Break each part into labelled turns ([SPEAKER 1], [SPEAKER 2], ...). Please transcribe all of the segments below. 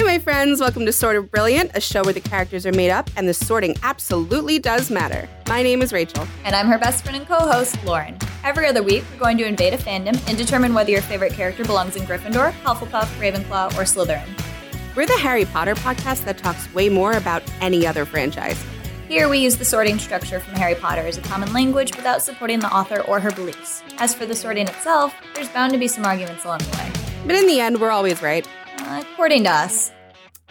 [SPEAKER 1] Hi, my friends. Welcome to Sort of Brilliant, a show where the characters are made up and the sorting absolutely does matter. My name is Rachel.
[SPEAKER 2] And I'm her best friend and co host, Lauren. Every other week, we're going to invade a fandom and determine whether your favorite character belongs in Gryffindor, Hufflepuff, Ravenclaw, or Slytherin.
[SPEAKER 1] We're the Harry Potter podcast that talks way more about any other franchise.
[SPEAKER 2] Here, we use the sorting structure from Harry Potter as a common language without supporting the author or her beliefs. As for the sorting itself, there's bound to be some arguments along the way.
[SPEAKER 1] But in the end, we're always right.
[SPEAKER 2] Uh, according to us.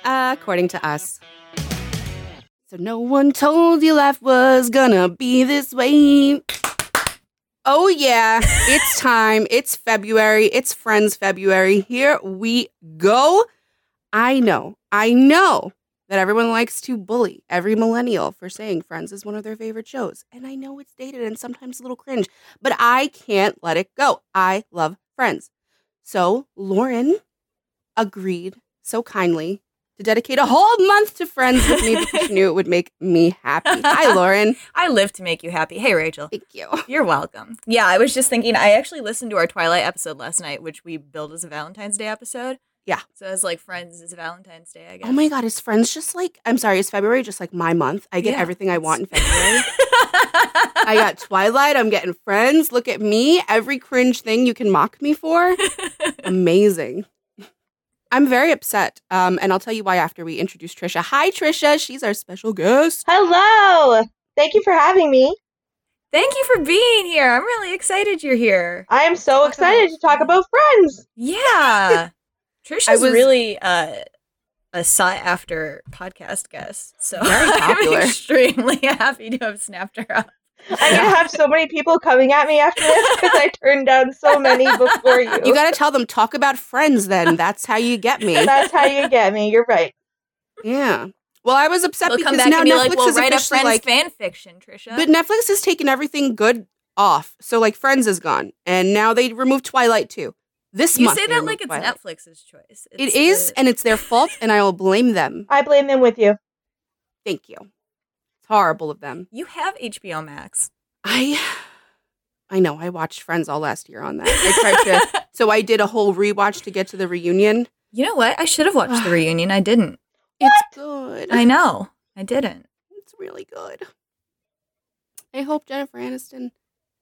[SPEAKER 1] Uh, according to us. So no one told you life was gonna be this way. Oh yeah, it's time. It's February. It's Friends February. Here we go. I know. I know that everyone likes to bully every millennial for saying Friends is one of their favorite shows. And I know it's dated and sometimes a little cringe, but I can't let it go. I love Friends. So Lauren agreed so kindly to dedicate a whole month to Friends with me because she knew it would make me happy. Hi, Lauren.
[SPEAKER 3] I live to make you happy. Hey, Rachel.
[SPEAKER 1] Thank you.
[SPEAKER 3] You're welcome. Yeah, I was just thinking, I actually listened to our Twilight episode last night, which we billed as a Valentine's Day episode.
[SPEAKER 1] Yeah.
[SPEAKER 3] So it's like Friends is Valentine's Day, I guess.
[SPEAKER 1] Oh my God, is Friends just like, I'm sorry, is February just like my month? I get
[SPEAKER 3] Yeah,
[SPEAKER 1] everything I want in February. I got Twilight, I'm getting Friends. Look at me. Every cringe thing you can mock me for. Amazing. I'm very upset. Um, and I'll tell you why after we introduce Trisha. Hi, Trisha. She's our special guest.
[SPEAKER 4] Hello. Thank you for having me.
[SPEAKER 3] Thank you for being here. I'm really excited you're here.
[SPEAKER 4] I am so
[SPEAKER 3] Talk
[SPEAKER 4] excited to talk about friends.
[SPEAKER 3] Yeah. Trisha's
[SPEAKER 1] I was-
[SPEAKER 3] really uh, a sought after podcast guest. So
[SPEAKER 1] Very popular.
[SPEAKER 3] I'm extremely happy to have snapped her up.
[SPEAKER 4] I'm gonna have so many people coming at me after this because I turned down so many before you.
[SPEAKER 1] You got to tell them, talk about Friends then. That's how you get me.
[SPEAKER 4] That's how you get me. You're right.
[SPEAKER 1] Yeah. Well, I was upset
[SPEAKER 3] They'll
[SPEAKER 1] because
[SPEAKER 3] come back
[SPEAKER 1] now
[SPEAKER 3] and be
[SPEAKER 1] Netflix
[SPEAKER 3] like, "Well,
[SPEAKER 1] is
[SPEAKER 3] write a
[SPEAKER 1] officially
[SPEAKER 3] Friends
[SPEAKER 1] like,
[SPEAKER 3] fan fiction, Trisha."
[SPEAKER 1] but Netflix has taken everything good off. So like Friends is gone, and now they removed Twilight too. This
[SPEAKER 3] you
[SPEAKER 1] month
[SPEAKER 3] say that
[SPEAKER 1] removed
[SPEAKER 3] like it's
[SPEAKER 1] Twilight.
[SPEAKER 3] Netflix's choice.
[SPEAKER 1] It
[SPEAKER 3] It's the-
[SPEAKER 1] and it's their fault, and I will blame them.
[SPEAKER 4] I blame them with you.
[SPEAKER 1] Thank you. Horrible of them.
[SPEAKER 3] you have HBO Max.
[SPEAKER 1] I, I know. I watched Friends all last year on that. I tried to. So I did a whole rewatch to get to the reunion.
[SPEAKER 3] You know what? I should have watched the reunion. I didn't.
[SPEAKER 1] It's good.
[SPEAKER 3] I know. I didn't.
[SPEAKER 1] It's really good. I hope Jennifer Aniston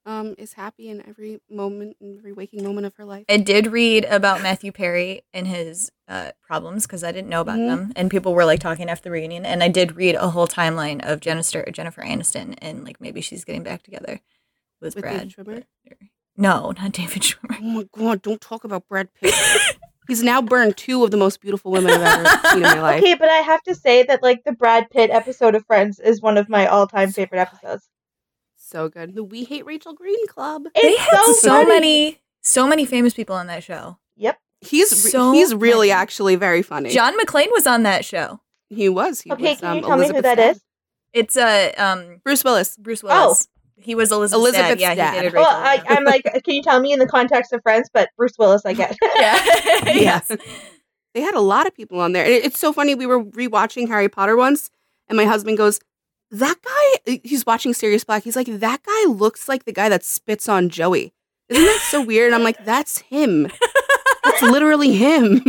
[SPEAKER 1] um, is happy in every moment, in every waking moment of her life.
[SPEAKER 3] I did read about Matthew Perry and his uh, problems because I didn't know about
[SPEAKER 1] Mhm.
[SPEAKER 3] them, and people were like talking after the reunion. And I did read a whole timeline of Jennifer Jennifer Aniston, and like maybe she's getting back together with,
[SPEAKER 1] With
[SPEAKER 3] Brad.
[SPEAKER 1] David Schwimmer?
[SPEAKER 3] No, not David Schwimmer.
[SPEAKER 1] Oh my god! Don't talk about Brad Pitt. He's now burned two of the most beautiful women I've ever seen in my life.
[SPEAKER 4] Okay, but I have to say that like the Brad Pitt episode of Friends is one of my all-time favorite episodes.
[SPEAKER 1] So good. The We Hate Rachel Green Club.
[SPEAKER 3] They
[SPEAKER 4] It's
[SPEAKER 3] had
[SPEAKER 4] so,
[SPEAKER 3] so, many, so many famous people on that show.
[SPEAKER 4] Yep.
[SPEAKER 1] He's
[SPEAKER 3] So
[SPEAKER 1] he's really
[SPEAKER 3] funny.
[SPEAKER 1] actually very funny.
[SPEAKER 3] John McClane was on that show.
[SPEAKER 1] he was. He
[SPEAKER 4] Okay,
[SPEAKER 1] was,
[SPEAKER 4] can
[SPEAKER 1] um,
[SPEAKER 4] you tell me who
[SPEAKER 1] Elizabeth's
[SPEAKER 4] that
[SPEAKER 1] dad.
[SPEAKER 4] is?
[SPEAKER 3] It's uh um
[SPEAKER 1] Bruce Willis.
[SPEAKER 3] Bruce Willis.
[SPEAKER 4] Oh.
[SPEAKER 3] Willis. He was Elizabeth's,
[SPEAKER 1] Elizabeth's
[SPEAKER 3] dad. Yeah,
[SPEAKER 1] dad.
[SPEAKER 3] he dated
[SPEAKER 4] Well,
[SPEAKER 3] Rachel.
[SPEAKER 4] I, I'm like, can you tell me in the context of Friends? But Bruce Willis, I get.
[SPEAKER 3] yeah. yes.
[SPEAKER 1] They had a lot of people on there. And it- it's so funny. We were rewatching Harry Potter once, and my husband goes, That guy, uh, he's watching Sirius Black. He's like, That guy looks like the guy that spits on Joey. Isn't that so weird? And I'm like, That's him. That's literally him.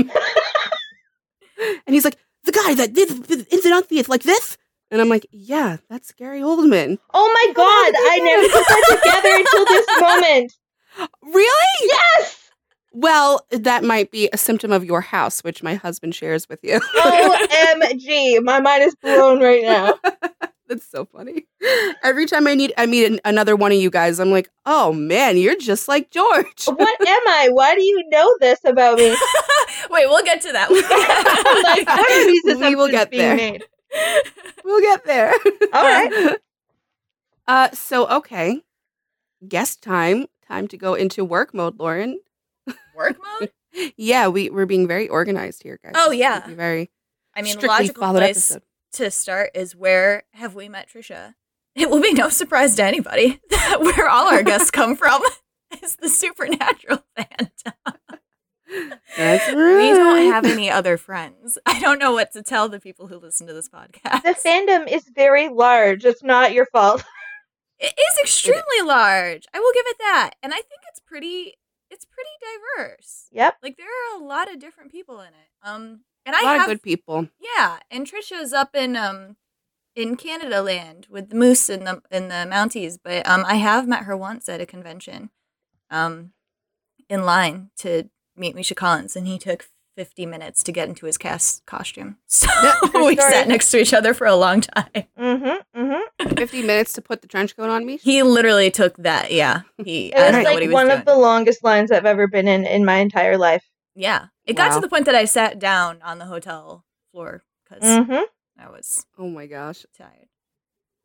[SPEAKER 1] and he's like, The guy that did the Infinite like this? And I'm like, Yeah, that's Gary Oldman.
[SPEAKER 4] oh my oh god! I never put that together until this moment.
[SPEAKER 1] Really?
[SPEAKER 4] Yes.
[SPEAKER 1] Well, that might be a symptom of your house, which my husband shares with you.
[SPEAKER 4] Omg, my mind is blown right now.
[SPEAKER 1] That's so funny. Every time I need I meet an, another one of you guys, I'm like, oh man, you're just like George.
[SPEAKER 4] What am I? Why do you know this about me?
[SPEAKER 3] Wait, we'll get to that.
[SPEAKER 4] like, what are these
[SPEAKER 1] We will get there.
[SPEAKER 4] made?
[SPEAKER 1] We'll get there.
[SPEAKER 4] All right.
[SPEAKER 1] Uh, so okay, guest time. Time to go into work mode, Lauren.
[SPEAKER 3] Work mode?
[SPEAKER 1] Yeah, we we're being very organized here, guys.
[SPEAKER 3] Oh, yeah.
[SPEAKER 1] very
[SPEAKER 3] I mean,
[SPEAKER 1] strictly
[SPEAKER 3] logical
[SPEAKER 1] followed
[SPEAKER 3] place
[SPEAKER 1] episode.
[SPEAKER 3] To start is where have we met Trisha? It will be no surprise to anybody that where all our guests come from is the supernatural fandom.
[SPEAKER 1] That's right.
[SPEAKER 3] We don't have any other friends. I don't know what to tell the people who listen to this podcast.
[SPEAKER 4] The fandom is very large. It's not your fault.
[SPEAKER 3] It is extremely large. I will give it that. And I think it's pretty it's pretty diverse.
[SPEAKER 4] Yep.
[SPEAKER 3] Like there are a lot of different people in it. Um And
[SPEAKER 1] A
[SPEAKER 3] I
[SPEAKER 1] lot
[SPEAKER 3] have
[SPEAKER 1] of good people.
[SPEAKER 3] Yeah, and Trisha's up in um in Canada land with the moose and the in the Mounties, but um I have met her once at a convention, um, in line to meet Misha Collins, and he took fifty minutes to get into his cast costume. So
[SPEAKER 4] true
[SPEAKER 3] we
[SPEAKER 4] story.
[SPEAKER 3] sat next to each other for a long time.
[SPEAKER 4] Mm-hmm. Mm-hmm.
[SPEAKER 1] 50 minutes to put the trench coat on me.
[SPEAKER 3] He literally took that. Yeah, he.
[SPEAKER 4] It
[SPEAKER 3] I
[SPEAKER 4] was
[SPEAKER 3] don't know what he
[SPEAKER 4] like one
[SPEAKER 3] doing.
[SPEAKER 4] of the longest lines I've ever been in in my entire life.
[SPEAKER 3] Yeah, it got
[SPEAKER 1] Wow.
[SPEAKER 3] to the point that I sat down on the hotel floor because
[SPEAKER 4] Mm-hmm.
[SPEAKER 3] I was
[SPEAKER 1] Oh my gosh.
[SPEAKER 3] tired.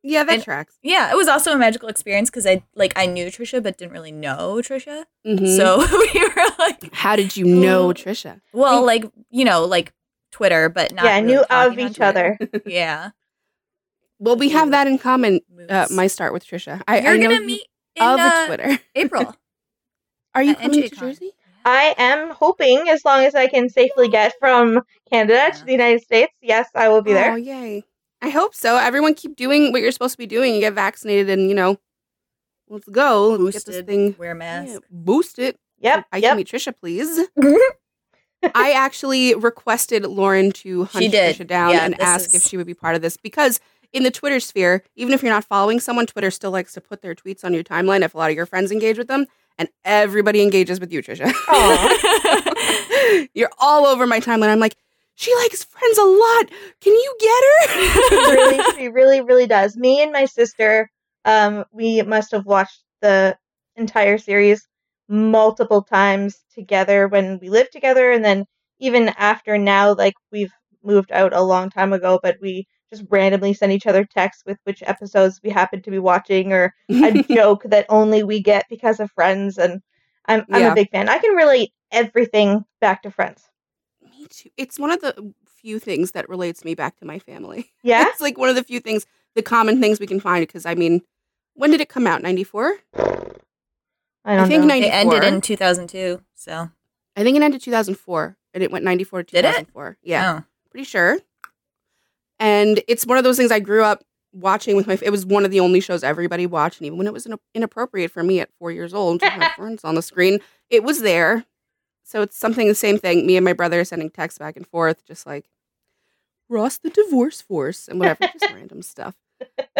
[SPEAKER 1] Yeah, that
[SPEAKER 3] And-
[SPEAKER 1] tracks.
[SPEAKER 3] Yeah, it was also a magical experience because I like I knew Trisha but didn't really know Trisha.
[SPEAKER 1] Mhm.
[SPEAKER 3] So we were like,
[SPEAKER 1] how did you know Trisha?
[SPEAKER 3] well, like you know, like Twitter, but not.
[SPEAKER 4] yeah,
[SPEAKER 3] really
[SPEAKER 4] knew of each other.
[SPEAKER 3] Yeah,
[SPEAKER 1] Well, we have that in common. Uh, my start with Trisha. I,
[SPEAKER 3] You're
[SPEAKER 1] I know
[SPEAKER 3] gonna
[SPEAKER 1] you
[SPEAKER 3] meet in
[SPEAKER 1] of
[SPEAKER 3] uh,
[SPEAKER 1] Twitter.
[SPEAKER 3] April.
[SPEAKER 1] Are you
[SPEAKER 3] at
[SPEAKER 1] coming to
[SPEAKER 3] NJCon.
[SPEAKER 1] Jersey?
[SPEAKER 4] I am hoping, as long as I can safely get from Canada
[SPEAKER 3] Yeah.
[SPEAKER 4] to the United States, yes, I will be there.
[SPEAKER 1] Oh, yay. I hope so. Everyone keep doing what you're supposed to be doing. You get vaccinated and, you know, let's go. Let's get this thing
[SPEAKER 3] wear a mask.
[SPEAKER 1] yeah, boost it.
[SPEAKER 4] Yep,
[SPEAKER 1] I
[SPEAKER 4] yep.
[SPEAKER 1] can meet Trisha, please. I actually requested Lauren to hunt
[SPEAKER 3] She.
[SPEAKER 1] Trisha down
[SPEAKER 3] Yeah,
[SPEAKER 1] and
[SPEAKER 3] this
[SPEAKER 1] ask if she would be part of this because in the Twitter sphere, even if you're not following someone, Twitter still likes to put their tweets on your timeline if a lot of your friends engage with them, and everybody engages with you, Trisha. you're all over my timeline. I'm like, she likes friends a lot. Can you get her?
[SPEAKER 4] really, she really, really does. Me and my sister, um, we must have watched the entire series multiple times together when we lived together, and then even after now, like we've moved out a long time ago, but we just randomly send each other texts with which episodes we happen to be watching or a joke that only we get because of friends and I'm I'm
[SPEAKER 1] Yeah.
[SPEAKER 4] a big fan. I can relate everything back to friends.
[SPEAKER 1] me too. It's one of the few things that relates me back to my family.
[SPEAKER 4] Yeah?
[SPEAKER 1] It's like one of the few things, the common things we can find. Because I mean, when did it come out? Ninety four.
[SPEAKER 4] I don't
[SPEAKER 1] think
[SPEAKER 4] know.
[SPEAKER 1] nine-
[SPEAKER 3] it ended in 2002. So
[SPEAKER 1] I think it ended two thousand four, and it went ninety four to 2004.
[SPEAKER 3] Did it?
[SPEAKER 1] Yeah,
[SPEAKER 3] oh.
[SPEAKER 1] pretty sure. And it's one of those things I grew up watching with my. It was one of the only shows everybody watched, and even when it was ina- inappropriate for me at four years old to have friends on the screen, it was there. So it's something the same thing. Me and my brother are sending texts back and forth, just like Ross the divorce force and whatever, just random stuff.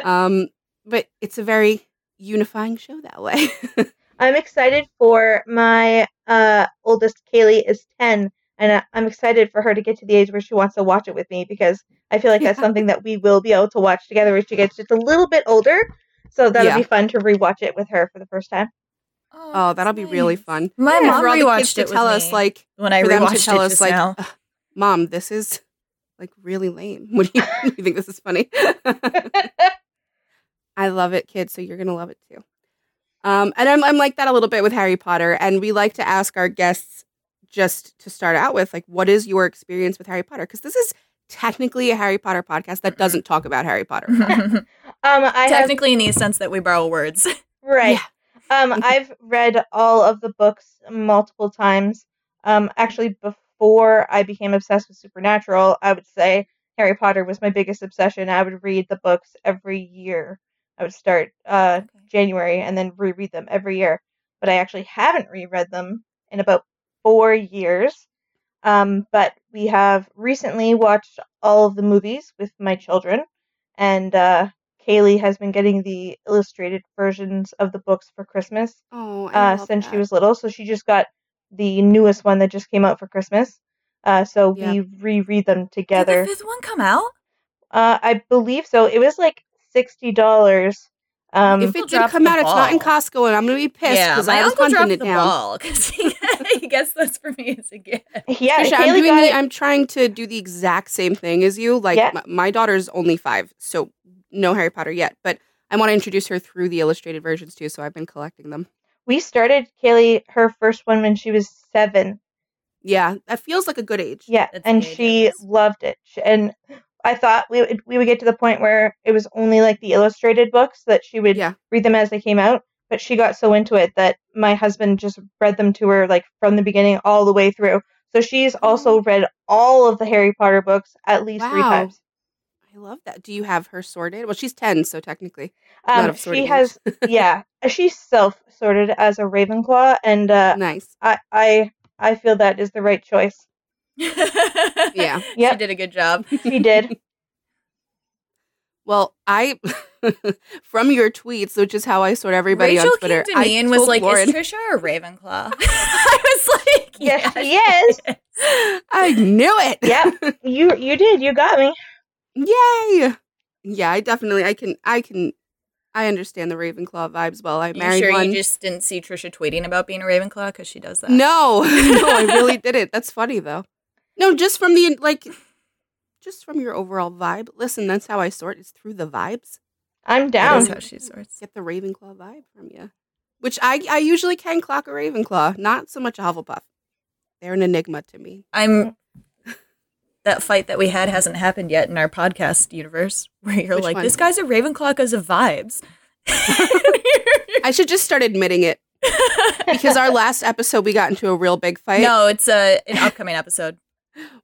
[SPEAKER 1] Um, but it's a very unifying show that way.
[SPEAKER 4] I'm excited for my uh, oldest Kaylee is 10 and I- I'm excited for her to get to the age where she wants to watch it with me because I feel like that's something that we will be able to watch together when she gets just a little bit older. So that'll
[SPEAKER 1] Yeah.
[SPEAKER 4] be fun to rewatch it with her for the first time.
[SPEAKER 1] oh, that'll be really fun.
[SPEAKER 3] My
[SPEAKER 1] Yeah,
[SPEAKER 3] mom
[SPEAKER 1] for all the kids
[SPEAKER 3] rewatched
[SPEAKER 1] to
[SPEAKER 3] it with
[SPEAKER 1] tell us
[SPEAKER 3] me
[SPEAKER 1] like
[SPEAKER 3] when I
[SPEAKER 1] for them to
[SPEAKER 3] rewatched
[SPEAKER 1] tell
[SPEAKER 3] it
[SPEAKER 1] us
[SPEAKER 3] just
[SPEAKER 1] like,
[SPEAKER 3] now.
[SPEAKER 1] "Mom, this is like really lame. What do you, you think this is funny?" I love it, kids. So you're gonna love it too. Um, and I'm I'm like that a little bit with Harry Potter, and we like to ask our guests just to start out with like, what is your experience with Harry Potter? Because this is technically a Harry Potter podcast that doesn't talk about Harry Potter.
[SPEAKER 4] Um, I have
[SPEAKER 3] Technically, in the sense that we borrow words.
[SPEAKER 4] Right. Um, I've read all of the books multiple times. Um, actually, before I became obsessed with Supernatural, I would say Harry Potter was my biggest obsession. I would read the books every year. I would start uh, January and then reread them every year. But I actually haven't reread them in about four years. Um, but we have recently watched all of the movies with my children, and uh, Kaylee has been getting the illustrated versions of the books for Christmas
[SPEAKER 1] Oh,
[SPEAKER 4] uh, since she was little. So she just got the newest one that just came out for Christmas. Uh, so
[SPEAKER 1] Yeah.
[SPEAKER 4] we reread them
[SPEAKER 3] Did
[SPEAKER 4] together.
[SPEAKER 3] the fifth one come out?
[SPEAKER 4] Uh, I believe so. It was like sixty dollars. Um,
[SPEAKER 1] if it did come
[SPEAKER 3] the
[SPEAKER 1] out, it's not in. Costco, and I'm gonna be pissed because
[SPEAKER 3] my
[SPEAKER 1] I was
[SPEAKER 3] uncle
[SPEAKER 1] hunting
[SPEAKER 3] dropped
[SPEAKER 1] it
[SPEAKER 3] the
[SPEAKER 1] down.
[SPEAKER 3] ball because he, he gets those for me as a gift.
[SPEAKER 4] yeah,
[SPEAKER 1] Trisha, I'm
[SPEAKER 4] Kaylee
[SPEAKER 1] doing the. I'm trying to do the exact same thing as you. Like
[SPEAKER 4] Yeah.
[SPEAKER 1] my, my daughter's only five, so no Harry Potter yet. But I want to introduce her through the illustrated versions too. So I've been collecting them.
[SPEAKER 4] we started Kaylee her first one when she was seven.
[SPEAKER 1] Yeah, that feels like a good age.
[SPEAKER 4] Yeah,
[SPEAKER 3] That's
[SPEAKER 4] and
[SPEAKER 3] the age, I
[SPEAKER 4] she loved it. And I thought we would, we would get to the point where it was only like the illustrated books that she would
[SPEAKER 1] Yeah.
[SPEAKER 4] read them as they came out. But she got so into it that my husband just read them to her like from the beginning all the way through. So she's also read all of the Harry Potter books at least three times.
[SPEAKER 1] I love that. Do you have her sorted? Well, she's ten, so technically
[SPEAKER 4] Um,
[SPEAKER 1] of
[SPEAKER 4] she has, yeah, she's self sorted as a Ravenclaw, and uh,
[SPEAKER 1] nice.
[SPEAKER 4] I, I, I feel that is the right choice.
[SPEAKER 1] Yeah.
[SPEAKER 3] She
[SPEAKER 4] Yep.
[SPEAKER 3] did a good job.
[SPEAKER 4] She did.
[SPEAKER 1] Well, I from your tweets, which is how I sort everybody
[SPEAKER 3] Rachel
[SPEAKER 1] on Twitter.
[SPEAKER 3] came to me
[SPEAKER 1] I
[SPEAKER 3] and was like,
[SPEAKER 1] Lauren,
[SPEAKER 3] "Is Trisha or Ravenclaw?" I was like,
[SPEAKER 4] Yes,
[SPEAKER 3] "Yeah,
[SPEAKER 4] she is.
[SPEAKER 1] I knew it.
[SPEAKER 4] Yep. You you did. You got me.
[SPEAKER 1] Yay! Yeah, I definitely I can I can I understand the Ravenclaw vibes well. I
[SPEAKER 3] You
[SPEAKER 1] married
[SPEAKER 3] sure
[SPEAKER 1] one.
[SPEAKER 3] you just didn't see Trisha tweeting about being a Ravenclaw because she does that?
[SPEAKER 1] No, no, I really didn't. That's funny though. No, just from the like just from your overall vibe. Listen, that's how I sort. It's through the vibes.
[SPEAKER 4] I'm down.
[SPEAKER 3] That is
[SPEAKER 4] down.
[SPEAKER 3] how she sorts.
[SPEAKER 1] Get the Ravenclaw vibe from you. Which I I usually can clock a Ravenclaw, not so much a Hufflepuff. They're an enigma to me.
[SPEAKER 3] I'm. That fight that we had hasn't happened yet in our podcast universe, where you're
[SPEAKER 1] Which
[SPEAKER 3] like,
[SPEAKER 1] one?
[SPEAKER 3] "This guy's a Ravenclaw because of vibes."
[SPEAKER 1] I should just start admitting it because our last episode we got into a real big fight.
[SPEAKER 3] no, it's a an upcoming episode.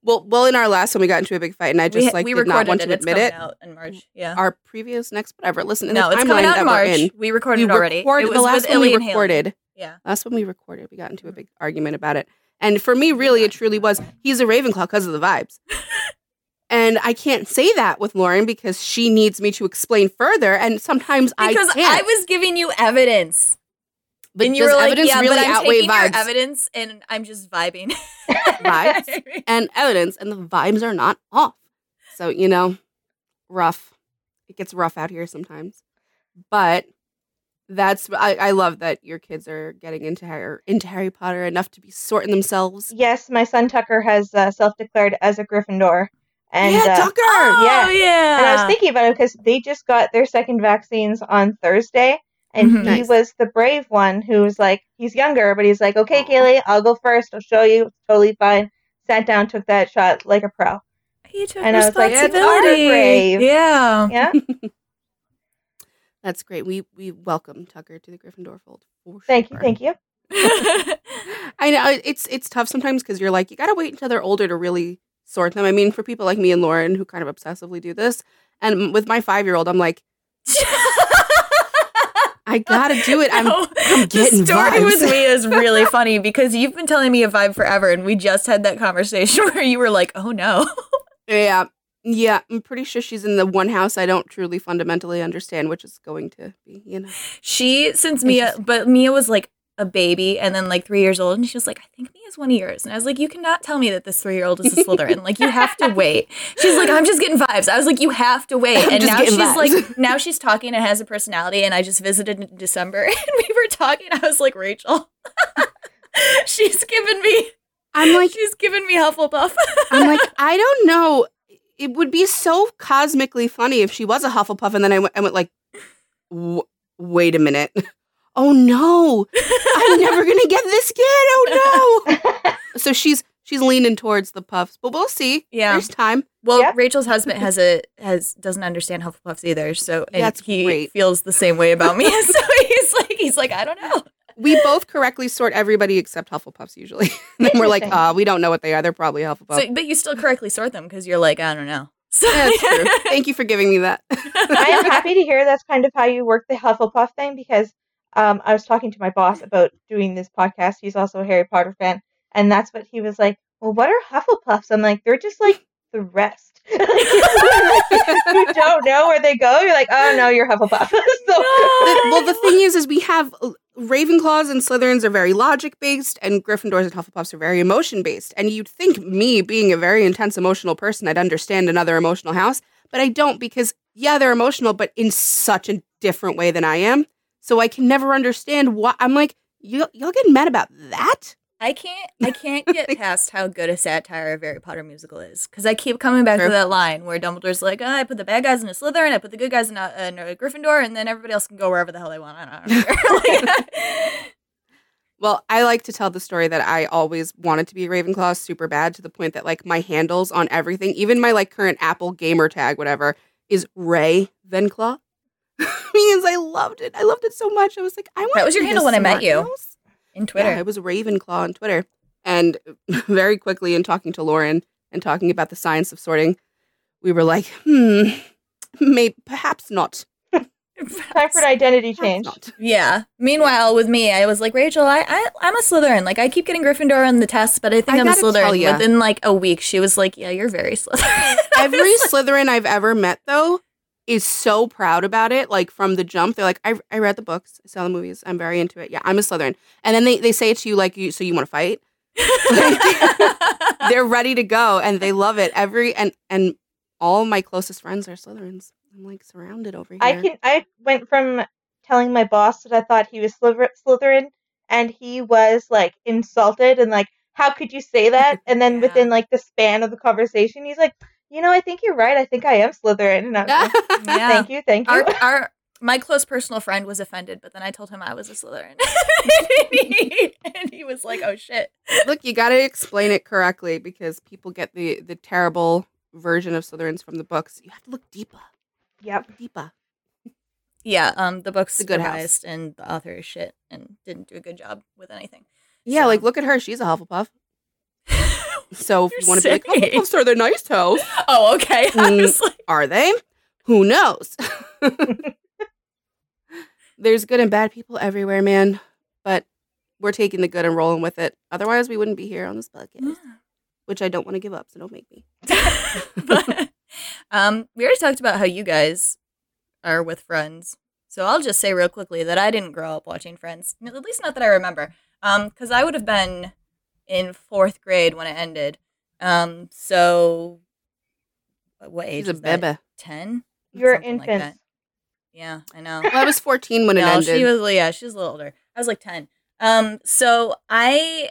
[SPEAKER 1] Well, well, in our last one we got into a big fight, and I just
[SPEAKER 3] we,
[SPEAKER 1] like
[SPEAKER 3] we
[SPEAKER 1] did not
[SPEAKER 3] recorded
[SPEAKER 1] want
[SPEAKER 3] it.
[SPEAKER 1] to
[SPEAKER 3] It's
[SPEAKER 1] admit it.
[SPEAKER 3] out in March. Mm, yeah.
[SPEAKER 1] Our previous next whatever. Listen, in
[SPEAKER 3] no,
[SPEAKER 1] the
[SPEAKER 3] it's coming out in March.
[SPEAKER 1] in,
[SPEAKER 3] we recorded
[SPEAKER 1] we
[SPEAKER 3] it already.
[SPEAKER 1] recorded
[SPEAKER 3] it was
[SPEAKER 1] the last one we
[SPEAKER 3] Haley.
[SPEAKER 1] recorded.
[SPEAKER 3] Yeah.
[SPEAKER 1] Last one we recorded, we got into a mm-hmm. big argument about it. And for me, really, it truly was he's a Ravenclaw because of the vibes. and I can't say that with Lauren because she needs me to explain further, and sometimes
[SPEAKER 3] Because
[SPEAKER 1] I can't.
[SPEAKER 3] was giving you evidence.
[SPEAKER 1] But
[SPEAKER 3] and you
[SPEAKER 1] does
[SPEAKER 3] were like,
[SPEAKER 1] evidence
[SPEAKER 3] yeah,
[SPEAKER 1] really
[SPEAKER 3] but I'm
[SPEAKER 1] outweigh
[SPEAKER 3] taking
[SPEAKER 1] vibes?
[SPEAKER 3] your evidence and I'm just vibing.
[SPEAKER 1] Vibes? and evidence, and the vibes are not off. So you know, rough. It gets rough out here sometimes, but that's I, I love that your kids are getting into Harry, into Harry Potter enough to be sorting themselves.
[SPEAKER 4] Yes, my son Tucker has uh, self-declared as a Gryffindor, and
[SPEAKER 1] yeah,
[SPEAKER 4] uh,
[SPEAKER 1] Tucker.
[SPEAKER 3] Oh,
[SPEAKER 4] Yeah.
[SPEAKER 3] yeah.
[SPEAKER 4] and I was thinking about it because they just got their second vaccines on Thursday, and
[SPEAKER 3] Mhm.
[SPEAKER 4] he
[SPEAKER 1] Nice.
[SPEAKER 4] was the brave one who was like, he's younger, but he's like, okay, Kaylee, I'll go first. I'll show you. It's totally fine. Sat down, took that shot like a pro.
[SPEAKER 3] He took
[SPEAKER 4] And I was like,
[SPEAKER 3] responsibility.
[SPEAKER 4] brave."
[SPEAKER 3] Yeah.
[SPEAKER 4] Yeah,
[SPEAKER 1] That's great. We we welcome Tucker to the Gryffindor fold. For
[SPEAKER 4] thank you, thank you.
[SPEAKER 1] I know it's it's tough sometimes because you're like you got to wait until they're older to really sort them. I mean, for people like me and Lauren who kind of obsessively do this, and with my five year old, I'm like, I gotta do it. I'm
[SPEAKER 3] No,
[SPEAKER 1] I'm getting
[SPEAKER 3] the story
[SPEAKER 1] vibes.
[SPEAKER 3] with me is really funny because you've been telling me a vibe forever, and we just had that conversation where you were like, "Oh no."
[SPEAKER 1] yeah yeah. I'm pretty sure she's in the one house I don't truly fundamentally understand, which is going to be you know.
[SPEAKER 3] She, since Mia, but Mia was like a baby and then like three years old, and she was like, I think Mia's one of yours. And I was like, You cannot tell me that this three year old is a Slytherin. like, you have to wait. She's like, I'm just getting vibes. I was like, You have to wait.
[SPEAKER 1] I'm
[SPEAKER 3] and now she's
[SPEAKER 1] vibes.
[SPEAKER 3] like, now she's talking and has a personality. And I just visited in December and we were talking. I was like, Rachel, she's given me,
[SPEAKER 1] I'm like
[SPEAKER 3] she's given me Hufflepuff.
[SPEAKER 1] I'm like I don't know. It would be so cosmically funny if she was a Hufflepuff, and then I went, I went like, w- wait a minute. Oh no, I'm never gonna get this kid. Oh no. So she's she's leaning towards the puffs, but we'll see.
[SPEAKER 3] Yeah.
[SPEAKER 1] There's time.
[SPEAKER 3] Well,
[SPEAKER 4] Yeah.
[SPEAKER 3] Rachel's husband has a has doesn't understand Hufflepuffs either, so and
[SPEAKER 1] That's
[SPEAKER 3] he
[SPEAKER 1] great.
[SPEAKER 3] feels the same way about me. so he's like, he's like, I don't know.
[SPEAKER 1] We both correctly sort everybody except Hufflepuffs usually. then we're like,
[SPEAKER 4] Interesting.
[SPEAKER 1] uh, we don't know what they are. They're probably Hufflepuff.
[SPEAKER 3] So, but you still correctly sort them because you're like, I don't know. So
[SPEAKER 1] That's true. Thank you for giving me that.
[SPEAKER 4] I am happy to hear that's kind of how you work the Hufflepuff thing because um, I was talking to my boss about doing this podcast. He's also a Harry Potter fan, and that's what he was like. Well, what are Hufflepuffs? I'm like, they're just like the rest. you don't know where they go. You're like, oh no, you're Hufflepuff. so
[SPEAKER 1] The- well, the thing is, is we have uh, Ravenclaws and Slytherins are very logic based, and Gryffindors and Hufflepuffs are very emotion based. And you'd think me, being a very intense emotional person, I'd understand another emotional house, but I don't because yeah, they're emotional, but in such a different way than I am. So I can never understand why. I'm like, you, y'all getting mad about that?
[SPEAKER 3] I can't I can't get past how good a satire a Harry Potter musical is because I keep coming back
[SPEAKER 1] True.
[SPEAKER 3] to that line where Dumbledore's like, oh, I put the bad guys in a Slytherin, I put the good guys in a, in a Gryffindor, and then everybody else can go wherever the hell they want. I don't, I don't care.
[SPEAKER 1] Well, I like to tell the story that I always wanted to be a Ravenclaw super bad to the point that like my handles on everything, even my like current Apple gamer tag, whatever, is Ray Venclaw. because I loved it. I loved it so much. I was like, I want
[SPEAKER 3] That was your handle when I met you. in Twitter.
[SPEAKER 1] Yeah, it was Ravenclaw on Twitter. And very quickly in talking to Lauren and talking about the science of sorting, we were like, hmm, maybe perhaps not.
[SPEAKER 4] Time for an identity change.
[SPEAKER 3] Yeah. Meanwhile, with me, I was like, Rachel, I, I I'm a Slytherin. Like, I keep getting Gryffindor on the test, but I think
[SPEAKER 1] I
[SPEAKER 3] I am a Slytherin.
[SPEAKER 1] ya.
[SPEAKER 3] Within like a week, she was like, Yeah, you're very Slytherin.
[SPEAKER 1] Every Slytherin I've ever met, though, is so proud about it. Like from the jump, they're like, I, I read the books, I saw the movies, I'm very into it. Yeah, I'm a Slytherin. And then they, they say it to you like, you, so you want to fight? They're ready to go and they love it. Every and and all my closest friends are Slytherins. I'm like surrounded over here.
[SPEAKER 4] I can. I went from telling my boss that I thought he was Slytherin, and he was like insulted and like, "How could you say that?" And then
[SPEAKER 3] Yeah.
[SPEAKER 4] within like the span of the conversation, he's like, "You know, I think you're right. I think I am Slytherin." And like,
[SPEAKER 3] yeah.
[SPEAKER 4] "Thank you, thank you."
[SPEAKER 3] Our, our my close personal friend was offended, but then I told him I was a Slytherin, and, he, and he was like, "Oh shit."
[SPEAKER 1] Look, you got to explain it correctly because people get the the terrible version of Slytherins from the books. You have to look deeper,
[SPEAKER 4] yep.
[SPEAKER 1] deeper.
[SPEAKER 3] Yeah, um, the book's
[SPEAKER 1] The Good House.
[SPEAKER 3] and the author is shit and didn't do a good job with anything.
[SPEAKER 1] Yeah,
[SPEAKER 3] So-
[SPEAKER 1] like look at her. She's a Hufflepuff. So if you want to be like. Hufflepuffs are the nice house,
[SPEAKER 3] oh, okay.
[SPEAKER 1] Mm.
[SPEAKER 3] like,
[SPEAKER 1] are they? Who knows? There's good and bad people everywhere, man. But we're taking the good and rolling with it. Otherwise, we wouldn't be here on this podcast, which I don't want to give up. So don't make me.
[SPEAKER 3] but, um, we already talked about how you guys are with Friends. So I'll just say real quickly that I didn't grow up watching Friends, at least not that I remember. Um, because I would have been in fourth grade when it ended. Um, so what age?
[SPEAKER 1] She's a
[SPEAKER 3] was that?
[SPEAKER 1] bebe.
[SPEAKER 3] Ten.
[SPEAKER 4] You're
[SPEAKER 3] Something like Yeah, I know.
[SPEAKER 1] Well, I was 14 when it
[SPEAKER 3] no,
[SPEAKER 1] ended.
[SPEAKER 3] she was yeah, she was a little older. I was like ten. Um, so I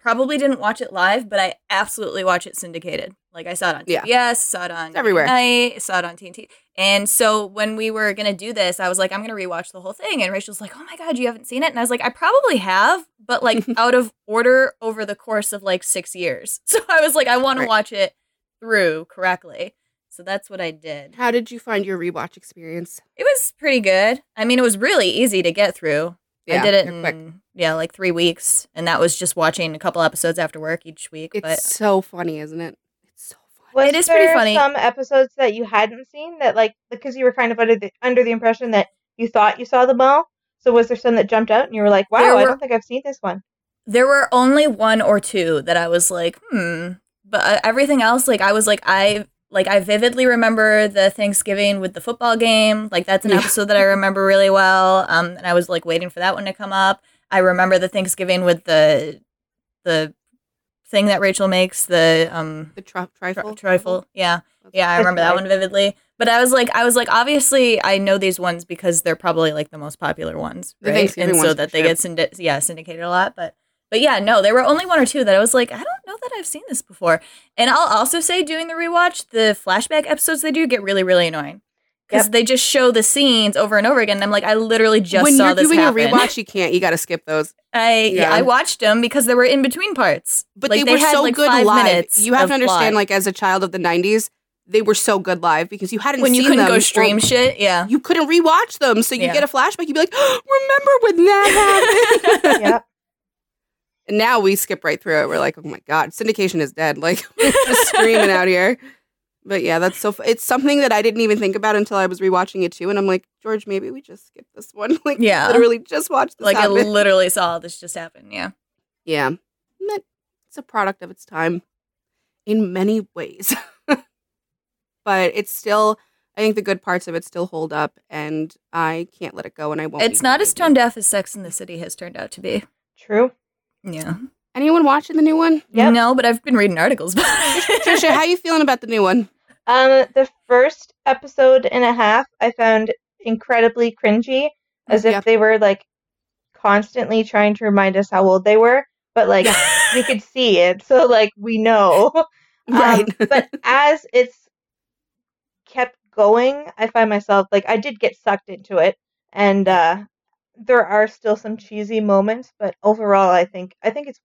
[SPEAKER 3] probably didn't watch it live, but I absolutely watch it syndicated. Like I saw it on
[SPEAKER 1] Yeah.
[SPEAKER 3] TBS, saw it on
[SPEAKER 1] everywhere.
[SPEAKER 3] Night, saw it on TNT. And so when we were gonna do this, I was like, I'm gonna rewatch the whole thing. And Rachel's like, Oh my god, you haven't seen it? And I was like, I probably have, but like out of order over the course of like six years. So I was like, I want
[SPEAKER 1] Right.
[SPEAKER 3] to watch it through correctly. So that's what I did.
[SPEAKER 1] How did you find your rewatch experience?
[SPEAKER 3] It was pretty good. I mean, it was really easy to get through. I did it in
[SPEAKER 1] quick.
[SPEAKER 3] Yeah, like three weeks, and that was just watching a couple episodes after work each week.
[SPEAKER 1] It's
[SPEAKER 3] but
[SPEAKER 1] so funny, isn't it? It's so funny.
[SPEAKER 4] Was
[SPEAKER 3] It is pretty
[SPEAKER 4] there
[SPEAKER 3] funny.
[SPEAKER 4] Some episodes that you hadn't seen that, like, because you were kind of under the under the impression that you thought you saw them all. So was there some that jumped out and you were like, "Wow,
[SPEAKER 3] There
[SPEAKER 4] I don't think I've seen this one."
[SPEAKER 3] there were only one or two that I was like, hmm. But uh, everything else, like I was like, I like I vividly remember the Thanksgiving with the football game. Like that's an
[SPEAKER 1] Yeah.
[SPEAKER 3] episode that I remember really well. Um, and I was like waiting for that one to come up. I remember the Thanksgiving with the the thing that Rachel makes the um
[SPEAKER 1] The tri- trifle.
[SPEAKER 3] tri- trifle. Yeah.
[SPEAKER 1] That's-
[SPEAKER 3] Yeah, I remember that one vividly. But I was like, I was like, obviously, I know these ones because they're probably like the most popular ones, right? And so that they
[SPEAKER 1] sure.
[SPEAKER 3] get syndi- yeah syndicated a lot. But but yeah, no, there were only one or two that I was like, I don't know that I've seen this before. And I'll also say, doing the rewatch, the flashback episodes they do get really really annoying because
[SPEAKER 4] Yep.
[SPEAKER 3] they just show the scenes over and over again. And I'm like, I literally just
[SPEAKER 1] when
[SPEAKER 3] saw
[SPEAKER 1] you're
[SPEAKER 3] this
[SPEAKER 1] doing
[SPEAKER 3] happen.
[SPEAKER 1] a rewatch, you can't. You got to skip those.
[SPEAKER 3] I yeah.
[SPEAKER 1] Yeah.
[SPEAKER 3] I watched them because there were in between parts.
[SPEAKER 1] But
[SPEAKER 3] Like,
[SPEAKER 1] they were
[SPEAKER 3] had,
[SPEAKER 1] so
[SPEAKER 3] like,
[SPEAKER 1] good
[SPEAKER 3] five
[SPEAKER 1] live.
[SPEAKER 3] minutes
[SPEAKER 1] You have to understand,
[SPEAKER 3] plot.
[SPEAKER 1] like as a child of the '90s, they were so good live because you hadn't
[SPEAKER 3] when you couldn't
[SPEAKER 1] them
[SPEAKER 3] go
[SPEAKER 1] or
[SPEAKER 3] stream shit. Yeah.
[SPEAKER 1] You couldn't rewatch them, so you
[SPEAKER 3] Yeah.
[SPEAKER 1] get a flashback. You'd be like, "Remember when that happened?"
[SPEAKER 4] yeah,
[SPEAKER 1] and now we skip right through it. We're like, "Oh my god, syndication is dead!" Like we're just screaming out here. But yeah, that's so. Fu- it's something that I didn't even think about until I was rewatching it too, and I'm like, George, maybe we just skip this one. Like,
[SPEAKER 3] Yeah.
[SPEAKER 1] literally just watch this
[SPEAKER 3] Like I literally saw this just happen. Yeah.
[SPEAKER 1] Yeah. That- It's a product of its time in many ways. but it's still, I think the good parts of it still hold up, and I can't let it go, and I won't.
[SPEAKER 3] It's not as tone deaf as Sex in the City has turned out to be.
[SPEAKER 4] true.
[SPEAKER 3] Yeah.
[SPEAKER 1] Anyone watching the new one?
[SPEAKER 4] Yep.
[SPEAKER 3] No, but I've been reading articles about it.
[SPEAKER 1] Trisha, how you feeling about the new one?
[SPEAKER 4] Um, the first episode and a half I found incredibly cringy, as if
[SPEAKER 1] Yeah.
[SPEAKER 4] they were like constantly trying to remind us how old they were, but like we could see it, so like we know.
[SPEAKER 1] Right.
[SPEAKER 4] Um, but as it's kept going, I find myself like I did get sucked into it, and uh, there are still some cheesy moments, but overall, I think I think it's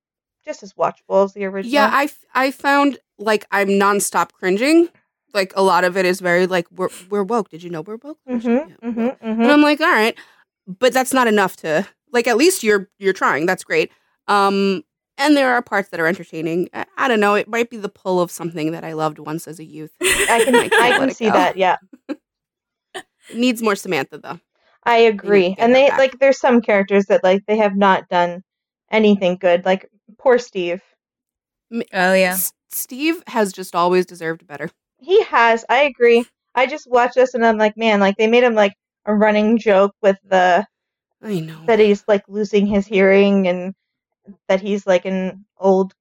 [SPEAKER 4] just as watchable as the original.
[SPEAKER 1] Yeah, I, I found like I'm nonstop cringing. Like a lot of it is very like we're we're woke. Did you know we're woke?
[SPEAKER 4] hmm
[SPEAKER 1] Yeah,
[SPEAKER 4] hmm
[SPEAKER 1] woke.
[SPEAKER 4] hmm
[SPEAKER 1] And I'm like, all right, but that's not enough to like. At least you're you're trying. That's great. Um, and there are parts that are entertaining. I, I don't know. It might be the pull of something that I loved once as a youth.
[SPEAKER 4] I can
[SPEAKER 1] I
[SPEAKER 4] I can see
[SPEAKER 1] go.
[SPEAKER 4] that. Yeah.
[SPEAKER 1] Needs more Samantha though.
[SPEAKER 4] I agree. And they
[SPEAKER 1] back.
[SPEAKER 4] like there's some characters that like they have not done anything good. Like poor Steve.
[SPEAKER 3] Oh yeah.
[SPEAKER 1] S- Steve has just always deserved better.
[SPEAKER 4] He has. I agree. I just watched this and I'm like, man, like they made him like a running joke with the
[SPEAKER 1] I know.
[SPEAKER 4] that he's like losing his hearing and that he's like an old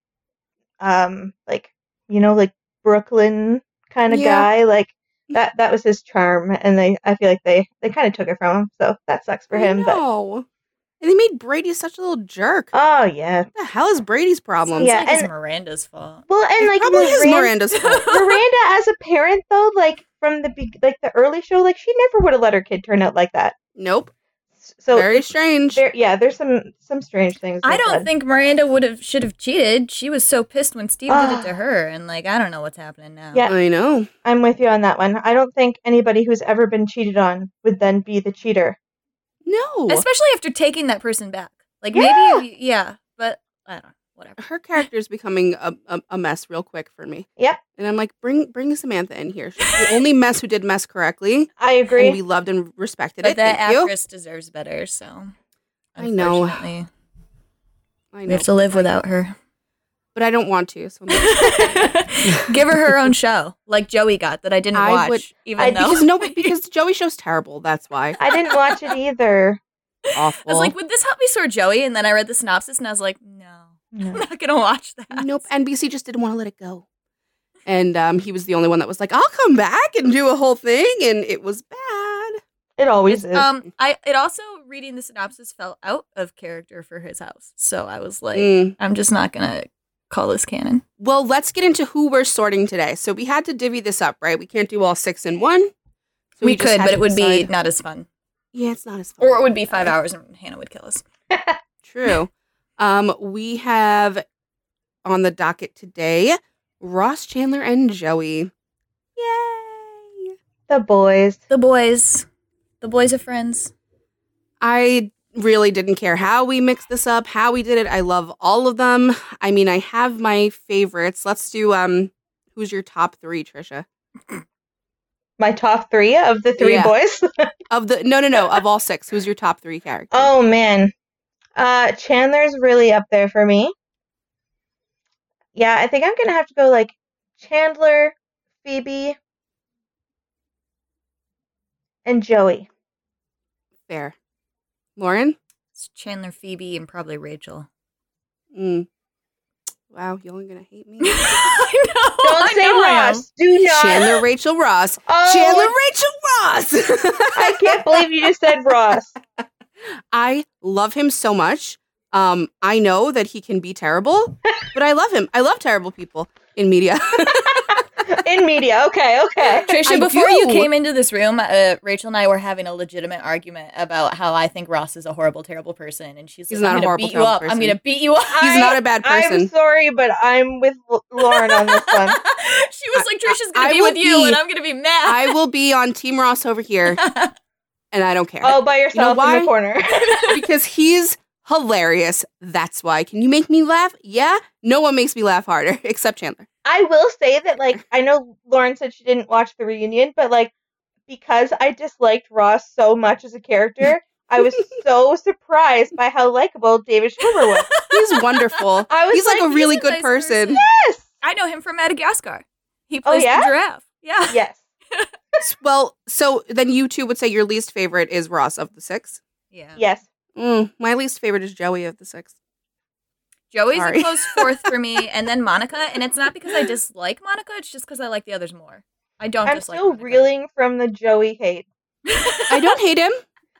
[SPEAKER 4] um like you know like Brooklyn kind of
[SPEAKER 1] Yeah.
[SPEAKER 4] guy like that that was his charm and they I feel like they they kind of took it from him so that sucks for
[SPEAKER 1] I
[SPEAKER 4] him but
[SPEAKER 1] know. And they made Brady such a little jerk.
[SPEAKER 4] oh yeah
[SPEAKER 1] what the hell is Brady's problem?
[SPEAKER 4] Yeah,
[SPEAKER 3] It's like it's
[SPEAKER 4] and-
[SPEAKER 3] Miranda's fault.
[SPEAKER 4] well and like
[SPEAKER 1] probably is Miranda's fault.
[SPEAKER 4] Miranda as a parent though like from the be- like the early show like she never would have let her kid turn out like that
[SPEAKER 1] Nope.
[SPEAKER 4] so
[SPEAKER 1] Very strange.
[SPEAKER 4] there yeah there's some some strange things
[SPEAKER 3] I don't
[SPEAKER 4] that.
[SPEAKER 3] think Miranda would have should have cheated. She was so pissed when Steve did
[SPEAKER 4] Ah.
[SPEAKER 3] it to her, and like I don't know what's happening now.
[SPEAKER 4] Yeah.
[SPEAKER 1] I know.
[SPEAKER 4] I'm with you on that one I don't think anybody who's ever been cheated on would then be the cheater
[SPEAKER 1] No.
[SPEAKER 3] especially after taking that person back. Like
[SPEAKER 4] Yeah.
[SPEAKER 3] maybe yeah, but I don't know. Whatever.
[SPEAKER 1] Her character's becoming a, a, a mess real quick for me.
[SPEAKER 4] Yep.
[SPEAKER 1] And I'm like, bring bring Samantha in here. She's the only mess who did mess correctly.
[SPEAKER 4] I
[SPEAKER 1] And
[SPEAKER 4] agree
[SPEAKER 1] we loved and respected
[SPEAKER 3] But
[SPEAKER 1] it.
[SPEAKER 3] that
[SPEAKER 1] Thank you.
[SPEAKER 3] actress deserves better. So
[SPEAKER 1] I know.
[SPEAKER 3] unfortunately,
[SPEAKER 1] I
[SPEAKER 3] We have to live without
[SPEAKER 1] know.
[SPEAKER 3] her.
[SPEAKER 1] But I don't want to. So
[SPEAKER 3] Give her her own show, like Joey got that I didn't
[SPEAKER 1] I
[SPEAKER 3] watch.
[SPEAKER 1] would-
[SPEAKER 3] even
[SPEAKER 4] I-
[SPEAKER 3] though
[SPEAKER 1] because no, because Joey show's terrible. That's why.
[SPEAKER 4] I didn't watch it either
[SPEAKER 1] Awful.
[SPEAKER 3] I was like, would this help me sort Joey? And then I read the synopsis and I was like, no, I'm not gonna watch that.
[SPEAKER 1] nope. NBC just didn't want to let it go. And um, he was the only one that was like, I'll come back and do a whole thing. And it was bad.
[SPEAKER 4] It always is.
[SPEAKER 3] Um, I it also reading the synopsis fell out of character for his house, so I was like,
[SPEAKER 1] Mm.
[SPEAKER 3] I'm just not gonna call this canon.
[SPEAKER 1] Well, let's get into who we're sorting today. So we had to divvy this up, right? We can't do all six in one. So
[SPEAKER 3] we
[SPEAKER 1] just
[SPEAKER 3] could, but it would be not as fun,
[SPEAKER 1] Yeah, it's not as fun.
[SPEAKER 3] or it would be five hours and Hannah would kill us.
[SPEAKER 1] True. Um, we have on the docket today Ross Chandler and Joey. Yay!
[SPEAKER 4] the boys.
[SPEAKER 3] The boys, the boys are friends.
[SPEAKER 1] I really didn't care how we mixed this up, how we did it. I love all of them. I mean, I have my favorites. Let's do um who's your top 3, Trisha?
[SPEAKER 4] My top three of the three
[SPEAKER 1] Yeah.
[SPEAKER 4] boys.
[SPEAKER 1] Of the No, no, no, of all 6. Who's your top 3 characters?
[SPEAKER 4] oh man. Uh Chandler's really up there for me. Yeah, I think I'm gonna have to go like Chandler, Phoebe, and Joey.
[SPEAKER 1] Fair. Lauren?
[SPEAKER 3] It's Chandler, Phoebe, and probably Rachel.
[SPEAKER 1] Mm. Wow, you're only going to hate me.
[SPEAKER 3] I know.
[SPEAKER 4] Don't
[SPEAKER 3] I
[SPEAKER 4] say
[SPEAKER 3] know I.
[SPEAKER 4] Ross. Do not.
[SPEAKER 1] Chandler, Rachel, Ross.
[SPEAKER 4] Oh,
[SPEAKER 1] Chandler, Rachel, Ross.
[SPEAKER 4] I can't believe you just said Ross.
[SPEAKER 1] I love him so much. Um, I know that he can be terrible, but I love him. I love terrible people in media.
[SPEAKER 4] In media. Okay, okay.
[SPEAKER 3] Trisha,
[SPEAKER 1] I
[SPEAKER 3] before you came into this room, uh, Rachel and I were having a legitimate argument about how I think Ross is a horrible, terrible person, and she's
[SPEAKER 1] He's
[SPEAKER 3] like,
[SPEAKER 1] not
[SPEAKER 3] "I'm
[SPEAKER 1] a
[SPEAKER 3] gonna
[SPEAKER 1] horrible,
[SPEAKER 3] beat you
[SPEAKER 1] terrible
[SPEAKER 3] up. I'm gonna beat you up."
[SPEAKER 1] He's
[SPEAKER 4] I-
[SPEAKER 1] not a bad person.
[SPEAKER 4] I'm sorry, but I'm with Lauren on this one.
[SPEAKER 3] she was like, "Trisha's gonna
[SPEAKER 1] I
[SPEAKER 3] be
[SPEAKER 1] will
[SPEAKER 3] with you, and I'm gonna be mad."
[SPEAKER 1] I will be on Team Ross over here, and I don't care
[SPEAKER 4] All by yourself in
[SPEAKER 1] why?
[SPEAKER 4] the corner.
[SPEAKER 1] because he's hilarious. That's why. Can you make me laugh? Yeah. No one makes me laugh harder except Chandler.
[SPEAKER 4] I will say that, like, I know Lauren said she didn't watch the reunion, but like, because I disliked Ross so much as a character, I was so surprised by how likable David Schwimmer was.
[SPEAKER 1] He's wonderful.
[SPEAKER 4] I was
[SPEAKER 1] He's like,
[SPEAKER 4] like,
[SPEAKER 1] a really
[SPEAKER 3] a
[SPEAKER 1] good
[SPEAKER 3] nice
[SPEAKER 1] person.
[SPEAKER 3] person.
[SPEAKER 4] Yes,
[SPEAKER 3] I know him from Madagascar. He
[SPEAKER 4] Oh,
[SPEAKER 3] plays
[SPEAKER 4] yeah?
[SPEAKER 3] the giraffe. Yeah.
[SPEAKER 4] yes.
[SPEAKER 1] Well, so then you two would say your least favorite is Ross of the six.
[SPEAKER 3] Yeah.
[SPEAKER 4] Yes.
[SPEAKER 1] Mm, my least favorite is Joey of the six.
[SPEAKER 3] Joey's
[SPEAKER 1] Sorry.
[SPEAKER 3] a close fourth for me, and then Monica. And it's not because I dislike Monica; it's just because I like the others more. I don't
[SPEAKER 4] I'm
[SPEAKER 3] dislike.
[SPEAKER 4] still
[SPEAKER 3] Monica.
[SPEAKER 4] reeling from the Joey hate.
[SPEAKER 1] I don't hate him.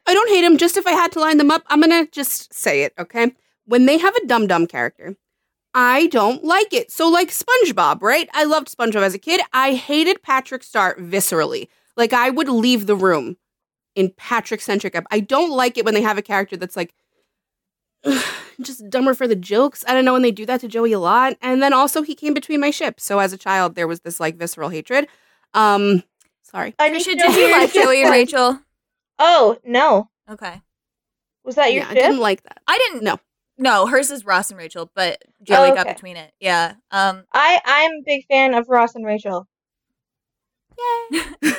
[SPEAKER 1] I don't hate him. Just if I had to line them up, I'm gonna just say it, okay? When they have a dum dum character, I don't like it. So, like SpongeBob, right? I loved SpongeBob as a kid. I hated Patrick Star viscerally. Like, I would leave the room in Patrick centric. I don't like it when they have a character that's like just dumber for the jokes. I don't know when they do that to Joey a lot. And then also, he came between my ships. So, as a child, there was this like visceral hatred. Um, sorry.
[SPEAKER 4] I need
[SPEAKER 3] Trisha, did
[SPEAKER 4] who
[SPEAKER 3] you like Joey and. Rachel?
[SPEAKER 4] Oh no,
[SPEAKER 3] Okay.
[SPEAKER 4] was that your
[SPEAKER 1] yeah, I didn't like that.
[SPEAKER 3] I didn't.
[SPEAKER 1] No.
[SPEAKER 3] No, hers is Ross and Rachel, but Joey got
[SPEAKER 4] okay.
[SPEAKER 3] between it. Yeah. Um.
[SPEAKER 4] I I'm a big fan of Ross and Rachel. Yay.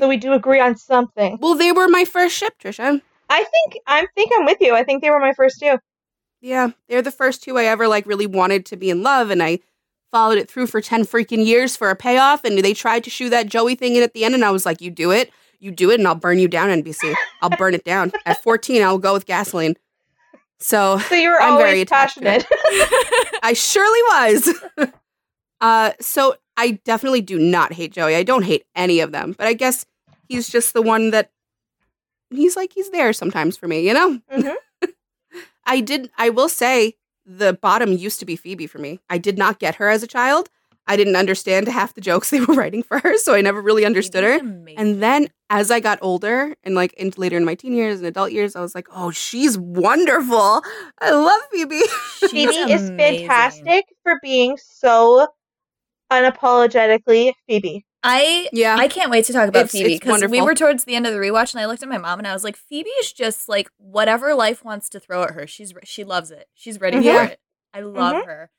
[SPEAKER 4] so we do agree on something.
[SPEAKER 1] well, they were my first ship, Trisha.
[SPEAKER 4] I think I think I'm with you. I think they were my first two.
[SPEAKER 1] Yeah, they're the first two I ever like really wanted to be in love, and I followed it through for ten freaking years for a payoff. And they tried to shoe that Joey thing in at the end, and I was like, "You do it, you do it, and I'll burn you down, NBC. I'll burn it down." At fourteen, I'll go with gasoline. So
[SPEAKER 4] So you were
[SPEAKER 1] I'm
[SPEAKER 4] always
[SPEAKER 1] very attached to it.
[SPEAKER 4] passionate.
[SPEAKER 1] I surely was. uh, so I definitely do not hate Joey. I don't hate any of them, but I guess he's just the one that he's like he's there sometimes for me, you know.
[SPEAKER 4] Mhm.
[SPEAKER 1] I did. I will say the bottom used to be Phoebe for me. I did not get her as a child. I didn't understand half the jokes they were writing for her, so I never really understood her. And then as I got older and like into later in my teen years and adult years, I was like, oh, she's wonderful. I love Phoebe.
[SPEAKER 4] Phoebe is fantastic for being so unapologetically Phoebe.
[SPEAKER 3] I
[SPEAKER 1] yeah.
[SPEAKER 3] I can't wait to talk about
[SPEAKER 1] It's-
[SPEAKER 3] Phoebe because we were towards the end of the rewatch, and I looked at my mom and I was like, Phoebe is just like whatever life wants to throw at her. She's she loves it. She's ready
[SPEAKER 1] Yeah.
[SPEAKER 3] for it. I love her.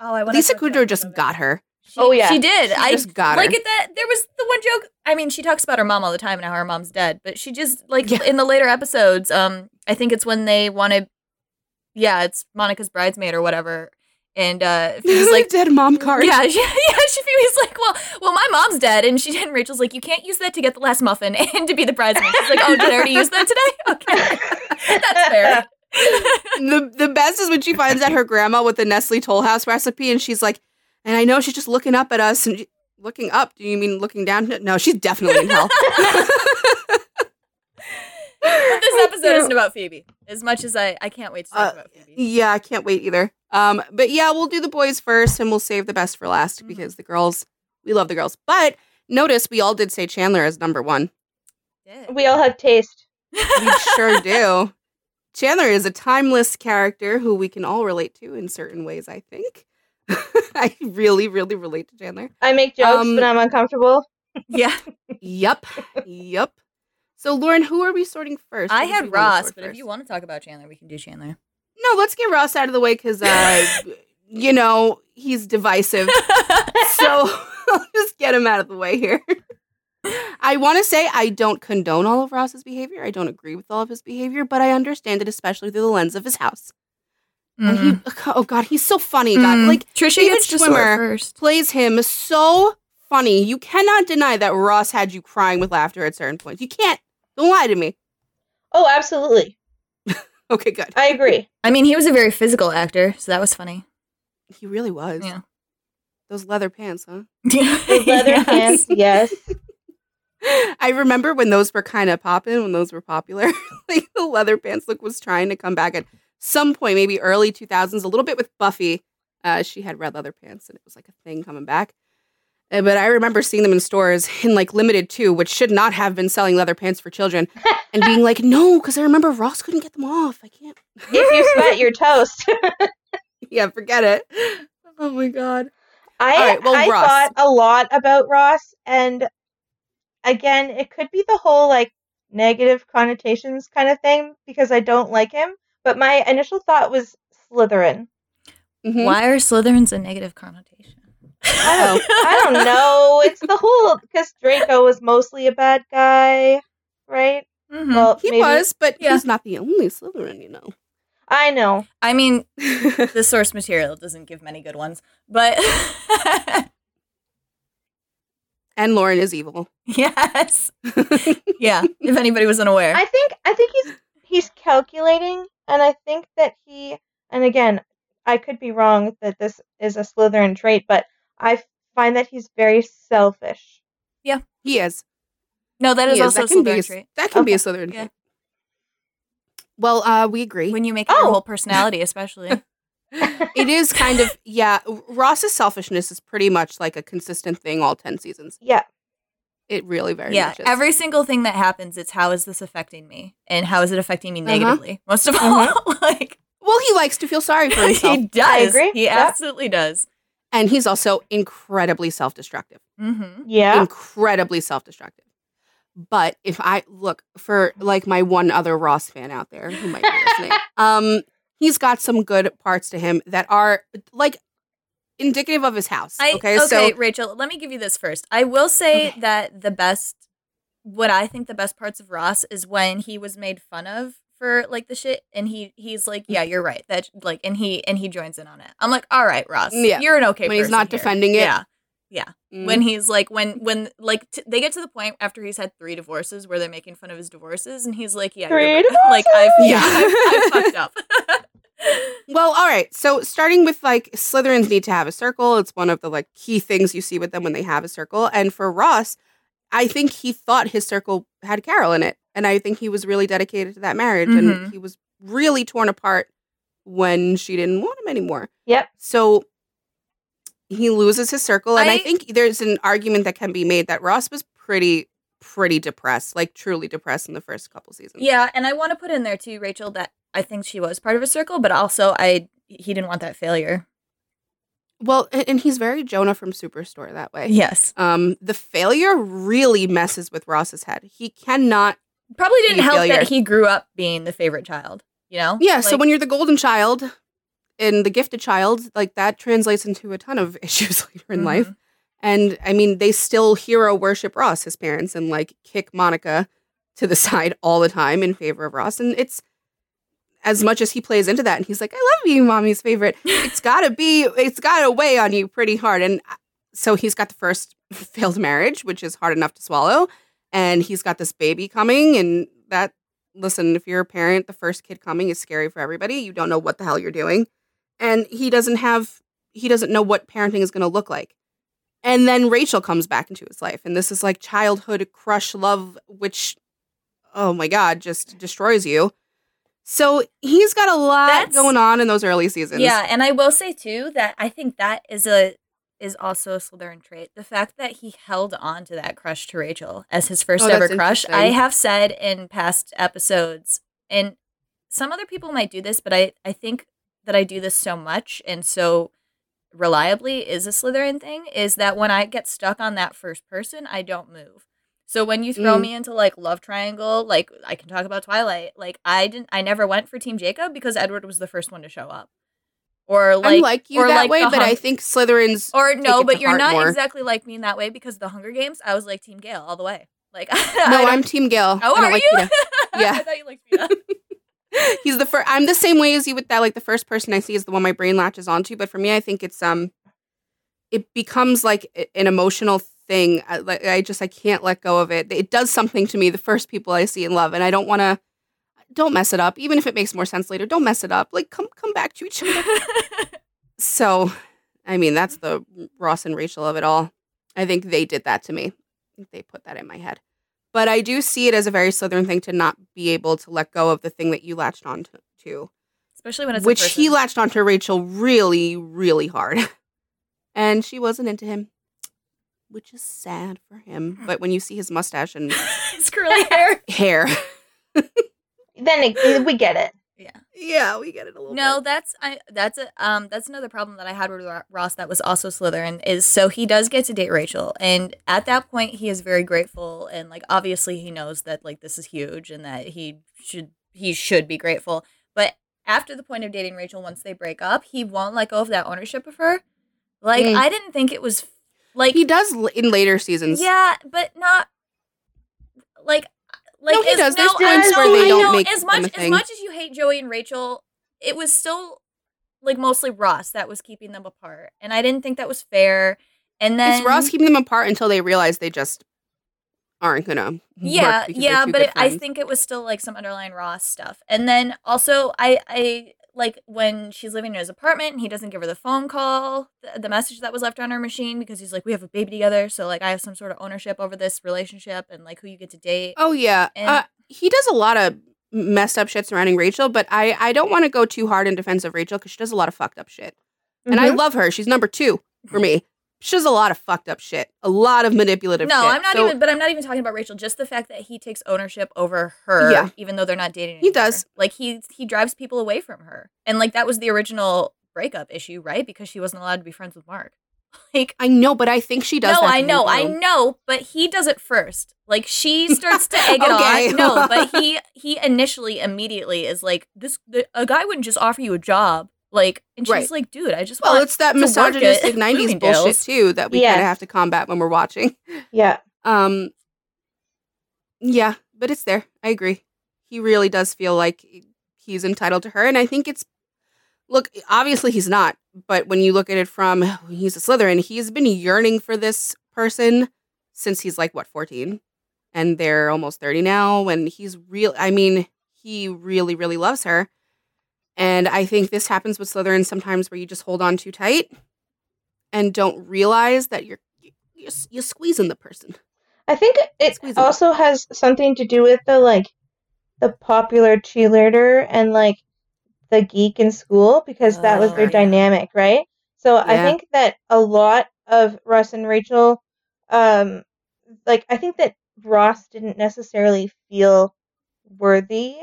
[SPEAKER 3] Oh, I want
[SPEAKER 1] Lisa Kudrow just got her.
[SPEAKER 3] She,
[SPEAKER 4] Oh, yeah.
[SPEAKER 3] she did.
[SPEAKER 1] She
[SPEAKER 3] I
[SPEAKER 1] just got her.
[SPEAKER 3] like at that. There was the one joke. I mean, she talks about her mom all the time and how her mom's dead, but she just like
[SPEAKER 1] Yeah.
[SPEAKER 3] in the later episodes. Um, I think it's when they want to. Yeah, it's Monica's bridesmaid or whatever, and uh, Phoebe's like,
[SPEAKER 1] dead mom card.
[SPEAKER 3] yeah, yeah, yeah. She Phoebe's like, well, well, my mom's dead, and she and Rachel's like, you can't use that to get the last muffin and to be the bridesmaid. She's like, oh, did I already use that today? Okay, that's fair.
[SPEAKER 1] the the best is when she finds out her grandma with the Nestle Toll House recipe, and she's like, and I know she's just looking up at us and she- looking up. Do you mean looking down? No, she's definitely in hell.
[SPEAKER 3] But this episode isn't about Phoebe as much as I, I can't wait to talk
[SPEAKER 1] Uh,
[SPEAKER 3] about Phoebe.
[SPEAKER 1] yeah, I can't wait either. Um, but yeah, we'll do the boys first, and we'll save the best for last
[SPEAKER 3] Mhm.
[SPEAKER 1] because the girls, we love the girls. But notice we all did say Chandler as number one.
[SPEAKER 3] Yeah.
[SPEAKER 4] We all have taste.
[SPEAKER 1] We sure do. Chandler is a timeless character who we can all relate to in certain ways. I think. I really, really relate to Chandler.
[SPEAKER 4] I make jokes
[SPEAKER 1] Um,
[SPEAKER 4] when I'm uncomfortable.
[SPEAKER 3] yeah,
[SPEAKER 1] Yep. yep. So, Lauren, who are we sorting first?
[SPEAKER 3] I
[SPEAKER 1] Who do we
[SPEAKER 3] had Ross, but if you want to talk about Chandler, we can do Chandler.
[SPEAKER 1] no, let's get Ross out of the way because, uh, you know, he's divisive. so I'll just get him out of the way here. I want to say I don't condone all of Ross's behavior. I don't agree with all of his behavior, but I understand it, especially through the lens of his house. And he, oh God, he's so funny. God,
[SPEAKER 3] Mm.
[SPEAKER 1] like
[SPEAKER 3] Trisha
[SPEAKER 1] David
[SPEAKER 3] gets to
[SPEAKER 1] Schwimmer
[SPEAKER 3] sort first.
[SPEAKER 1] plays him so funny. You cannot deny that Ross had you crying with laughter at certain points. You can't. Don't lie to me.
[SPEAKER 4] Oh, absolutely.
[SPEAKER 1] Okay, good.
[SPEAKER 4] I agree.
[SPEAKER 3] I mean, he was a very physical actor, so that was funny.
[SPEAKER 1] He really was.
[SPEAKER 3] Yeah.
[SPEAKER 1] Those leather pants, huh?
[SPEAKER 4] The leather
[SPEAKER 3] Yes.
[SPEAKER 4] pants, yes.
[SPEAKER 1] I remember when those were kind of popping, when those were popular. like the leather pants look was trying to come back at some point, maybe early 2000s, a little bit with Buffy. Uh, she had red leather pants and it was like a thing coming back. Uh, But I remember seeing them in stores in like limited too, which should not have been selling leather pants for children, and being like, no, because I remember Ross couldn't get them off. I can't.
[SPEAKER 4] If you sweat, you're toast.
[SPEAKER 1] yeah, forget it. Oh my god.
[SPEAKER 4] I
[SPEAKER 1] All right, well,
[SPEAKER 4] I
[SPEAKER 1] Ross.
[SPEAKER 4] thought a lot about Ross, and again, it could be the whole like negative connotations kind of thing because I don't like him. But my initial thought was Slytherin.
[SPEAKER 1] Mhm.
[SPEAKER 3] Why are Slytherins a negative connotation?
[SPEAKER 4] I don't, I don't know. It's the whole because Draco was mostly a bad guy, right?
[SPEAKER 3] Mhm.
[SPEAKER 4] Well,
[SPEAKER 1] He
[SPEAKER 4] maybe,
[SPEAKER 1] was, but
[SPEAKER 3] Yeah.
[SPEAKER 1] he's not the only Slytherin, you know.
[SPEAKER 4] I know.
[SPEAKER 3] I mean, the source material doesn't give many good ones, but
[SPEAKER 1] and Lauren is evil.
[SPEAKER 3] yes, yeah. If anybody was unaware,
[SPEAKER 4] I think I think he's he's calculating, and I think that he and again, I could be wrong that this is a Slytherin trait, but I find that he's very selfish.
[SPEAKER 1] Yeah, he is.
[SPEAKER 3] no, that is
[SPEAKER 1] He is.
[SPEAKER 3] also
[SPEAKER 1] that can be a,
[SPEAKER 3] Slytherin trait.
[SPEAKER 1] that can be a
[SPEAKER 4] Okay.
[SPEAKER 1] Slytherin
[SPEAKER 3] Yeah.
[SPEAKER 1] trait. Well, uh, we agree.
[SPEAKER 3] When you make it your
[SPEAKER 4] Oh.
[SPEAKER 3] whole personality, especially.
[SPEAKER 1] it is kind of yeah. Ross's selfishness is pretty much like a consistent thing all ten seasons.
[SPEAKER 4] Yeah.
[SPEAKER 1] It really very
[SPEAKER 3] yeah,
[SPEAKER 1] much is.
[SPEAKER 3] every single thing that happens, it's how is this affecting me, and how is it affecting me
[SPEAKER 1] Uh-huh.
[SPEAKER 3] negatively? Most of all, like
[SPEAKER 1] well, he likes to feel sorry for himself,
[SPEAKER 3] he does.
[SPEAKER 4] I agree.
[SPEAKER 3] He
[SPEAKER 4] Yeah.
[SPEAKER 3] absolutely does.
[SPEAKER 1] And he's also incredibly self-destructive.
[SPEAKER 3] Mm-hmm.
[SPEAKER 4] Yeah.
[SPEAKER 1] incredibly self-destructive. But if I look for like my one other Ross fan out there who might be listening, um, he's got some good parts to him that are like indicative of his house.
[SPEAKER 3] I,
[SPEAKER 1] okay,
[SPEAKER 3] okay,
[SPEAKER 1] so
[SPEAKER 3] Rachel, let me give you this first. I will say
[SPEAKER 1] Okay.
[SPEAKER 3] that the best, what I think the best parts of Ross is when he was made fun of for like the shit, and he he's like, yeah, you're right. That like, and he and he joins in on it. I'm like, all right, Ross,
[SPEAKER 1] Yeah.
[SPEAKER 3] you're an okay.
[SPEAKER 1] When he's not
[SPEAKER 3] here."
[SPEAKER 1] defending it.
[SPEAKER 3] Yeah,
[SPEAKER 1] mm,
[SPEAKER 3] when he's like when when like t- they get to the point after he's had three divorces where they're making fun of his divorces, and he's like, yeah, you're right. like I've yeah,
[SPEAKER 1] divorces?
[SPEAKER 3] I've, I've fucked up.
[SPEAKER 1] Well, all right. So starting with like Slytherins need to have a circle. It's one of the like key things you see with them when they have a circle. And for Ross, I think he thought his circle had Carol in it. And I think he was really dedicated to that marriage.
[SPEAKER 3] Mhm.
[SPEAKER 1] And he was really torn apart when she didn't want him anymore.
[SPEAKER 4] Yep.
[SPEAKER 1] So he loses his circle. And I,
[SPEAKER 3] I-
[SPEAKER 1] think there's an argument that can be made that Ross was pretty, pretty depressed, like truly depressed in the first couple seasons.
[SPEAKER 3] Yeah, and I want to put in there too, Rachel, that I think she was part of a circle, but also I he didn't want that failure.
[SPEAKER 1] Well, and, he's very Jonah from Superstore that way.
[SPEAKER 3] Yes.
[SPEAKER 1] Um, the failure really messes with Ross's head. He cannot.
[SPEAKER 3] Probably didn't help
[SPEAKER 1] failure.
[SPEAKER 3] that he grew up being the favorite child, you know?
[SPEAKER 1] Yeah. so when you're the golden child and the gifted child, like that translates into a ton of issues later in life.
[SPEAKER 3] Mhm.
[SPEAKER 1] And I mean, they still hero worship Ross, his parents, and like kick Monica to the side all the time in favor of Ross. And it's as much as he plays into that and he's like, I love being mommy's favorite. It's gotta be, it's gotta weigh on you pretty hard. And uh, so he's got the first failed marriage, which is hard enough to swallow. And he's got this baby coming. And that, listen, if you're a parent, the first kid coming is scary for everybody. You don't know what the hell you're doing. And he doesn't have, he doesn't know what parenting is gonna look like. And then Rachel comes back into his life. And this is like childhood crush love, which, oh my God, just destroys you. So he's got a lot
[SPEAKER 3] That's-
[SPEAKER 1] going on in those early seasons.
[SPEAKER 3] Yeah, and I will say too that I think that is a is also a Slytherin trait. The fact that he held on to that crush to Rachel as his first
[SPEAKER 1] Oh,
[SPEAKER 3] ever crush. I have said in past episodes, and some other people might do this, but I, I think that I do this so much and so reliably is a Slytherin thing, is that when I get stuck on that first person, I don't move. So when you throw
[SPEAKER 1] Mm.
[SPEAKER 3] me into like love triangle, like I can talk about Twilight, like I didn't I never went for Team Jacob because Edward was the first one to show up. Or like
[SPEAKER 1] I'm like you
[SPEAKER 3] or
[SPEAKER 1] that
[SPEAKER 3] like
[SPEAKER 1] way, but I think Slytherins.
[SPEAKER 3] or no, but you're not
[SPEAKER 1] more.
[SPEAKER 3] exactly like me in that way because the Hunger Games, I was like Team Gale all the way. Like
[SPEAKER 1] No, I'm Team Gale.
[SPEAKER 3] Oh, are
[SPEAKER 1] like
[SPEAKER 3] you?
[SPEAKER 1] Peeta. Yeah.
[SPEAKER 3] I thought you liked Peeta.
[SPEAKER 1] He's the first. I'm the same way as you with that. Like the first person I see is the one my brain latches onto. But for me, I think it's um, it becomes like an emotional thing. I, like I just I can't let go of it. It does something to me. The first people I see in love, and I don't want to. Don't mess it up. Even if it makes more sense later, don't mess it up. Like come come back to each other. So, I mean, that's the Ross and Rachel of it all. I think they did that to me. I think they put that in my head. But I do see it as a very Slytherin thing to not be able to let go of the thing that you latched on to, to
[SPEAKER 3] Especially when it's a
[SPEAKER 1] which he latched onto Rachel really, really hard. And she wasn't into him, which is sad for him. But when you see his mustache and
[SPEAKER 3] His curly hair.
[SPEAKER 1] hair,
[SPEAKER 4] Then it, we get it.
[SPEAKER 1] yeah, yeah, we get it a little
[SPEAKER 3] No,
[SPEAKER 1] bit.
[SPEAKER 3] that's I that's a um that's another problem that I had with Ross that was also Slytherin is so he does get to date Rachel and at that point he is very grateful and like obviously he knows that like this is huge and that he should he should be grateful but after the point of dating Rachel once they break up he won't let go of that ownership of her like
[SPEAKER 1] Mm.
[SPEAKER 3] I didn't think it was like
[SPEAKER 1] He does in later seasons.
[SPEAKER 3] yeah but not like like
[SPEAKER 1] No, he
[SPEAKER 3] as-
[SPEAKER 1] does. There's
[SPEAKER 3] no, I
[SPEAKER 4] times
[SPEAKER 3] know,
[SPEAKER 4] where they
[SPEAKER 1] don't
[SPEAKER 3] know.
[SPEAKER 1] make
[SPEAKER 3] as much as much as you hate Joey and Rachel, it was still like mostly Ross that was keeping them apart, and I didn't think that was fair. And then
[SPEAKER 1] It's Ross keeping them apart until they realize they just aren't gonna.
[SPEAKER 3] yeah, yeah, but it, I think it was still like some underlying Ross stuff. And then also, I I like when she's living in his apartment and he doesn't give her the phone call, the, the message that was left on her machine because he's like, we have a baby together, so like I have some sort of ownership over this relationship and like who you get to date.
[SPEAKER 1] Oh yeah,
[SPEAKER 3] And-
[SPEAKER 1] uh, he does a lot of messed up shit surrounding Rachel, but I I don't want to go too hard in defense of Rachel because she does a lot of fucked up shit, and I
[SPEAKER 4] Mhm.
[SPEAKER 1] love her. She's number two for me. She does a lot of fucked up shit, a lot of manipulative.
[SPEAKER 3] No,
[SPEAKER 1] shit.
[SPEAKER 3] I'm not
[SPEAKER 1] So
[SPEAKER 3] even. But I'm not even talking about Rachel. Just the fact that he takes ownership over her,
[SPEAKER 1] Yeah.
[SPEAKER 3] even though they're not dating.
[SPEAKER 1] He does.
[SPEAKER 3] Like he he drives people away from her, and like that was the original breakup issue, right? Because she wasn't allowed to be friends with Mark. Like
[SPEAKER 1] I know, but I think she does.
[SPEAKER 3] no, I know, I know, but he does it first. Like she starts to egg it
[SPEAKER 1] Okay.
[SPEAKER 3] on. No, but he he initially immediately is like this. The, a guy wouldn't just offer you a job Like, and she's
[SPEAKER 1] Right.
[SPEAKER 3] like, dude, I just
[SPEAKER 1] Well,
[SPEAKER 3] want
[SPEAKER 1] it's that
[SPEAKER 3] to
[SPEAKER 1] misogynistic
[SPEAKER 3] at
[SPEAKER 1] 90s bullshit too that we
[SPEAKER 4] Yeah.
[SPEAKER 1] kind of have to combat when we're watching.
[SPEAKER 4] Yeah.
[SPEAKER 1] Um yeah, but it's there. I agree. He really does feel like he's entitled to her and I think it's look, obviously he's not, but when you look at it from he's a Slytherin, he's been yearning for this person since he's like what 14 and they're almost 30 now and he's real I mean, he really really loves her. And I think this happens with Slytherin sometimes where you just hold on too tight and don't realize that you're you're, you're squeezing the person.
[SPEAKER 4] I think it
[SPEAKER 1] Squeeze 'em.
[SPEAKER 4] also has something to do with the like the popular cheerleader and like the geek in school because that was
[SPEAKER 3] Oh,
[SPEAKER 4] their
[SPEAKER 3] yeah.
[SPEAKER 4] dynamic, right? So I think that a lot of Russ and Rachel, um, like I think that Ross didn't necessarily feel worthy.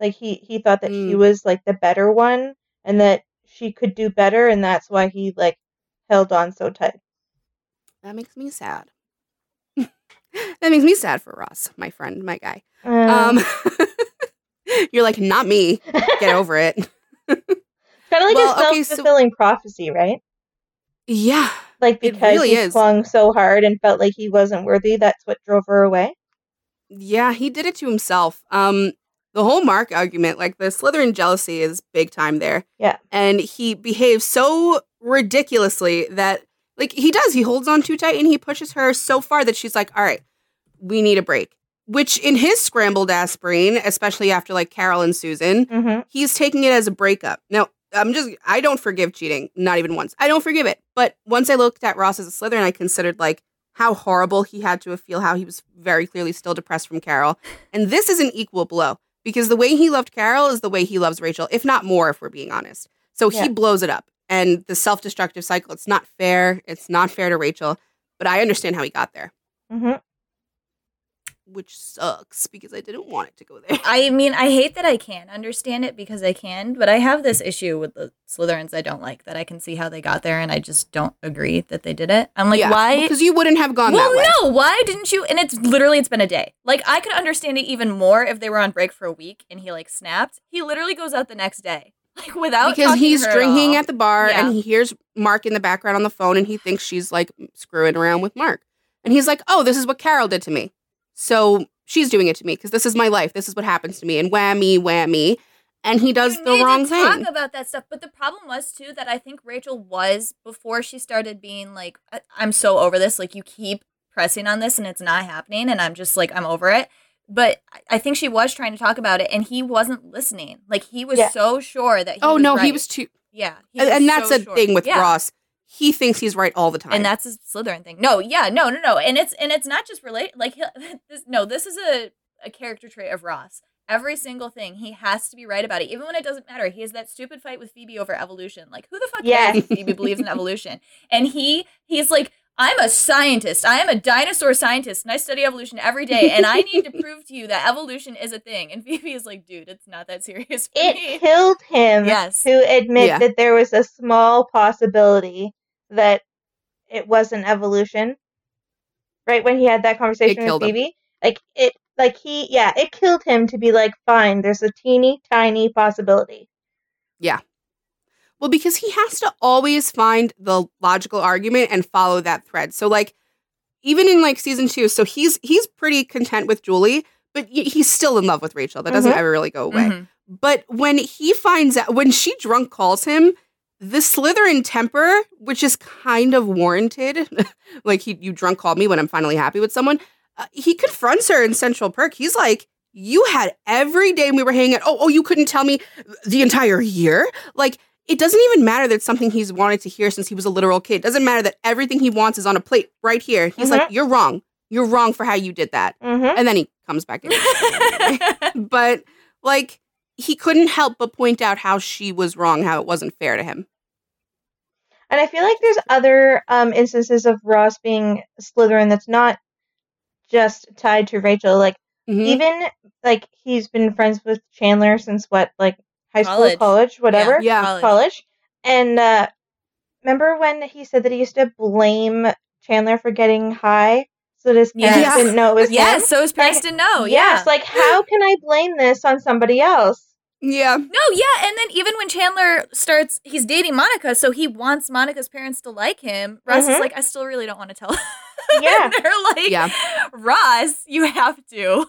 [SPEAKER 4] Like he he thought that she
[SPEAKER 1] Mm.
[SPEAKER 4] was like the better one and that she could do better, and that's why he like held on so tight.
[SPEAKER 1] That makes me sad. that makes me sad for Ross, my friend, my guy.
[SPEAKER 4] Um,
[SPEAKER 1] Um, you're like, not me. Get over it.
[SPEAKER 4] kind of like
[SPEAKER 1] well,
[SPEAKER 4] a
[SPEAKER 1] okay, so-
[SPEAKER 4] self fulfilling prophecy, right?
[SPEAKER 1] Yeah,
[SPEAKER 4] Like because
[SPEAKER 1] really
[SPEAKER 4] he
[SPEAKER 1] is.
[SPEAKER 4] clung so hard and felt like he wasn't worthy, that's what drove her away.
[SPEAKER 1] yeah, he did it to himself. Um, the whole Mark argument, like the Slytherin jealousy, is big time there.
[SPEAKER 4] Yeah.
[SPEAKER 1] and he behaves so ridiculously that, like, he does. He holds on too tight and he pushes her so far that she's like, "All right, we need a break." Which, in his scrambled ass brain, especially after like Carol and Susan,
[SPEAKER 4] Mm-hmm.
[SPEAKER 1] he's taking it as a breakup. Now, I'm just, I don't forgive cheating, not even once. I don't forgive it. But once I looked at Ross as a Slytherin, I considered like how horrible he had to feel, how he was very clearly still depressed from Carol. And this is an equal blow because the way he loved Carol is the way he loves Rachel, if not more, if we're being honest. So
[SPEAKER 4] Yeah.
[SPEAKER 1] he blows it up. And the self destructive cycle, it's not fair. It's not fair to Rachel. But I understand how he got there,
[SPEAKER 4] Mm-hmm.
[SPEAKER 1] Which sucks because I didn't want it to go there.
[SPEAKER 3] I mean, I hate that I can't understand it because I can, but I have this issue with the Slytherins I don't like that I can see how they got there and I just don't agree that they did it. I'm like, why?
[SPEAKER 1] Because you wouldn't have gone
[SPEAKER 3] well,
[SPEAKER 1] that way.
[SPEAKER 3] no, why didn't you? And it's literally it's been a day. Like I could understand it even more if they were on break for a week and he like snapped. He literally goes out the next day, like without
[SPEAKER 1] because he's
[SPEAKER 3] at
[SPEAKER 1] drinking
[SPEAKER 3] all.
[SPEAKER 1] at the bar
[SPEAKER 3] Yeah.
[SPEAKER 1] and he hears Mark in the background on the phone and he thinks she's like screwing around with Mark. And he's like, "Oh, this is what Carol did to me. So she's doing it to me because this is my life. This is what happens to me." And whammy, whammy. And he does
[SPEAKER 3] You
[SPEAKER 1] the
[SPEAKER 3] need to
[SPEAKER 1] wrong
[SPEAKER 3] Talk
[SPEAKER 1] thing.
[SPEAKER 3] about that stuff, but the problem was too that I think Rachel was before she started being like, "I- "I'm so over this." Like you keep pressing on this and it's not happening, and I'm just like, I'm over it. But I- I think she was trying to talk about it, and he wasn't listening. Like he was
[SPEAKER 4] Yeah.
[SPEAKER 3] so sure that he
[SPEAKER 1] oh
[SPEAKER 3] was
[SPEAKER 1] no, he was too.
[SPEAKER 3] yeah, he
[SPEAKER 1] And,
[SPEAKER 3] was
[SPEAKER 1] and that's
[SPEAKER 3] so
[SPEAKER 1] a
[SPEAKER 3] sure.
[SPEAKER 1] thing with
[SPEAKER 3] Yeah.
[SPEAKER 1] Ross. He thinks he's right all the time.
[SPEAKER 3] and that's a Slytherin thing. No, yeah, no, no, no, and it's and it's not just relate. Like this, no, this is a a character trait of Ross. Every single thing he has to be right about it, even when it doesn't matter. He has that stupid fight with Phoebe over evolution. Like who the fuck
[SPEAKER 4] Yes.
[SPEAKER 3] cares Phoebe believes in evolution? And he he's like. I'm a scientist. I am a dinosaur scientist and I study evolution every day. And I need to prove to you that evolution is a thing. And Phoebe is like, dude, it's not that serious for
[SPEAKER 4] It
[SPEAKER 3] me.
[SPEAKER 4] killed him
[SPEAKER 3] Yes.
[SPEAKER 4] to admit
[SPEAKER 1] Yeah.
[SPEAKER 4] that there was a small possibility that it wasn't evolution. Right when he had that conversation with
[SPEAKER 1] killed him.
[SPEAKER 4] Phoebe, like it, like he, yeah, it killed him to be like, fine, there's a teeny tiny possibility.
[SPEAKER 1] Well, because he has to always find the logical argument and follow that thread. So like even in like season 2, so he's he's pretty content with Julie, but he's still in love with Rachel. That doesn't
[SPEAKER 4] Mhm.
[SPEAKER 1] ever really go away.
[SPEAKER 3] Mhm.
[SPEAKER 1] But when he finds out when she drunk calls him, the Slytherin temper, which is kind of warranted, like he you drunk called me when I'm finally happy with someone, uh, he confronts her in Central Perk. He's like, "You had every day we were hanging out. Oh, oh, you couldn't tell me the entire year. Like it doesn't even matter that it's something he's wanted to hear since he was a literal kid. It doesn't matter that everything he wants is on a plate right here. He's like, "You're wrong. You're wrong for how you did that."
[SPEAKER 4] Mm-hmm.
[SPEAKER 1] And then he comes back in. but like he couldn't help but point out how she was wrong, how it wasn't fair to him.
[SPEAKER 4] And I feel like there's other um, instances of Ross being Slytherin that's not just tied to Rachel. Like
[SPEAKER 1] Mhm.
[SPEAKER 4] even like he's been friends with Chandler since what, like high school,
[SPEAKER 3] College.
[SPEAKER 4] college, whatever,
[SPEAKER 1] Yeah.
[SPEAKER 3] College.
[SPEAKER 4] college. And uh, remember when he said that he used to blame Chandler for getting high, so that his parents
[SPEAKER 3] Yes.
[SPEAKER 4] didn't know it was him?
[SPEAKER 3] Yes, so his parents
[SPEAKER 4] Like,
[SPEAKER 3] didn't know.
[SPEAKER 4] yes,
[SPEAKER 3] yeah.
[SPEAKER 4] like how can I blame this on somebody else?
[SPEAKER 1] Yeah.
[SPEAKER 3] No, yeah, and then even when Chandler starts, he's dating Monica, so he wants Monica's parents to like him. Ross is
[SPEAKER 4] Mhm.
[SPEAKER 3] like, I still really don't want to tell.
[SPEAKER 4] Yeah.
[SPEAKER 3] And they're like,
[SPEAKER 1] Yeah.
[SPEAKER 3] Ross, you have to.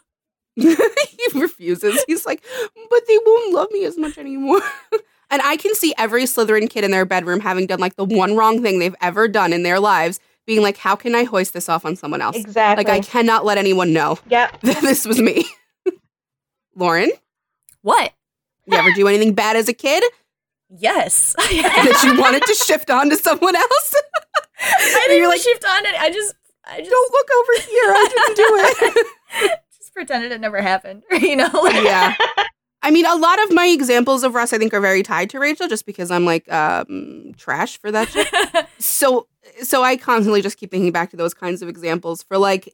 [SPEAKER 1] he refuses. He's like, but they won't love me as much anymore. and I can see every Slytherin kid in their bedroom having done like the one wrong thing they've ever done in their lives, being like, how can I hoist this off on someone else?
[SPEAKER 4] Exactly.
[SPEAKER 1] Like, I cannot let anyone know
[SPEAKER 4] yep.
[SPEAKER 1] that this was me. Lauren,
[SPEAKER 3] What?
[SPEAKER 1] you ever do anything bad as a kid
[SPEAKER 3] Yes.
[SPEAKER 1] that you wanted to shift on to someone else?
[SPEAKER 3] I didn't
[SPEAKER 1] you're like,
[SPEAKER 3] shift on it. I just, I just,
[SPEAKER 1] don't look over here. I didn't do it.
[SPEAKER 3] Just pretended it never happened. you know? Like,
[SPEAKER 1] yeah. I mean, a lot of my examples of Russ, I think, are very tied to Rachel, just because I'm like um, trash for that shit. so, so I constantly just keep thinking back to those kinds of examples for like,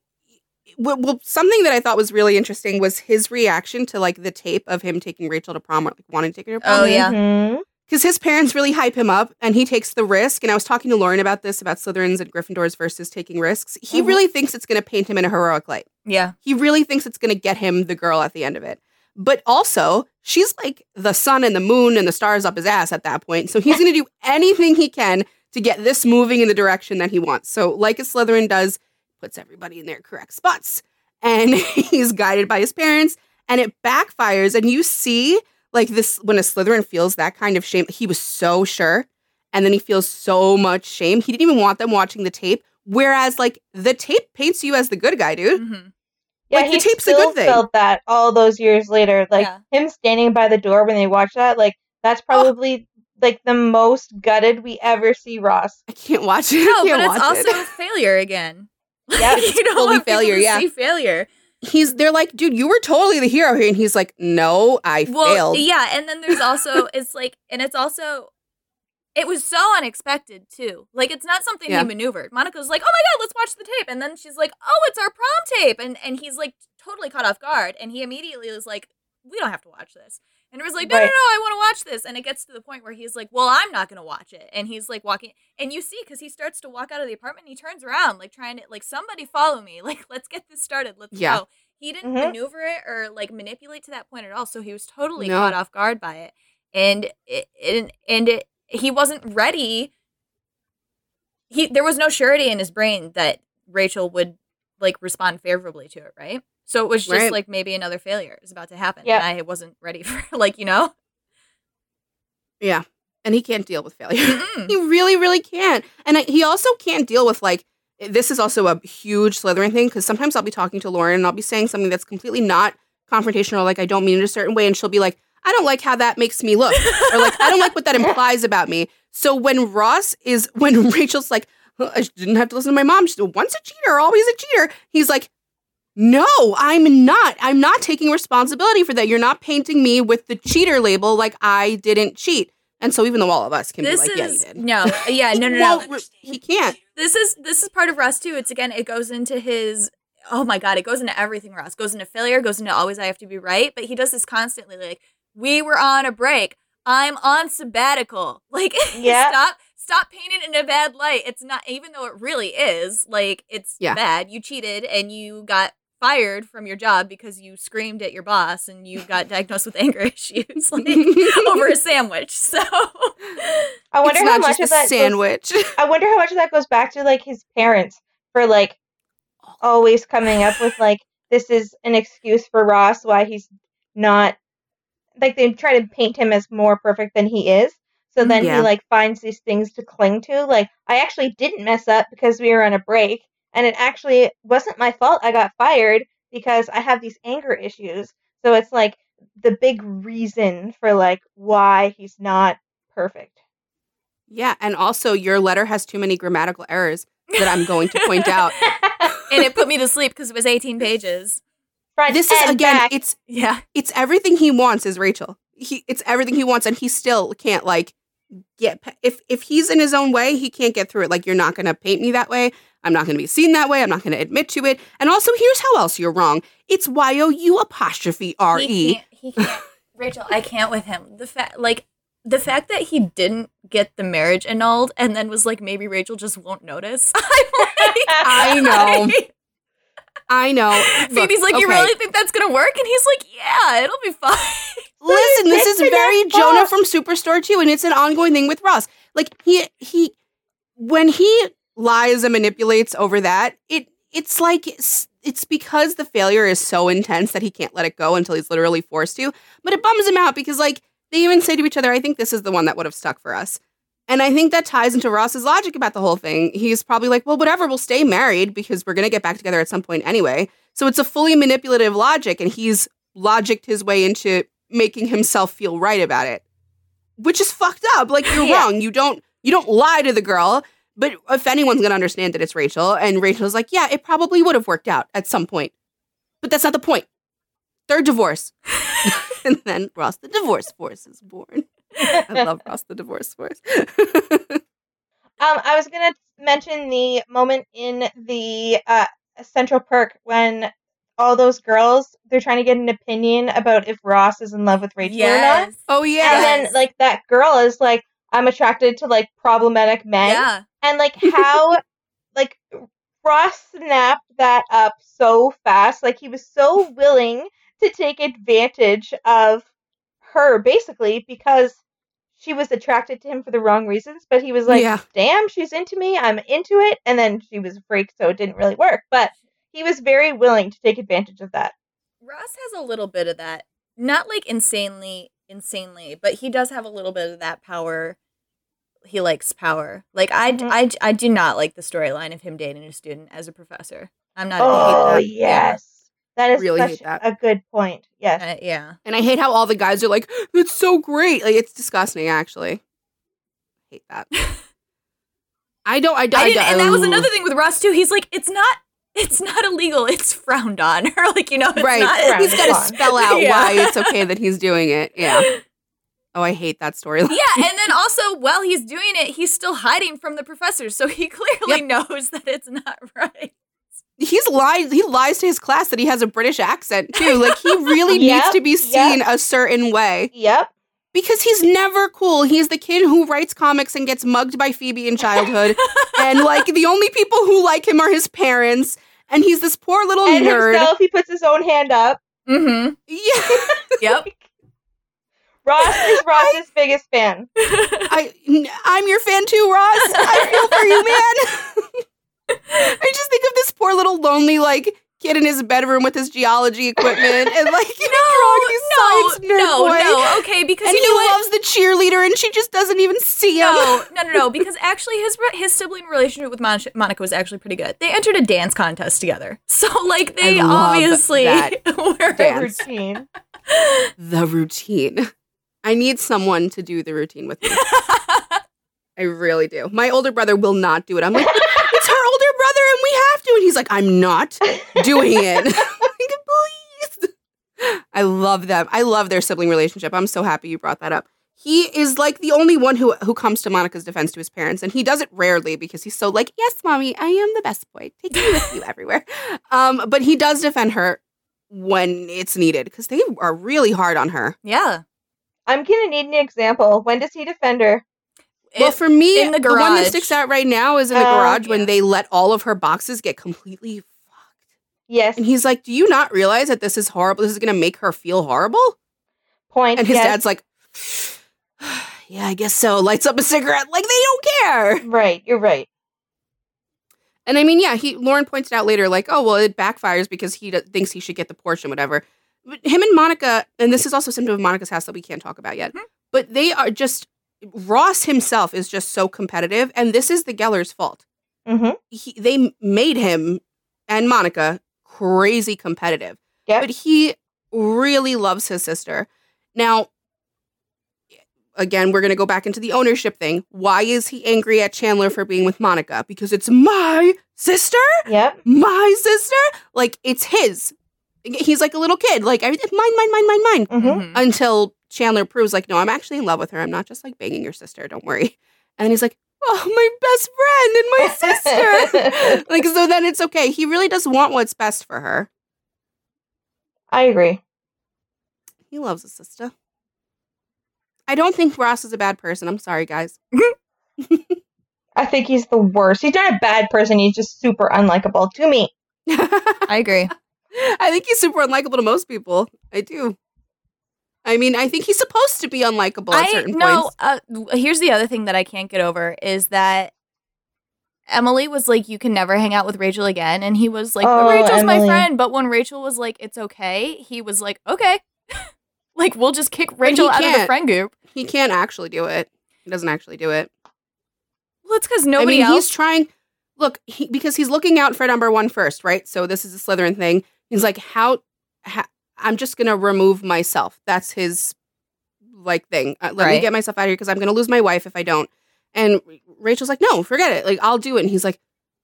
[SPEAKER 1] well, well, something that I thought was really interesting was his reaction to like the tape of him taking Rachel to prom or like wanting to take her to prom.
[SPEAKER 3] Oh, yeah.
[SPEAKER 4] Mhm.
[SPEAKER 1] Because his parents really hype him up and he takes the risk. And I was talking to Lauren about this about Slytherins and Gryffindors versus taking risks. He
[SPEAKER 4] Mhm.
[SPEAKER 1] really thinks it's going to paint him in a heroic light.
[SPEAKER 3] yeah.
[SPEAKER 1] He really thinks it's going to get him the girl at the end of it. But also, she's like the sun and the moon and the stars up his ass at that point. So he's going to do anything he can to get this moving in the direction that he wants. So, like a Slytherin does, puts everybody in their correct spots. And he's guided by his parents, and it backfires. And you see, like, this when a Slytherin feels that kind of shame, he was so sure. And then he feels so much shame. He didn't even want them watching the tape. Whereas, like, the tape paints you as the good guy, dude.
[SPEAKER 3] hmm
[SPEAKER 4] Yeah,
[SPEAKER 1] Like, the
[SPEAKER 4] he
[SPEAKER 1] tape's a
[SPEAKER 4] still
[SPEAKER 1] good thing.
[SPEAKER 4] felt that all those years later. Like
[SPEAKER 3] Yeah.
[SPEAKER 4] him standing by the door when they watch that, like that's
[SPEAKER 1] Oh.
[SPEAKER 4] probably like the most gutted we ever see Ross.
[SPEAKER 1] I can't watch it.
[SPEAKER 3] No,
[SPEAKER 1] can't
[SPEAKER 3] but it's also
[SPEAKER 1] it.
[SPEAKER 3] failure again.
[SPEAKER 4] Yeah,
[SPEAKER 3] you don't
[SPEAKER 1] fully
[SPEAKER 3] want people
[SPEAKER 1] failure, yeah.
[SPEAKER 3] see failure.
[SPEAKER 1] He's they're like, dude, you were totally the hero here, and he's like, no, I
[SPEAKER 3] Well,
[SPEAKER 1] failed.
[SPEAKER 3] yeah, and then there's also it's like, and it's also, it was so unexpected too. Like it's not something
[SPEAKER 1] Yeah.
[SPEAKER 3] he maneuvered. Monica's like, oh my god, let's watch the tape, and then she's like, oh, it's our prom tape, and and he's like totally caught off guard, and he immediately was like, we don't have to watch this. And it was like, no, no,
[SPEAKER 4] Right.
[SPEAKER 3] no, I want to watch this. And it gets to the point where he's like, well, I'm not going to watch it. And he's like walking, and you see, because he starts to walk out of the apartment, and he turns around, like trying to, like, somebody follow me. Like, let's get this started. Let's
[SPEAKER 1] Yeah.
[SPEAKER 3] go. He didn't
[SPEAKER 4] Mhm.
[SPEAKER 3] maneuver it or, like, manipulate to that point at all. So he was totally
[SPEAKER 1] No.
[SPEAKER 3] caught off guard by it. And it, and, and it, he wasn't ready. He, there was no surety in his brain that Rachel would, like, respond favorably to it, right? So it was just
[SPEAKER 1] Right.
[SPEAKER 3] like maybe another failure is about to happen.
[SPEAKER 4] Yeah.
[SPEAKER 3] And I wasn't ready for, like, you know?
[SPEAKER 1] yeah, and he can't deal with failure.
[SPEAKER 3] Mm-mm.
[SPEAKER 1] he really, really can't. And I, he also can't deal with like eh, this is also a huge Slytherin thing because sometimes I'll be talking to Lauren and I'll be saying something that's completely not confrontational, like I don't mean it a certain way, and she'll be like, I don't like how that makes me look, or like I don't like what that implies about me. So when Ross is when Rachel's like, I didn't have to listen to my mom. She's once a cheater, always a cheater. He's like. No, I'm not. I'm not taking responsibility for that. You're not painting me with the cheater label like I didn't cheat. And so even though all of us can
[SPEAKER 3] This
[SPEAKER 1] be like, yeah, you
[SPEAKER 3] is
[SPEAKER 1] did.
[SPEAKER 3] no, yeah,
[SPEAKER 1] He
[SPEAKER 3] no, no, no.
[SPEAKER 1] won't he can't.
[SPEAKER 3] This is this is part of Russ too. It's again, it goes into his. Oh my god, it goes into everything. Russ goes into failure, goes into always I have to be right. But he does this constantly. Like we were on a break. I'm on sabbatical. Like
[SPEAKER 4] Yeah.
[SPEAKER 3] stop stop painting in a bad light. It's not even though it really is. Like it's
[SPEAKER 1] Yeah.
[SPEAKER 3] bad. You cheated and you got fired from your job because you screamed at your boss and you got diagnosed with anger issues like over a sandwich. So
[SPEAKER 4] I wonder
[SPEAKER 1] it's
[SPEAKER 4] how
[SPEAKER 1] not
[SPEAKER 4] much
[SPEAKER 1] just
[SPEAKER 4] of
[SPEAKER 1] a
[SPEAKER 4] that goes,
[SPEAKER 1] sandwich.
[SPEAKER 4] I wonder how much of that goes back to like his parents for like always coming up with like this is an excuse for Ross why he's not like they try to paint him as more perfect than he is. So mm, then
[SPEAKER 1] Yeah.
[SPEAKER 4] he like finds these things to cling to. Like I actually didn't mess up because we were on a break, and it actually wasn't my fault. I got fired because I have these anger issues. So it's like the big reason for like why he's not perfect.
[SPEAKER 1] yeah, and also your letter has too many grammatical errors that I'm going to point out.
[SPEAKER 3] and it put me to sleep because it was 18 pages.
[SPEAKER 4] Front
[SPEAKER 1] This is again,
[SPEAKER 4] back.
[SPEAKER 1] it's
[SPEAKER 3] Yeah.
[SPEAKER 1] it's everything he wants is Rachel. He it's everything he wants, and he still can't like get if if he's in his own way, he can't get through it. Like you're not going to paint me that way. I'm not going to be seen that way. I'm not going to admit to it. And also, here's how else you're wrong. It's y o u apostrophe R E.
[SPEAKER 3] He can't, he can't. Rachel, I can't with him. The fact, like, the fact that he didn't get the marriage annulled and then was like, maybe Rachel just won't notice. I'm like,
[SPEAKER 1] I know. I know. Look,
[SPEAKER 3] Phoebe's like, you
[SPEAKER 1] okay.
[SPEAKER 3] really think that's gonna work? And he's like, yeah, it'll be fine.
[SPEAKER 1] listen, this is
[SPEAKER 4] It's
[SPEAKER 1] very Jonah from Superstore too, and it's an ongoing thing with Ross. Like he he when he lies and manipulates over that, it it's like it's, it's because the failure is so intense that he can't let it go until he's literally forced to. But it bums him out because like they even say to each other, I think this is the one that would have stuck for us. And I think that ties into Ross's logic about the whole thing. He's probably like, well, whatever, we'll stay married because we're going to get back together at some point anyway. So it's a fully manipulative logic, and he's logicked his way into making himself feel right about it, which is fucked up. Like you're
[SPEAKER 2] Yeah.
[SPEAKER 1] wrong. You don't you don't lie to the girl. But if anyone's going to understand that it's Rachel, and Rachel's like, yeah, it probably would have worked out at some point. But that's not the point. Third divorce. and then Ross the divorce force is born. I love Ross the divorce force.
[SPEAKER 4] Um, I was gonna mention the moment in the uh, Central Perk when all those girls they're trying to get an opinion about if Ross is in love with Rachel or not.
[SPEAKER 3] Yes.
[SPEAKER 1] oh
[SPEAKER 4] And then like that girl is like, I'm attracted to like problematic men.
[SPEAKER 3] Yeah.
[SPEAKER 4] And like how like Ross snapped that up so fast. Like he was so willing to take advantage of her basically because she was attracted to him for the wrong reasons, but he was like,
[SPEAKER 1] Yeah.
[SPEAKER 4] "Damn, she's into me. I'm into it." And then she was a freak, so it didn't really work. But he was very willing to take advantage of that.
[SPEAKER 3] Ross has a little bit of that. Not like insanely, insanely, but he does have a little bit of that power. He likes power. Like I,
[SPEAKER 4] Mhm.
[SPEAKER 3] I, I do not like the storyline of him dating a student as a professor. I'm not.
[SPEAKER 4] Oh
[SPEAKER 3] hate that.
[SPEAKER 4] yes, that is
[SPEAKER 1] Really
[SPEAKER 4] such
[SPEAKER 1] hate that.
[SPEAKER 4] a good point. Yes.
[SPEAKER 3] Yeah. Uh, yeah.
[SPEAKER 1] And I hate how all the guys are like, "That's so great!" Like it's disgusting. Actually, I hate that. I don't. I,
[SPEAKER 3] I
[SPEAKER 1] don't.
[SPEAKER 3] and that was another thing with Ross too. He's like, it's not, it's not illegal. It's frowned on. Or like, you know, it's
[SPEAKER 1] right.
[SPEAKER 3] not.
[SPEAKER 1] He's got to spell out
[SPEAKER 3] Yeah.
[SPEAKER 1] why it's okay that he's doing it. Yeah. Oh, I hate that storyline.
[SPEAKER 3] Yeah, and then also while he's doing it, he's still hiding from the professor, so he clearly knows that it's not right.
[SPEAKER 1] He's lies. He lies to his class that he has a British accent too. Like he really needs to be
[SPEAKER 4] yep.
[SPEAKER 1] seen a certain way
[SPEAKER 4] Yep.
[SPEAKER 1] because he's never cool. He's the kid who writes comics and gets mugged by Phoebe in childhood, and like the only people who like him are his parents. And he's this poor little
[SPEAKER 4] And
[SPEAKER 1] nerd.
[SPEAKER 4] himself, he puts his own hand up.
[SPEAKER 3] Mm-hmm.
[SPEAKER 1] Yeah.
[SPEAKER 3] Yep.
[SPEAKER 4] Ross is Ross's biggest fan.
[SPEAKER 1] I I'm your fan too, Ross. I feel for you, man. I just think of this poor little lonely like kid in his bedroom with his geology equipment and like you know these
[SPEAKER 3] no,
[SPEAKER 1] science nerd
[SPEAKER 3] no,
[SPEAKER 1] boy.
[SPEAKER 3] no. Okay, because
[SPEAKER 1] And
[SPEAKER 3] you
[SPEAKER 1] he
[SPEAKER 3] know what?
[SPEAKER 1] loves the cheerleader, and she just doesn't even see him.
[SPEAKER 3] No, no, no, no. Because actually, his his sibling relationship with Mon- Monica was actually pretty good. They entered a dance contest together, so like they
[SPEAKER 1] I
[SPEAKER 3] obviously were.
[SPEAKER 1] dance.
[SPEAKER 4] Routine.
[SPEAKER 1] The routine. I need someone to do the routine with me. I really do. My older brother will not do it. I'm like, it's her older brother, and we have to. And he's like, I'm not doing it. Like, Please. I love them. I love their sibling relationship. I'm so happy you brought that up. He is like the only one who who comes to Monica's defense to his parents, and he does it rarely because he's so like, yes, mommy, I am the best boy. Take me with you everywhere. Um, but he does defend her when it's needed because they are really hard on her.
[SPEAKER 3] yeah.
[SPEAKER 4] I'm gonna need an example. When does he defend her?
[SPEAKER 1] well,
[SPEAKER 3] It-
[SPEAKER 1] for me,
[SPEAKER 3] in the
[SPEAKER 1] one that sticks out right now is in the
[SPEAKER 4] Oh,
[SPEAKER 1] garage
[SPEAKER 3] yeah.
[SPEAKER 1] when they let all of her boxes get completely fucked.
[SPEAKER 4] Yes.
[SPEAKER 1] And he's like, Do you not realize that this is horrible? This is going to make her feel horrible?
[SPEAKER 4] Point.
[SPEAKER 1] And his
[SPEAKER 4] yes.
[SPEAKER 1] dad's like, Yeah, I guess so. Lights up a cigarette. Like, they don't care.
[SPEAKER 4] Right. You're right.
[SPEAKER 1] And I mean, yeah, he Lauren pointed out later, like, oh, well, it backfires because he d- thinks he should get the portion, whatever. Him and Monica, and this is also a symptom of Monica's house that we can't talk about yet,
[SPEAKER 3] Hmm.
[SPEAKER 1] but they are just, Ross himself is just so competitive, and this is the Geller's fault.
[SPEAKER 4] Mm-hmm.
[SPEAKER 1] He, they made him and Monica crazy competitive,
[SPEAKER 4] Yep.
[SPEAKER 1] but he really loves his sister. Now, again, we're going to go back into the ownership thing. Why is he angry at Chandler for being with Monica? Because it's my sister?
[SPEAKER 4] Yep.
[SPEAKER 1] My sister? Like, it's his. He's like a little kid. Like, everything, mine, mine, mine, mine, mine.
[SPEAKER 4] Mm-hmm.
[SPEAKER 3] Mhm.
[SPEAKER 1] Until Chandler proves, like, no, I'm actually in love with her. I'm not just like banging your sister. Don't worry. And he's like, oh, my best friend and my sister. like, so then it's okay. He really does want what's best for her.
[SPEAKER 4] I agree.
[SPEAKER 1] He loves his sister. I don't think Ross is a bad person. I'm sorry, guys.
[SPEAKER 4] I think he's the worst. He's not a bad person. He's just super unlikable to me.
[SPEAKER 1] I
[SPEAKER 3] I
[SPEAKER 1] think he's super unlikable to most people. I do. I mean, I think he's supposed to be unlikable at
[SPEAKER 3] I
[SPEAKER 1] certain
[SPEAKER 3] no.
[SPEAKER 1] points.
[SPEAKER 3] Uh, here's the other thing that I can't get over is that Emily was like, "You can never hang out with Rachel again," and he was like,
[SPEAKER 4] Oh,
[SPEAKER 3] "Rachel's my friend." But when Rachel was like, "It's okay," he was like, "Okay." like we'll just kick Rachel out of the friend group.
[SPEAKER 1] He can't actually do it. He doesn't actually do it.
[SPEAKER 3] Well, it's because nobody
[SPEAKER 1] I mean,
[SPEAKER 3] else.
[SPEAKER 1] he's trying. Look, he, because he's looking out for number one first, right? So this is a Slytherin thing. He's like, how? how I'm just gonna remove myself. That's his like thing. Uh, let me get myself out of here because I'm gonna lose my wife if I don't. And Rachel's like, no, forget it. Like I'll do it. And he's like,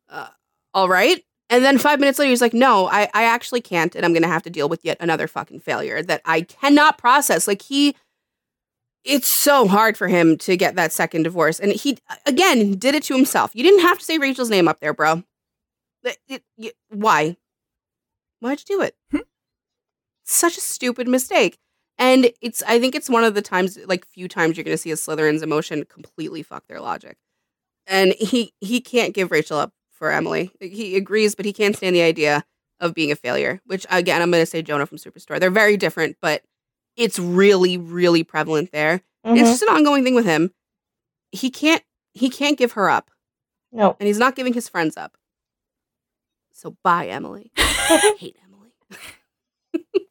[SPEAKER 1] uh, all right. And then five minutes later, he's like, no, I, I actually can't, and I'm gonna have to deal with yet another fucking failure that I cannot process. Like he it's so hard for him to get that second divorce. And he, again, did it to himself. You didn't have to say Rachel's name up there, bro. It- it- you- why? Why'd you do it?
[SPEAKER 3] Hmm?
[SPEAKER 1] Such a stupid mistake. And it's, I think it's one of the times, like, few times you're going to see a Slytherin's emotion completely fuck their logic. And he, he can't give Rachel up for Emily. He agrees, but he can't stand the idea of being a failure, which, again, I'm going to say Jonah from Superstore. They're very different, but it's really, really prevalent there.
[SPEAKER 4] Mhm.
[SPEAKER 1] It's just an ongoing thing with him. He can't he can't give her up,
[SPEAKER 4] No.
[SPEAKER 1] and he's not giving his friends up. So bye, Emily. I hate Emily.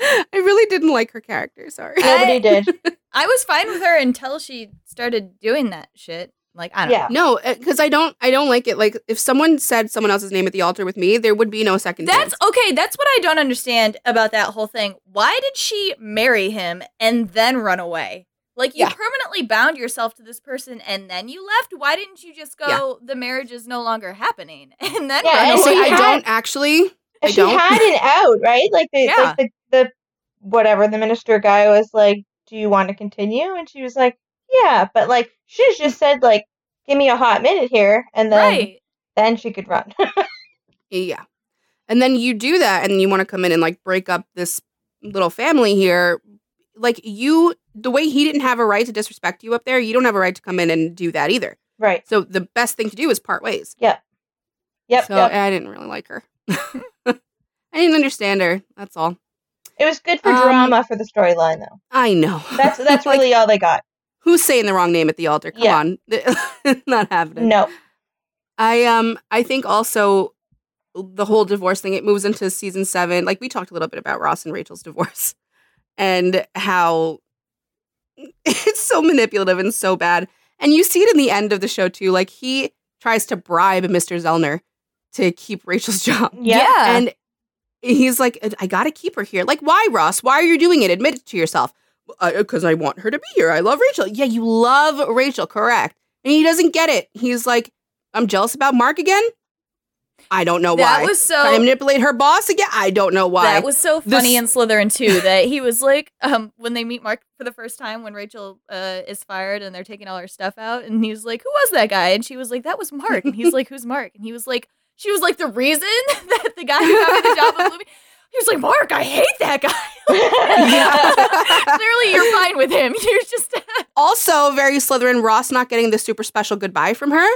[SPEAKER 1] I really didn't like her character. Sorry.
[SPEAKER 4] Nobody did.
[SPEAKER 3] I was fine with her until she started doing that shit. Like I don't
[SPEAKER 4] Yeah.
[SPEAKER 1] No, eh, because I don't. I don't like it. Like if someone said someone else's name at the altar with me, there would be no second.
[SPEAKER 3] That's
[SPEAKER 1] chance.
[SPEAKER 3] okay. That's what I don't understand about that whole thing. Why did she marry him and then run away? Like you
[SPEAKER 1] Yeah.
[SPEAKER 3] permanently bound yourself to this person and then you left. Why didn't you just go? The marriage is no longer happening, and then
[SPEAKER 4] Yeah,
[SPEAKER 3] run
[SPEAKER 4] and
[SPEAKER 1] See, I
[SPEAKER 4] had-
[SPEAKER 1] don't actually. I
[SPEAKER 4] she
[SPEAKER 1] don't.
[SPEAKER 4] had an out, right? Like the
[SPEAKER 3] Yeah.
[SPEAKER 4] like the, the whatever the minister guy was like, "Do you want to continue?" And she was like, "Yeah," but like she just said like, "Give me a hot minute here," and then
[SPEAKER 3] right.
[SPEAKER 4] then she could run.
[SPEAKER 1] Yeah. And then you do that and you want to come in and like break up this little family here. Like you the way he didn't have a right to disrespect you up there, you don't have a right to come in and do that either.
[SPEAKER 4] right.
[SPEAKER 1] So the best thing to do is part ways. Yeah.
[SPEAKER 4] Yep.
[SPEAKER 1] So
[SPEAKER 4] yep.
[SPEAKER 1] I didn't really like her. I didn't understand her. That's all.
[SPEAKER 4] It was good for
[SPEAKER 1] Um,
[SPEAKER 4] drama for the storyline, though.
[SPEAKER 1] I know.
[SPEAKER 4] That's that's
[SPEAKER 1] Like,
[SPEAKER 4] really all they got.
[SPEAKER 1] who's saying the wrong name at the altar. Come
[SPEAKER 4] Yeah.
[SPEAKER 1] on. Not happening.
[SPEAKER 4] No.
[SPEAKER 1] I um I think also the whole divorce thing it moves into season 7 like we talked a little bit about Ross and Rachel's divorce and how it's so manipulative and so bad. And you see it in the end of the show too. Like he tries to bribe Mr. Zelner to keep Rachel's job.
[SPEAKER 4] Yeah.
[SPEAKER 1] and he's like I got to keep her here. Like why Ross? Why are you doing it? Admit it to yourself. Uh, because I want her to be here. I love Rachel. Yeah you love Rachel. Correct. And he doesn't get it. He's like I'm jealous about Mark again. I don't know
[SPEAKER 3] That
[SPEAKER 1] why.
[SPEAKER 3] was so.
[SPEAKER 1] Trying to manipulate her boss again. I don't know why.
[SPEAKER 3] That was so
[SPEAKER 1] This-
[SPEAKER 3] funny in Slytherin too. That he was like, um, when they meet Mark for the first time, when Rachel uh, is fired and they're taking all her stuff out, and he was like, "Who was that guy?" And she was like, "That was Mark." And he's like, "Who's Mark?" And he was like, "She was like the reason that the guy who got me the job of movie." He was like, "Mark, I hate that guy." Clearly, you're fine with him. You're just
[SPEAKER 1] also very Slytherin. Ross not getting the super special goodbye from her,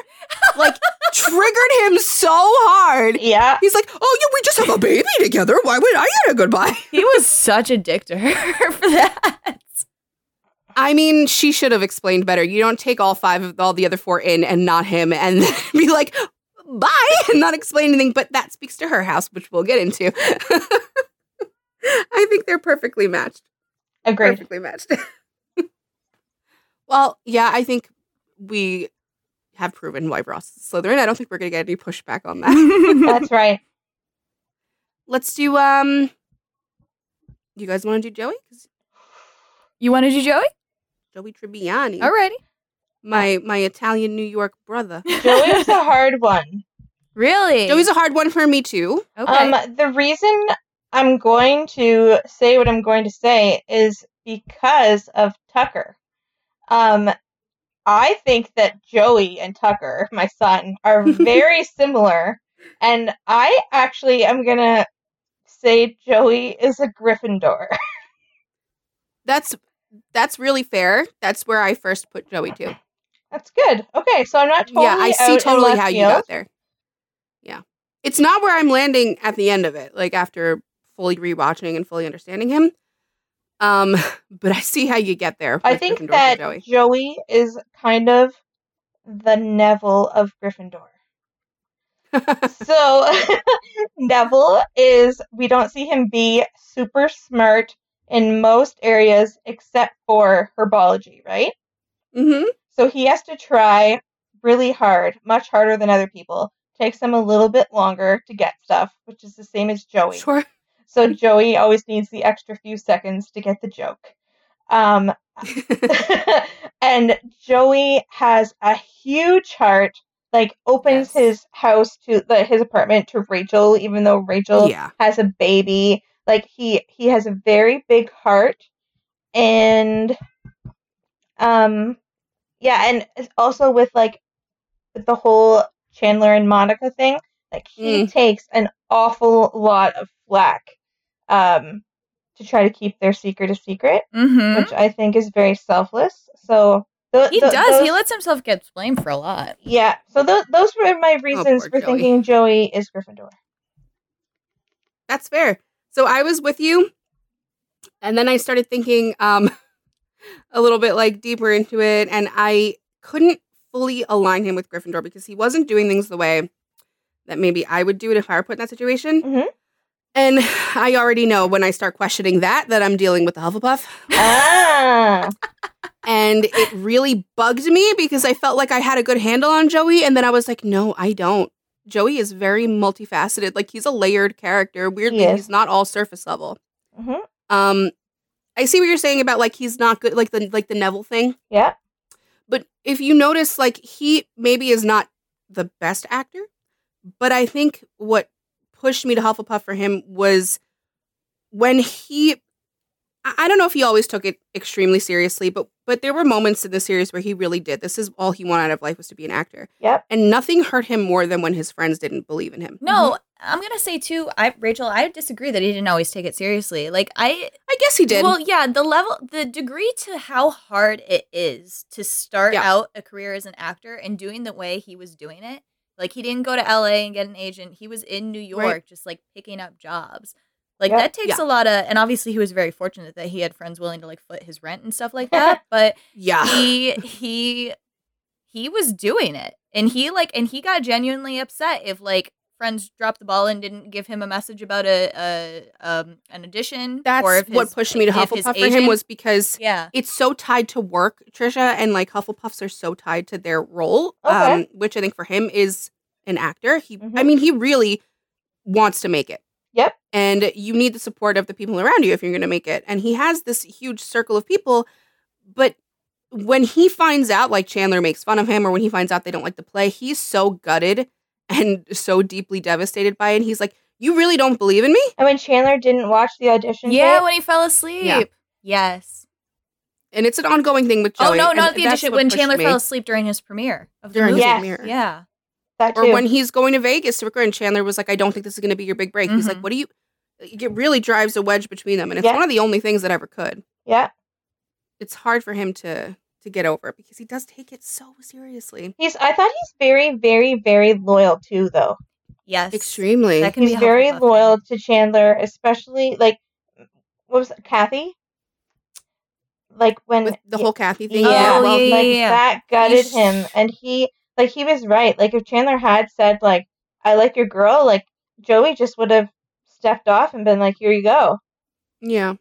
[SPEAKER 1] like triggered him so hard.
[SPEAKER 4] yeah.
[SPEAKER 1] He's like, "Oh yeah, we just have a baby together. Why would I get a goodbye?"
[SPEAKER 3] he was such a dick to her for that.
[SPEAKER 1] I mean, she should have explained better. You don't take all five of all the other four in and not him, and be like, "Bye," and not explain anything. But that speaks to her house, which we'll get into. I think they're perfectly matched.
[SPEAKER 4] Agreed.
[SPEAKER 1] perfectly matched. well, yeah, I think we have proven why Ross is Slytherin. I don't think we're gonna get any pushback on that.
[SPEAKER 4] That's right.
[SPEAKER 1] Let's do um. You guys want to do Joey?
[SPEAKER 3] you want to do Joey?
[SPEAKER 1] Joey Tribbiani,
[SPEAKER 3] Alrighty.
[SPEAKER 1] My my Italian New York brother.
[SPEAKER 4] Joey was a hard one.
[SPEAKER 3] Really?
[SPEAKER 1] Joey's a hard one for me too.
[SPEAKER 3] okay.
[SPEAKER 4] Um, the reason I'm going to say what I'm going to say is because of Tucker. Um, I think that Joey and Tucker, my son, are very similar, and I actually am gonna say Joey is a Gryffindor.
[SPEAKER 1] That's that's really fair. That's where I first put Joey too.
[SPEAKER 4] That's good. Okay, so I'm not totally
[SPEAKER 1] yeah, I see totally
[SPEAKER 4] left
[SPEAKER 1] how you got there. Yeah. It's not where I'm landing at the end of it, like after fully rewatching and fully understanding him. Um, but I see how you get there.
[SPEAKER 4] I think that
[SPEAKER 1] Joey.
[SPEAKER 4] Joey. is kind of the Neville of Gryffindor. so Neville is we don't see him be super smart in most areas except for herbology, right?
[SPEAKER 1] hmm
[SPEAKER 4] So he has to try really hard, much harder than other people. Takes him a little bit longer to get stuff, which is the same as Joey.
[SPEAKER 1] Sure.
[SPEAKER 4] So Joey always needs the extra few seconds to get the joke. Um, and Joey has a huge heart. Like opens
[SPEAKER 3] Yes.
[SPEAKER 4] his house to the, his apartment to Rachel, even though Rachel
[SPEAKER 1] yeah.
[SPEAKER 4] has a baby. Like he he has a very big heart, and um, yeah, and also with like with the whole Chandler and Monica thing, like he takes an awful lot of flack, um, to try to keep their secret a secret,
[SPEAKER 3] Mm-hmm.
[SPEAKER 4] which I think is very selfless. So th-
[SPEAKER 3] He
[SPEAKER 4] th-
[SPEAKER 3] does. He lets himself get blamed for a lot.
[SPEAKER 4] yeah. So th- those were my reasons
[SPEAKER 1] Oh,
[SPEAKER 4] for
[SPEAKER 1] Joey.
[SPEAKER 4] thinking Joey is Gryffindor.
[SPEAKER 1] That's fair. So I was with you, and then I started thinking um, a little bit like deeper into it, and I couldn't fully align him with Gryffindor because he wasn't doing things the way that maybe I would do it if I were put in that situation.
[SPEAKER 4] Mhm.
[SPEAKER 1] And I already know when I start questioning that that I'm dealing with the Hufflepuff.
[SPEAKER 4] ah,
[SPEAKER 1] And it really bugged me because I felt like I had a good handle on Joey. And then I was like, no, I don't. Joey is very multifaceted. Like he's a layered character. Weirdly,
[SPEAKER 4] is.
[SPEAKER 1] he's not all surface level.
[SPEAKER 4] hmm
[SPEAKER 1] Um, I see what you're saying about like he's not good, like the like the Neville thing.
[SPEAKER 4] yeah,
[SPEAKER 1] But if you notice, like he maybe is not the best actor, but I think what pushed me to Hufflepuff for him was when he. I I don't know if he always took it extremely seriously, but but there were moments in the series where he really did. This is all he wanted out of life was to be an actor,
[SPEAKER 4] yep.
[SPEAKER 1] and nothing hurt him more than when his friends didn't believe in him.
[SPEAKER 3] No, mm-hmm. I'm gonna say too. I Rachel, I disagree that he didn't always take it seriously. Like I,
[SPEAKER 1] I guess he did.
[SPEAKER 3] Well, yeah, the level, the degree to how hard it is to start
[SPEAKER 1] Yeah.
[SPEAKER 3] out a career as an actor and doing the way he was doing it. Like he didn't go to LA and get an agent. He was in New York,
[SPEAKER 1] Right.
[SPEAKER 3] just like picking up jobs. Like
[SPEAKER 4] Yeah.
[SPEAKER 3] that takes
[SPEAKER 1] Yeah.
[SPEAKER 3] a lot of, and obviously he was very fortunate that he had friends willing to like foot his rent and stuff like that. but
[SPEAKER 1] yeah,
[SPEAKER 3] he he he was doing it, and he like, and he got genuinely upset if like friends dropped the ball and didn't give him a message about a, a um an audition.
[SPEAKER 1] that's
[SPEAKER 3] or if
[SPEAKER 1] what pushed me to Hufflepuff for him was because
[SPEAKER 3] yeah.
[SPEAKER 1] it's so tied to work, Trisha, and like Hufflepuffs are so tied to their role,
[SPEAKER 4] Okay.
[SPEAKER 1] um, which I think for him is an actor. He, I
[SPEAKER 4] Mhm.
[SPEAKER 1] mean, he really wants to make it.
[SPEAKER 4] Yep.
[SPEAKER 1] And you need the support of the people around you if you're going to make it. And he has this huge circle of people, but when he finds out, like Chandler makes fun of him, or when he finds out they don't like the play, he's so gutted and so deeply devastated by it. He's like, "You really don't believe in me?"
[SPEAKER 4] And when Chandler didn't watch the audition,
[SPEAKER 3] Yeah,
[SPEAKER 4] tape,
[SPEAKER 3] when he fell asleep. Yeah. Yes.
[SPEAKER 1] And it's an ongoing thing with Joey.
[SPEAKER 3] oh no,
[SPEAKER 1] and
[SPEAKER 3] not the audition. When Chandler
[SPEAKER 1] me.
[SPEAKER 3] fell asleep during his premiere of the
[SPEAKER 1] during
[SPEAKER 3] movie.
[SPEAKER 1] his
[SPEAKER 4] Yes.
[SPEAKER 1] premiere.
[SPEAKER 3] Yeah.
[SPEAKER 4] that too.
[SPEAKER 1] or when he's going to Vegas to record, and Chandler was like, "I don't think this is going to be your big break." He's like,
[SPEAKER 3] Mhm.
[SPEAKER 1] "What do you?" It really drives a wedge between them, and it's
[SPEAKER 4] Yeah.
[SPEAKER 1] one of the only things that ever could.
[SPEAKER 4] yeah,
[SPEAKER 1] It's hard for him to to get over because he does take it so seriously.
[SPEAKER 4] he's. I thought he's very, very, very loyal too, though.
[SPEAKER 3] Yes.
[SPEAKER 1] Extremely.
[SPEAKER 3] That can
[SPEAKER 4] He's
[SPEAKER 3] be
[SPEAKER 4] very loyal to Chandler, especially like what was it, Kathy? Like when
[SPEAKER 1] with the
[SPEAKER 4] yeah,
[SPEAKER 1] whole Kathy thing.
[SPEAKER 4] yeah,
[SPEAKER 3] Oh,
[SPEAKER 1] well,
[SPEAKER 3] yeah,
[SPEAKER 4] like
[SPEAKER 3] yeah.
[SPEAKER 4] that gutted
[SPEAKER 3] He's-
[SPEAKER 4] him, and he like he was right. Like if Chandler had said like I like your girl, like Joey just would have stepped off and been like, here you go.
[SPEAKER 1] yeah.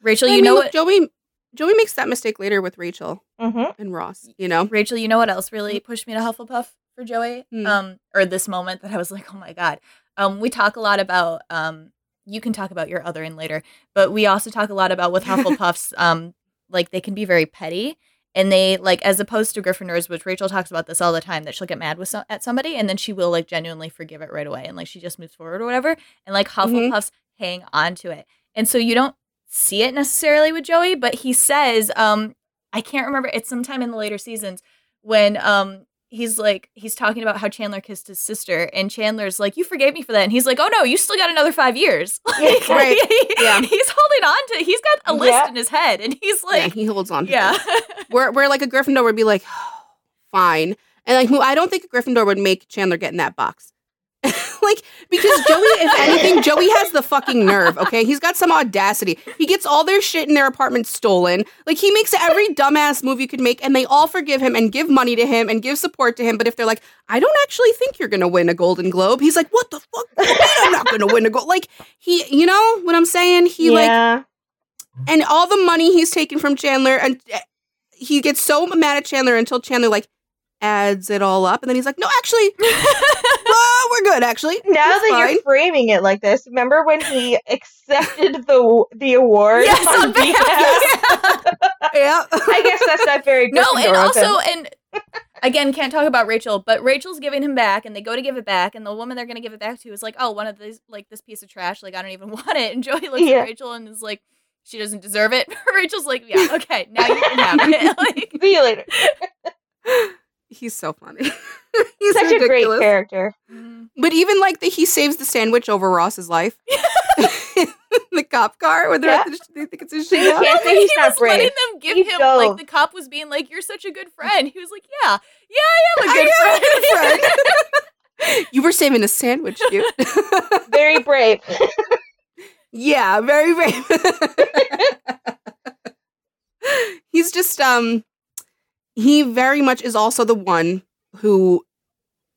[SPEAKER 3] Rachel,
[SPEAKER 1] I
[SPEAKER 3] you
[SPEAKER 1] mean,
[SPEAKER 3] know
[SPEAKER 1] look,
[SPEAKER 3] what?
[SPEAKER 1] Joey. Joey makes that mistake later with Rachel
[SPEAKER 4] Mm-hmm.
[SPEAKER 1] and Ross. You know.
[SPEAKER 3] Rachel, you know what else really pushed me to Hufflepuff for Joey?
[SPEAKER 1] Hmm.
[SPEAKER 3] Um, or this moment that I was like, oh my god. Um, we talk a lot about um, you can talk about your other in later, but we also talk a lot about with Hufflepuffs. um, like they can be very petty, and they like as opposed to Gryffindors, which Rachel talks about this all the time, that she'll get mad with some, at somebody and then she will like genuinely forgive it right away, and like she just moves forward or whatever. And like
[SPEAKER 1] Mhm.
[SPEAKER 3] Hufflepuffs hang on to it, and so you don't see it necessarily with Joey, but he says, um, I can't remember. It's sometime in the later seasons when um he's like he's talking about how Chandler kissed his sister, and Chandler's like, "You forgave me for that," and he's like, "Oh no, you still got another five years." Like,
[SPEAKER 1] Right. Yeah.
[SPEAKER 3] He's holding on to. He's got a list
[SPEAKER 4] Yeah.
[SPEAKER 3] in his head, and he's
[SPEAKER 1] yeah,
[SPEAKER 3] like,
[SPEAKER 1] he holds on. To
[SPEAKER 3] "Yeah,
[SPEAKER 1] things. Where where like a Gryffindor would be like, fine, and like I don't think a Gryffindor would make Chandler get in that box. Like because Joey, if anything, Joey has the fucking nerve. Okay, he's got some audacity. He gets all their shit in their apartment stolen. Like he makes every dumbass move you could make, and they all forgive him and give money to him and give support to him. But if they're like, I don't actually think you're gonna win a Golden Globe, he's like, What the fuck? What do you mean I'm not gonna win a gold. Like he, you know what I'm saying? He like and all the money he's taken from Chandler, and uh, he gets so mad at Chandler until Chandler like adds it all up, and then he's like, "No, actually, well, we're good. Actually,
[SPEAKER 4] now that
[SPEAKER 1] fine."
[SPEAKER 4] you're framing it like this, remember when he accepted the the award
[SPEAKER 3] Yes,
[SPEAKER 4] on
[SPEAKER 3] on behalf-
[SPEAKER 4] behalf?
[SPEAKER 1] yeah,
[SPEAKER 4] I guess that's not very
[SPEAKER 3] No, and
[SPEAKER 4] of
[SPEAKER 3] also, and again, can't talk about Rachel, but Rachel's giving him back, and they go to give it back, and the woman they're gonna give it back to is like, "Oh, one of these, like this piece of trash. Like I don't even want it." And Joey looks
[SPEAKER 4] Yeah.
[SPEAKER 3] at Rachel and is like, "She doesn't deserve it." Rachel's like, "Yeah, okay, now you can have it." like,
[SPEAKER 4] See you later.
[SPEAKER 1] He's so funny. he's
[SPEAKER 4] Such a great character.
[SPEAKER 3] mm,
[SPEAKER 1] But even like that, he saves the sandwich over Ross's life. the cop car, where they're at the, they think it's a
[SPEAKER 4] So can't say
[SPEAKER 3] he
[SPEAKER 4] he's not
[SPEAKER 3] was letting them give
[SPEAKER 4] He's
[SPEAKER 3] him
[SPEAKER 4] dull.
[SPEAKER 3] like the cop was being like, "You're such a good friend." He was like, "Yeah, yeah, I am a good
[SPEAKER 1] I am a
[SPEAKER 3] friend."
[SPEAKER 1] good friend. you were saving a sandwich, dude.
[SPEAKER 4] Very brave.
[SPEAKER 1] Yeah, very, brave. He's just um he very much is also the one who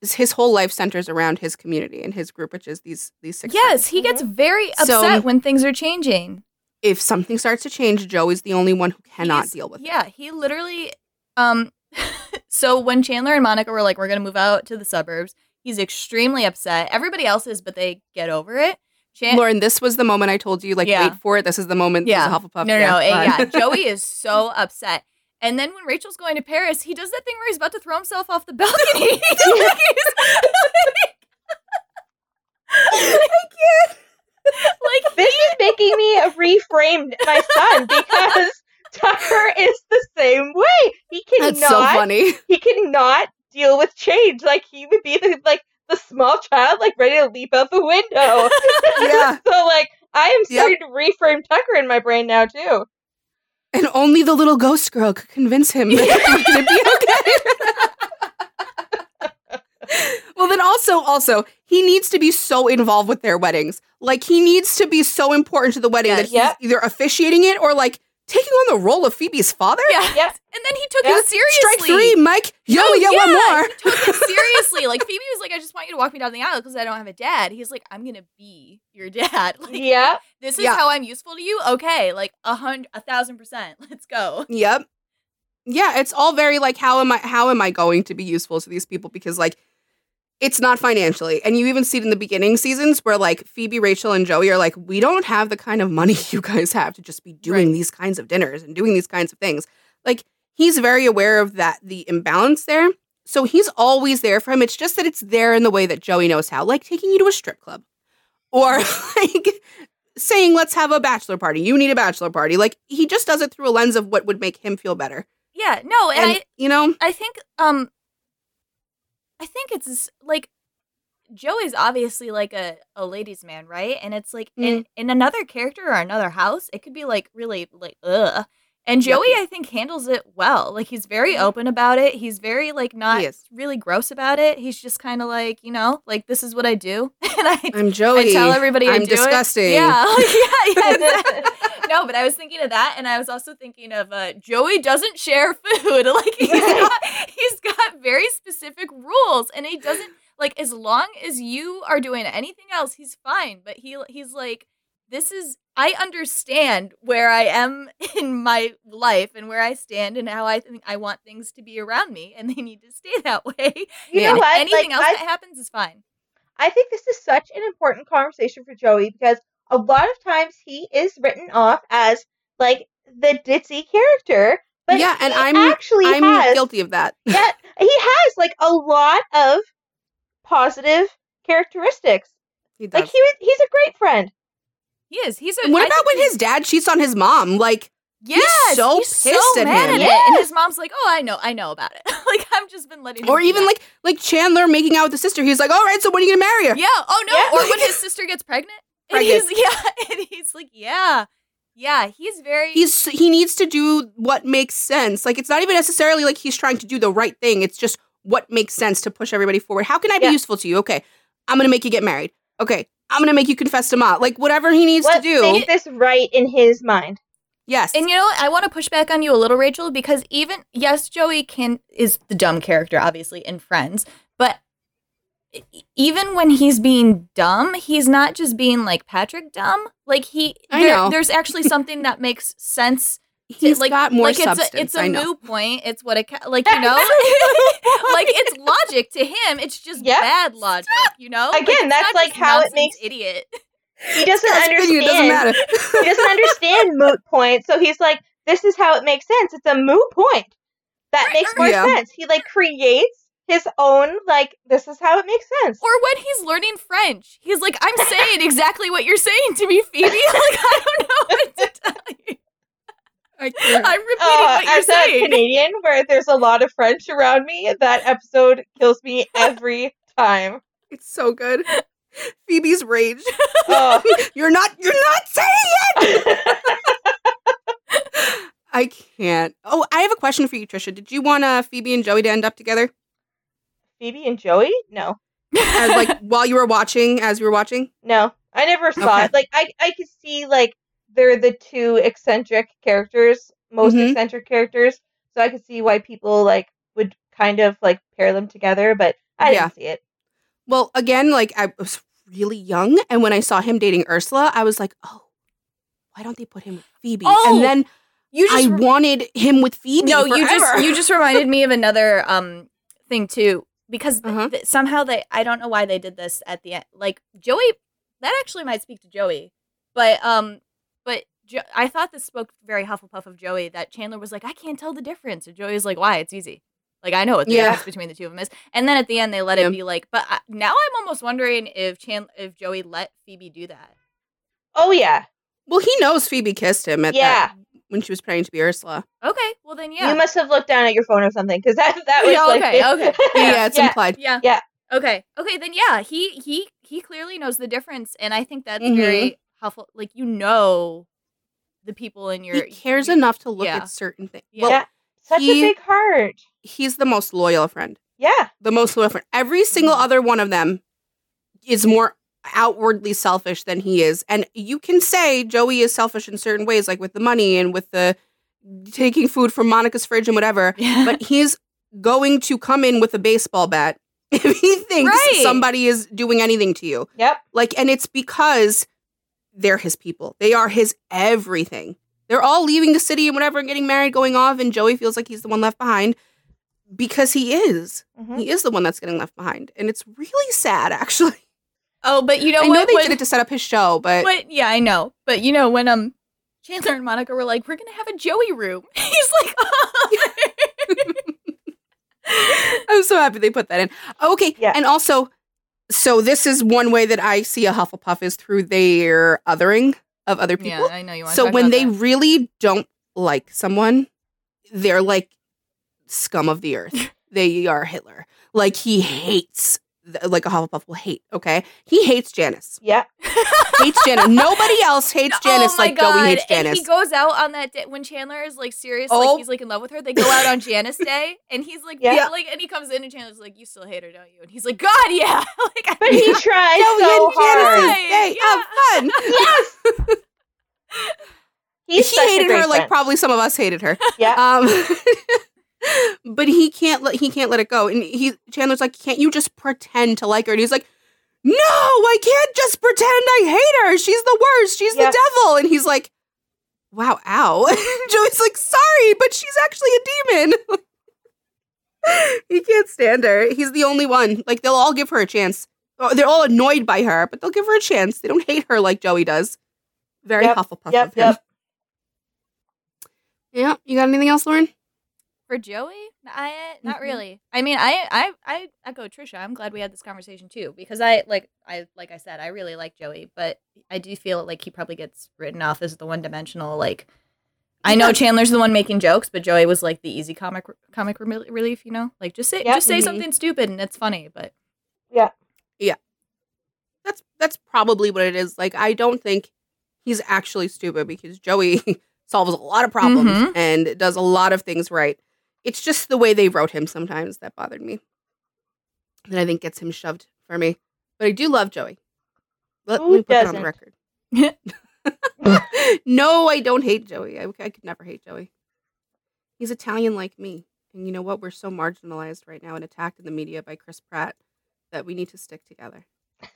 [SPEAKER 1] his whole life centers around his community and his group, which is these these six.
[SPEAKER 3] yes,
[SPEAKER 1] friends.
[SPEAKER 3] he gets very
[SPEAKER 1] So-
[SPEAKER 3] upset when things are changing.
[SPEAKER 1] If something starts to change, Joe is the only one who cannot
[SPEAKER 3] He's-
[SPEAKER 1] deal with it.
[SPEAKER 3] Yeah, he literally um so when Chandler and Monica were like we're going to move out to the suburbs, he's extremely upset. Everybody else is but they get over it. Chan-
[SPEAKER 1] Lauren, this was the moment I told you, like,
[SPEAKER 3] Yeah.
[SPEAKER 1] wait for it. This is the moment.
[SPEAKER 3] Yeah.
[SPEAKER 1] Hufflepuff.
[SPEAKER 3] no, no, no,
[SPEAKER 1] yeah,
[SPEAKER 3] yeah, Joey is so upset. And then when Rachel's going to Paris, he does that thing where he's about to throw himself off the balcony. Like, he's- like
[SPEAKER 4] This is making me reframe my son because Tucker is the same way. He
[SPEAKER 1] That's
[SPEAKER 4] cannot.
[SPEAKER 1] so funny.
[SPEAKER 4] He cannot deal with change. Like he would be the like the small child, like ready to leap out the window.
[SPEAKER 1] Yeah.
[SPEAKER 4] so like I am
[SPEAKER 1] Yep.
[SPEAKER 4] starting to reframe Tucker in my brain now too.
[SPEAKER 1] And only the little ghost girl could convince him that it was gonna be okay. well, then also, also, he needs to be so involved with their weddings. Like he needs to be so important to the wedding
[SPEAKER 3] Yes.
[SPEAKER 1] that he's
[SPEAKER 4] Yep.
[SPEAKER 1] either officiating it or like taking on the role of Phoebe's father.
[SPEAKER 3] yeah.
[SPEAKER 4] Yep.
[SPEAKER 3] And then he took
[SPEAKER 4] Yeah.
[SPEAKER 3] it seriously.
[SPEAKER 1] Strike three, Mike. Yo,
[SPEAKER 3] No,
[SPEAKER 1] we got one more.
[SPEAKER 3] He took it seriously. Like Phoebe was like, "I just want you to walk me down the aisle because I don't have a dad." He's like, "I'm gonna be your dad. Like,
[SPEAKER 4] Yeah.
[SPEAKER 3] this is
[SPEAKER 1] Yeah.
[SPEAKER 3] how I'm useful to you. Okay, like a hundred, a thousand percent. Let's go."
[SPEAKER 1] Yep. Yeah, it's all very like how am I how am I going to be useful to these people because like it's not financially. And you even see it in the beginning seasons where like Phoebe, Rachel and Joey are like we don't have the kind of money you guys have to just be doing
[SPEAKER 3] Right.
[SPEAKER 1] these kinds of dinners and doing these kinds of things. Like he's very aware of that the imbalance there. So he's always there for him. It's just that it's there in the way that Joey knows how, like taking you to a strip club or like saying let's have a bachelor party. You need a bachelor party. Like he just does it through a lens of what would make him feel better.
[SPEAKER 3] Yeah, no, and,
[SPEAKER 1] And,
[SPEAKER 3] I,
[SPEAKER 1] you know,
[SPEAKER 3] I think, um, I think it's like Joey's obviously like a, a ladies' man, right? And it's like in, mm. in another character or another house, it could be like really like ugh. And
[SPEAKER 1] Yep.
[SPEAKER 3] Joey, I think, handles it well. Like he's very mm-hmm. open about it. He's very like not really gross about it. He's just kind of like you know, like this is what I do, and I
[SPEAKER 1] I'm Joey.
[SPEAKER 3] I tell everybody
[SPEAKER 1] I'm
[SPEAKER 3] do it.
[SPEAKER 1] disgusting.
[SPEAKER 3] Yeah, yeah, yeah. exactly. no, but I was thinking of that, and I was also thinking of uh, Joey doesn't share food. Like he's got, he's got very specific rules, and he doesn't like as long as you are doing anything else, he's fine. But he he's like, this is I understand where I am in my life and where I stand and how I think I want things to be around me, and they need to stay that way.
[SPEAKER 4] You know what?
[SPEAKER 3] Anything
[SPEAKER 4] Like,
[SPEAKER 3] else
[SPEAKER 4] I,
[SPEAKER 3] that happens is fine.
[SPEAKER 4] I think this is such an important conversation for Joey because a lot of times he is written off as like the ditzy character, but
[SPEAKER 1] Yeah, and I'm-
[SPEAKER 4] actually
[SPEAKER 1] I'm
[SPEAKER 4] has
[SPEAKER 1] guilty of that.
[SPEAKER 4] yeah, he has like a lot of positive characteristics.
[SPEAKER 1] He does.
[SPEAKER 4] Like he was, he's a great friend.
[SPEAKER 3] He is. He's a.
[SPEAKER 1] And what
[SPEAKER 3] I
[SPEAKER 1] about when his dad cheats on his mom? Like,
[SPEAKER 3] Yes,
[SPEAKER 1] so
[SPEAKER 3] he's so
[SPEAKER 1] pissed at him.
[SPEAKER 3] at it, and his mom's like, "Oh, I know, I know about it. like I've just been letting." him
[SPEAKER 1] or even
[SPEAKER 3] that."
[SPEAKER 1] like like Chandler making out with the sister. He's like, all right, so when are you gonna marry her?
[SPEAKER 3] yeah, oh no,
[SPEAKER 4] Yeah.
[SPEAKER 3] or when his sister gets pregnant, and he's yeah, and he's like, yeah, yeah, he's very
[SPEAKER 1] He's he needs to do what makes sense. Like it's not even necessarily like he's trying to do the right thing. It's just what makes sense to push everybody forward. How can I be
[SPEAKER 4] Yeah.
[SPEAKER 1] useful to you? Okay. I'm gonna make you get married. Okay, I'm gonna make you confess to Ma. Like whatever he needs
[SPEAKER 4] Let's
[SPEAKER 1] to do.
[SPEAKER 4] make this right in his mind.
[SPEAKER 1] yes.
[SPEAKER 3] And you know what? I want to push back on you a little, Rachel, because even yes, Joey can is the dumb character, obviously, in Friends, but even when he's being dumb, he's not just being like Patrick dumb. Like he,
[SPEAKER 1] I
[SPEAKER 3] there-
[SPEAKER 1] know.
[SPEAKER 3] there's actually something that makes sense. to-
[SPEAKER 1] He's
[SPEAKER 3] like,
[SPEAKER 1] got more
[SPEAKER 3] like
[SPEAKER 1] substance.
[SPEAKER 3] It's a, it's
[SPEAKER 1] I
[SPEAKER 3] a
[SPEAKER 1] know.
[SPEAKER 3] moot point. It's what it ca- like you know, like it's logic to him. It's just
[SPEAKER 4] Yep.
[SPEAKER 3] bad logic, you know.
[SPEAKER 4] Again,
[SPEAKER 3] it's
[SPEAKER 4] that's like how it makes-
[SPEAKER 3] idiot.
[SPEAKER 4] He doesn't
[SPEAKER 1] That's you,
[SPEAKER 4] understand.
[SPEAKER 1] It doesn't matter.
[SPEAKER 4] he doesn't understand moot point, so he's like, "This is how it makes sense. It's a moot point that makes more
[SPEAKER 1] Yeah.
[SPEAKER 4] sense." He like creates his own like, "This is how it makes sense."
[SPEAKER 3] Or when he's learning French, he's like, I'm saying exactly what you're saying to me, Phoebe. Like, I don't know what to tell you.
[SPEAKER 1] I can't.
[SPEAKER 3] I'm repeating
[SPEAKER 4] Uh,
[SPEAKER 3] what you're
[SPEAKER 4] as a
[SPEAKER 3] saying.
[SPEAKER 4] Canadian, where there's a lot of French around me, that episode kills me every time.
[SPEAKER 1] It's so good. Phoebe's rage.
[SPEAKER 4] Oh.
[SPEAKER 1] You're not. You're not saying it. I can't. Oh, I have a question for you, Trisha. Did you want uh, Phoebe and Joey to end up together?
[SPEAKER 4] Phoebe and Joey? No,
[SPEAKER 1] As, like while you were watching, as you were watching.
[SPEAKER 4] no, I never saw
[SPEAKER 1] Okay.
[SPEAKER 4] it. Like I, I could see like they're the two eccentric characters, most
[SPEAKER 1] Mhm.
[SPEAKER 4] eccentric characters. So I could see why people like would kind of like pair them together, but I
[SPEAKER 1] Yeah.
[SPEAKER 4] didn't see it.
[SPEAKER 1] Well, again, like I was really young, and when I saw him dating Ursula, I was like, oh, why don't they put him with Phoebe?
[SPEAKER 3] Oh,
[SPEAKER 1] and then
[SPEAKER 3] you just
[SPEAKER 1] I
[SPEAKER 3] just
[SPEAKER 1] wanted him with Phoebe.
[SPEAKER 3] no, you just you just reminded me of another um thing too because
[SPEAKER 1] Uh-huh.
[SPEAKER 3] th- somehow they I don't know why they did this at the end. Like Joey, that actually might speak to Joey, but um, but jo- I thought this spoke very Hufflepuff of Joey that Chandler was like, I can't tell the difference, and Joey's like, Why? It's easy. Like I know what the
[SPEAKER 1] Yeah.
[SPEAKER 3] difference between the two of them is, and then at the end they let
[SPEAKER 1] Yeah.
[SPEAKER 3] it be like. But I, now I'm almost wondering if Chan if Joey let Phoebe do that.
[SPEAKER 4] Oh yeah,
[SPEAKER 1] Well, he knows Phoebe kissed him at
[SPEAKER 4] yeah.
[SPEAKER 1] that when she was praying to be Ursula.
[SPEAKER 3] Okay, well then yeah,
[SPEAKER 4] You must have looked down at your phone or something because that that was
[SPEAKER 3] Yeah,
[SPEAKER 4] like
[SPEAKER 3] okay, okay.
[SPEAKER 1] Yeah, it's
[SPEAKER 4] yeah.
[SPEAKER 1] implied.
[SPEAKER 3] Yeah.
[SPEAKER 4] Yeah.
[SPEAKER 3] Okay. Okay. Then yeah, he he he clearly knows the difference, and I think that's
[SPEAKER 1] Mhm.
[SPEAKER 3] very helpful. Like you know, the people in your
[SPEAKER 1] He cares
[SPEAKER 3] you-
[SPEAKER 1] enough to look
[SPEAKER 3] yeah.
[SPEAKER 1] at certain things.
[SPEAKER 3] Yeah.
[SPEAKER 1] Well,
[SPEAKER 4] Yeah. Such
[SPEAKER 1] he-
[SPEAKER 4] a big heart.
[SPEAKER 1] he's the most loyal friend.
[SPEAKER 4] Yeah.
[SPEAKER 1] The most loyal friend. Every single
[SPEAKER 3] Mhm.
[SPEAKER 1] other one of them is more outwardly selfish than he is. And you can say Joey is selfish in certain ways, like with the money and with the taking food from Monica's fridge and whatever.
[SPEAKER 3] Yeah.
[SPEAKER 1] But he's going to come in with a baseball bat if he thinks
[SPEAKER 3] Right.
[SPEAKER 1] somebody is doing anything to you.
[SPEAKER 4] Yep.
[SPEAKER 1] Like, and it's because they're his people. They are his everything. They're all leaving the city and whatever, and getting married, going off, and Joey feels like he's the one left behind because he is.
[SPEAKER 4] Mhm.
[SPEAKER 1] He is the one that's getting left behind, and it's really sad, actually.
[SPEAKER 3] Oh, but you know
[SPEAKER 1] I
[SPEAKER 3] what?
[SPEAKER 1] know they
[SPEAKER 3] when,
[SPEAKER 1] did it to set up his show, but
[SPEAKER 3] But yeah, I know. But you know when um Chandler and Monica were like, "We're gonna have a Joey room," he's like, "Oh."
[SPEAKER 1] I'm so happy they put that in. Okay,
[SPEAKER 4] Yeah.
[SPEAKER 1] and also, so this is one way that I see a Hufflepuff is through their othering of other people.
[SPEAKER 3] yeah,
[SPEAKER 1] people.
[SPEAKER 3] I know you want.
[SPEAKER 1] so when they really don't like someone, they're like scum of the earth. they are Hitler. Like he hates, like a Hufflepuff will hate. Okay, he hates Janice.
[SPEAKER 4] Yeah.
[SPEAKER 1] Hates Janice. Nobody else hates Janice
[SPEAKER 3] oh
[SPEAKER 1] like Joey hates
[SPEAKER 3] And
[SPEAKER 1] Janice.
[SPEAKER 3] he goes out on that day when Chandler is like serious,
[SPEAKER 1] Oh.
[SPEAKER 3] like he's like in love with her. They go out on Janice Day, and he's like,
[SPEAKER 4] Yeah.
[SPEAKER 3] yeah, like, and he comes in, and Chandler's like, "You still hate her, don't you?" And he's like, "God, yeah." like,
[SPEAKER 4] But he tried
[SPEAKER 1] Joey
[SPEAKER 4] so
[SPEAKER 1] and
[SPEAKER 4] hard.
[SPEAKER 1] Day
[SPEAKER 3] Right,
[SPEAKER 1] of fun.
[SPEAKER 4] He's
[SPEAKER 1] he hated her like probably some of us hated her.
[SPEAKER 4] Yeah.
[SPEAKER 1] Um, but he can't let he can't let it go. And he Chandler's like, can't you just pretend to like her? And he's like, no, I can't just pretend I hate her. She's the worst. She's the devil. And he's like, wow, ow. Joey's like, sorry, but she's actually a demon. he can't stand her. He's the only one. Like they'll all give her a chance. Oh, They're all annoyed by her, but they'll give her a chance. They don't hate her like Joey does. Very
[SPEAKER 4] Yep,
[SPEAKER 1] Hufflepuff
[SPEAKER 4] Yep.
[SPEAKER 1] of him.
[SPEAKER 4] Yep.
[SPEAKER 1] Yeah. You got anything else, Lauren?
[SPEAKER 3] For Joey, I not
[SPEAKER 1] Mhm.
[SPEAKER 3] really. I mean, I I I echo Trisha. I'm glad we had this conversation too because I like I like I said I really like Joey, but I do feel like he probably gets written off as the one dimensional. Like I know Chandler's the one making jokes, but Joey was like the easy comic comic rel- relief. You know, like just say
[SPEAKER 4] Yep.
[SPEAKER 3] just say
[SPEAKER 1] Mhm.
[SPEAKER 3] something stupid and it's funny. But Yeah. Yeah.
[SPEAKER 1] that's that's probably what it is. Like I don't think he's actually stupid because Joey solves a lot of problems
[SPEAKER 3] Mhm.
[SPEAKER 1] and does a lot of things right. It's just the way they wrote him sometimes that bothered me. That I think gets him shoved for me. But I do love Joey. Let
[SPEAKER 4] Who
[SPEAKER 1] me put that on
[SPEAKER 4] doesn't?
[SPEAKER 1] record. no, I don't hate Joey. I, I could never hate Joey. He's Italian like me. And you know what? We're so marginalized right now and attacked in the media by Chris Pratt that we need to stick together.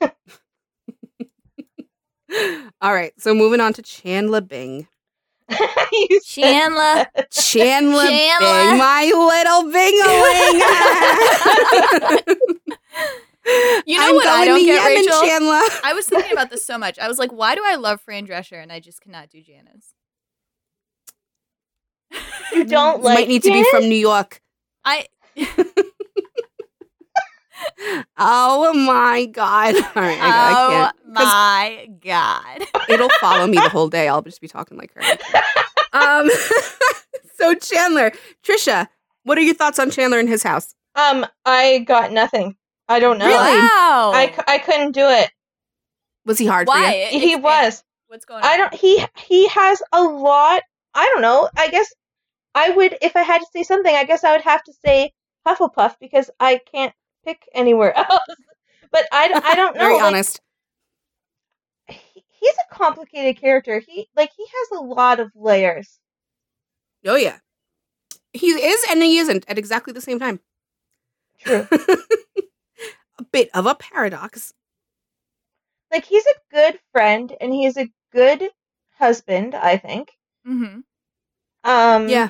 [SPEAKER 1] All right. So moving on to Chandler Bing.
[SPEAKER 4] You said
[SPEAKER 3] Chandler.
[SPEAKER 1] Chandler,
[SPEAKER 3] Chandler.
[SPEAKER 1] Bing, my little bingaling.
[SPEAKER 3] You know
[SPEAKER 1] I'm
[SPEAKER 3] what I
[SPEAKER 1] going
[SPEAKER 3] don't get,
[SPEAKER 1] Yemen,
[SPEAKER 3] Rachel?
[SPEAKER 1] Chandler.
[SPEAKER 3] I was thinking about this so much. I was like, why do I love Fran Drescher and I just cannot do Janice?
[SPEAKER 4] you don't like
[SPEAKER 1] might need to be from New York.
[SPEAKER 3] I
[SPEAKER 1] Oh my god! All right, I, I
[SPEAKER 3] oh
[SPEAKER 1] can't. 'Cause
[SPEAKER 3] my god.
[SPEAKER 1] It'll follow me the whole day. I'll just be talking like her. Um. so Chandler, Trisha, what are your thoughts on Chandler in his house?
[SPEAKER 4] Um, I got nothing. I don't know.
[SPEAKER 1] Really?
[SPEAKER 3] Wow.
[SPEAKER 4] I, c- I couldn't do it.
[SPEAKER 1] Was he hard
[SPEAKER 3] Why?
[SPEAKER 1] for you?
[SPEAKER 4] He
[SPEAKER 3] Expand.
[SPEAKER 4] was.
[SPEAKER 3] What's going on?
[SPEAKER 4] I don't. He he has a lot. I don't know. I guess I would if I had to say something. I guess I would have to say Hufflepuff because I can't pick anywhere else. But I, don't- I don't know.
[SPEAKER 1] Very
[SPEAKER 4] like,
[SPEAKER 1] honest.
[SPEAKER 4] he- he's a complicated character. He like he has a lot of layers.
[SPEAKER 1] Oh yeah, he is and he isn't at exactly the same time.
[SPEAKER 4] True.
[SPEAKER 1] a bit of a paradox.
[SPEAKER 4] like he's a good friend and he's a good husband. I think.
[SPEAKER 3] Mm-hmm.
[SPEAKER 4] Um.
[SPEAKER 1] Yeah.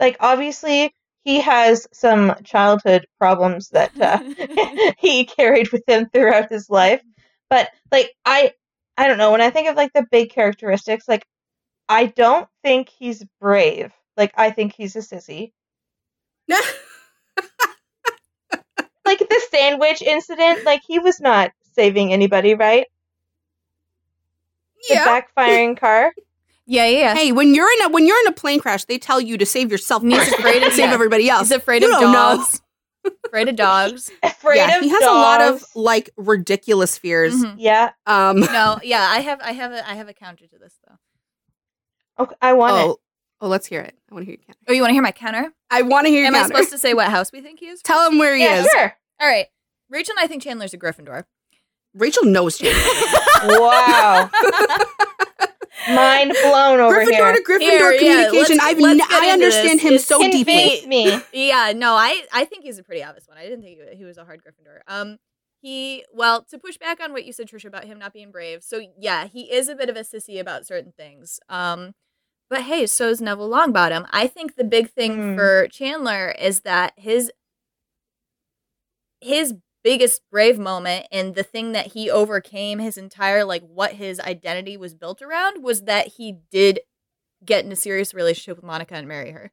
[SPEAKER 4] Like obviously he has some childhood problems that uh, he carried with him throughout his life. But like I I don't know, when I think of like the big characteristics, like I don't think he's brave. Like I think he's a sissy. No. Like the sandwich incident, like he was not saving anybody, right?
[SPEAKER 1] Yeah.
[SPEAKER 4] The backfiring car.
[SPEAKER 3] Yeah, yeah. yeah.
[SPEAKER 1] Hey, when you're in a when you're in a plane crash, they tell you to save yourself
[SPEAKER 3] And he's
[SPEAKER 1] first
[SPEAKER 3] afraid of-
[SPEAKER 1] save
[SPEAKER 3] yeah.
[SPEAKER 1] everybody else.
[SPEAKER 3] He's afraid
[SPEAKER 1] You
[SPEAKER 3] of
[SPEAKER 1] don't know.
[SPEAKER 3] dogs. afraid of dogs.
[SPEAKER 4] Afraid
[SPEAKER 1] yeah,
[SPEAKER 4] of
[SPEAKER 1] he has a lot of like ridiculous fears.
[SPEAKER 3] Mhm.
[SPEAKER 4] Yeah.
[SPEAKER 1] Um,
[SPEAKER 3] No, yeah, I have, I have, a, I have a counter to this though.
[SPEAKER 4] Okay, I want it.
[SPEAKER 1] oh, oh, let's hear it. I want to hear your counter.
[SPEAKER 3] Oh, you want to hear my counter?
[SPEAKER 1] I want to hear your
[SPEAKER 3] Am I
[SPEAKER 1] counter.
[SPEAKER 3] supposed to say what house we think he is?
[SPEAKER 1] Tell him where he
[SPEAKER 4] yeah,
[SPEAKER 1] is.
[SPEAKER 4] sure.
[SPEAKER 3] All right, Rachel and I think Chandler's a Gryffindor.
[SPEAKER 1] Rachel knows Chandler.
[SPEAKER 4] Wow. Mind blown over
[SPEAKER 1] Gryffindor
[SPEAKER 4] here.
[SPEAKER 1] to Gryffindor
[SPEAKER 3] Here, yeah,
[SPEAKER 1] communication.
[SPEAKER 3] let's-
[SPEAKER 1] I've
[SPEAKER 3] let's
[SPEAKER 1] n- I understand
[SPEAKER 3] this.
[SPEAKER 1] him
[SPEAKER 3] It's
[SPEAKER 1] so deeply.
[SPEAKER 4] Me.
[SPEAKER 3] Yeah, no, I I think he's a pretty obvious one. I didn't think he, he was a hard Gryffindor. Um, he well to push back on what you said, Trisha, about him not being brave. So yeah, he is a bit of a sissy about certain things. Um, but hey, so is Neville Longbottom. I think the big thing
[SPEAKER 4] Hmm.
[SPEAKER 3] for Chandler is that his his biggest brave moment and the thing that he overcame his entire like what his identity was built around was that he did get in a serious relationship with Monica and marry her.